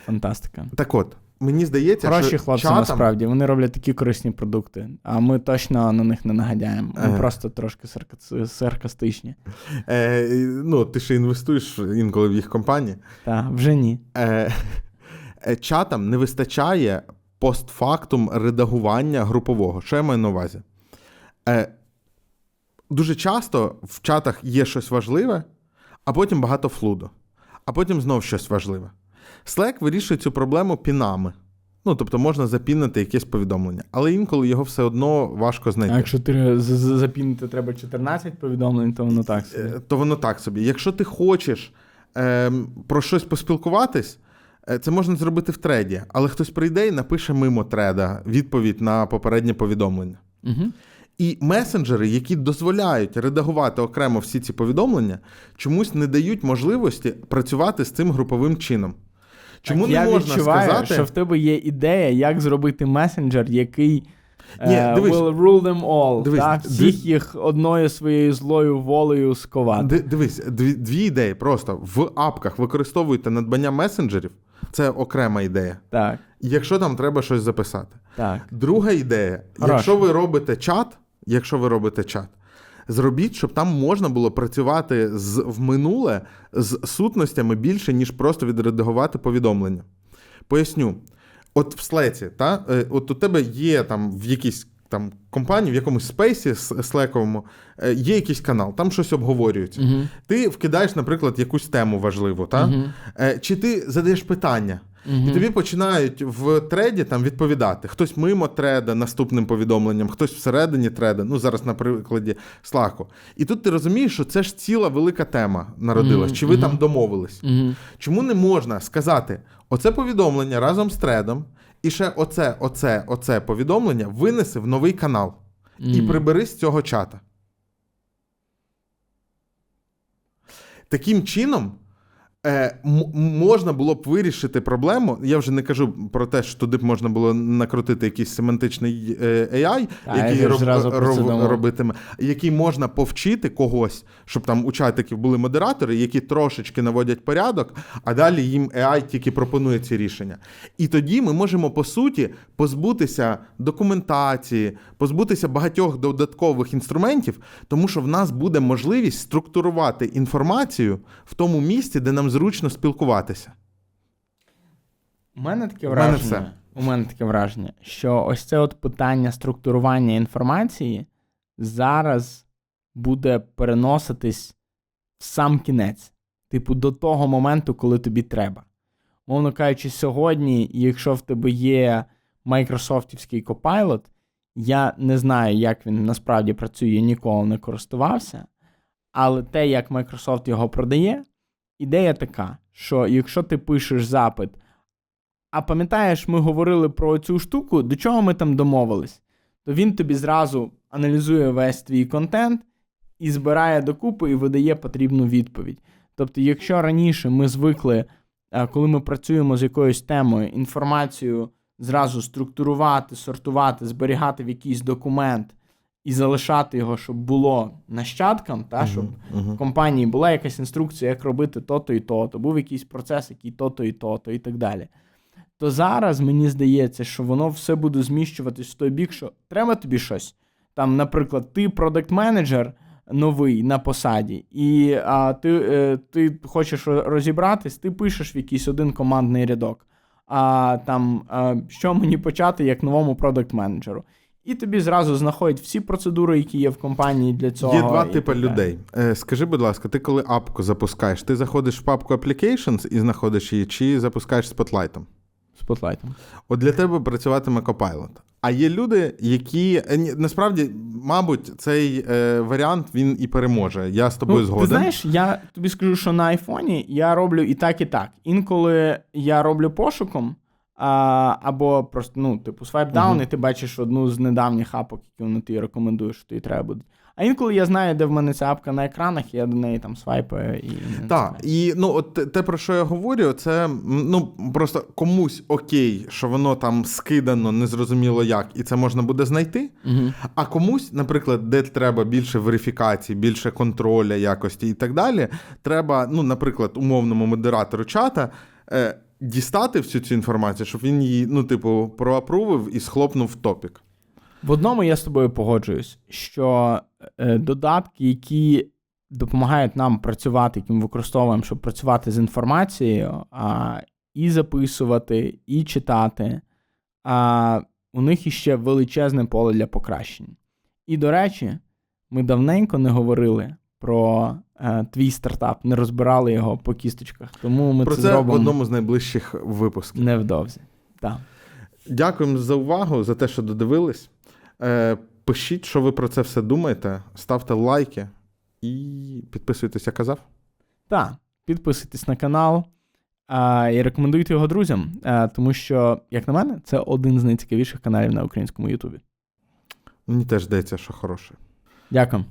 Фантастика. Так от, мені здається, Хороші що хлопці, чатам, насправді, вони роблять такі корисні продукти, а ми точно на них не наганяємо. Ми Е. просто трошки сарка- саркастичні. Е, ну, ти ще інвестуєш інколи в їх компанії. Та вже ні. Е, е, чатам не вистачає постфактум редагування групового. Що я маю на увазі? Е, дуже часто в чатах є щось важливе, а потім багато флуду, а потім знов щось важливе. Slack вирішує цю проблему пінами. Ну, тобто можна запінити якесь повідомлення, але інколи його все одно важко знайти. А якщо ти з- запінити треба 14 повідомлень, то воно так собі. Е, то воно так собі. Якщо ти хочеш ем, про щось поспілкуватись, е, це можна зробити в треді, але хтось прийде і напише мимо треда відповідь на попереднє повідомлення. Угу. І месенджери, які дозволяють редагувати окремо всі ці повідомлення, чомусь не дають можливості працювати з цим груповим чином. Чому так, не я можна відчуваю, сказати, що в тебе є ідея, як зробити месенджер, який Ні, е, дивись. will rule them all, Дивись, так? ди- всіх їх одною своєю злою волею сковати. Дивись, дві, дві ідеї просто в апках використовуйте надбання месенджерів, це окрема ідея. Так, Якщо там треба щось записати. так. Друга ідея: Хорошо. якщо ви робите чат, якщо ви робите чат, зробіть, щоб там можна було працювати з, в минуле з сутностями більше, ніж просто відредагувати повідомлення. Поясню: от в слеці, та, е, от у тебе є там в якійсь там компанії, в якомусь спейсі слековому, е, є якийсь канал, там щось обговорюється. Угу. Ти вкидаєш, наприклад, якусь тему важливу, та? Е, чи ти задаєш питання. І тобі починають в треді там відповідати. Хтось мимо треда наступним повідомленням, хтось всередині треда. Ну зараз на прикладі Слаку. І тут ти розумієш, що це ж ціла велика тема народилась. Мгм, Чи ви мгм. там домовились? Угу. Чому не можна сказати оце повідомлення разом з тредом, і ще оце, оце, оце повідомлення винеси в новий канал і прибери з цього чата. Таким чином. Е, можна було б вирішити проблему. Я вже не кажу про те, що туди б можна було накрутити якийсь семантичний е, AI, я який роб, роб- робитиме, який можна повчити когось, щоб там у чатиків були модератори, які трошечки наводять порядок, а далі їм AI тільки пропонує ці рішення. І тоді ми можемо по суті позбутися документації, позбутися багатьох додаткових інструментів, тому що в нас буде можливість структурувати інформацію в тому місці, де нам зручно спілкуватися. У мене таке У мене враження. все. У мене таке враження, що ось це от питання структурування інформації зараз буде переноситись в сам кінець, типу, до того моменту, коли тобі треба. Мовно кажучи, сьогодні, якщо в тебе є майкрософтівський Copilot, я не знаю, як він насправді працює, ніколи не користувався. Але те, як Microsoft його продає, ідея така, що якщо ти пишеш запит, а пам'ятаєш, ми говорили про цю штуку, до чого ми там домовились, то він тобі зразу аналізує весь твій контент і збирає докупи і видає потрібну відповідь. Тобто, якщо раніше ми звикли, е, коли ми працюємо з якоюсь темою, інформацію зразу структурувати, сортувати, зберігати в якийсь документ і залишати його, щоб було нащадкам, та, щоб в компанії була якась інструкція, як робити то-то і то-то, був якийсь процес, який то-то і то-то, і так далі. То зараз мені здається, що воно все буде зміщуватись в той бік, що треба тобі щось. Там, наприклад, ти продакт-менеджер новий на посаді, і а, ти, е, ти хочеш розібратись, ти пишеш в якийсь один командний рядок. А там, а, що мені почати як новому продакт-менеджеру. І тобі зразу знаходять всі процедури, які є в компанії для цього. Є два типи людей. Е, скажи, будь ласка, ти коли апку запускаєш, ти заходиш в папку Applications і знаходиш її, чи запускаєш спотлайтом? Spotlight ом. От для тебе працюватиме Copilot. А є люди, які е, насправді, мабуть, цей е, варіант він і переможе. Я з тобою Ну, згоден. Ти знаєш, я тобі скажу, що на айфоні я роблю і так, і так. Інколи я роблю пошуком, а, або просто, ну, типу, swipe down, Мгм. і ти бачиш одну з недавніх апок, які вони тобі рекомендують, що тобі треба буде. А інколи я знаю, де в мене ця апка на екранах, і я до неї там свайпаю і. Так, і ну, от те- про що я говорю, це ну просто комусь окей, що воно там скидано, незрозуміло як, і це можна буде знайти. Мгм. А комусь, наприклад, де треба більше верифікації, більше контроля якості і так далі, треба, ну, наприклад, умовному модератору чата. Дістати всю цю інформацію, щоб він її, ну, типу, проапрувив і схлопнув в топік. В одному я з тобою погоджуюсь, що е, додатки, які допомагають нам працювати, які ми використовуємо, щоб працювати з інформацією, а, і записувати, і читати, а, у них іще величезне поле для покращень. І, до речі, ми давненько не говорили про твій стартап, не розбирали його по кісточках. Тому ми Про це, це в одному з найближчих випусків. невдовзі. Так. Дякуємо за увагу, за те, що додивились. Е, пишіть, що ви про це все думаєте, ставте лайки і підписуйтесь, я казав. Так, підписуйтесь на канал а, і рекомендуйте його друзям, а, тому що, як на мене, це один з найцікавіших каналів на українському Ютубі. Мені теж здається, що хороше. Дякую.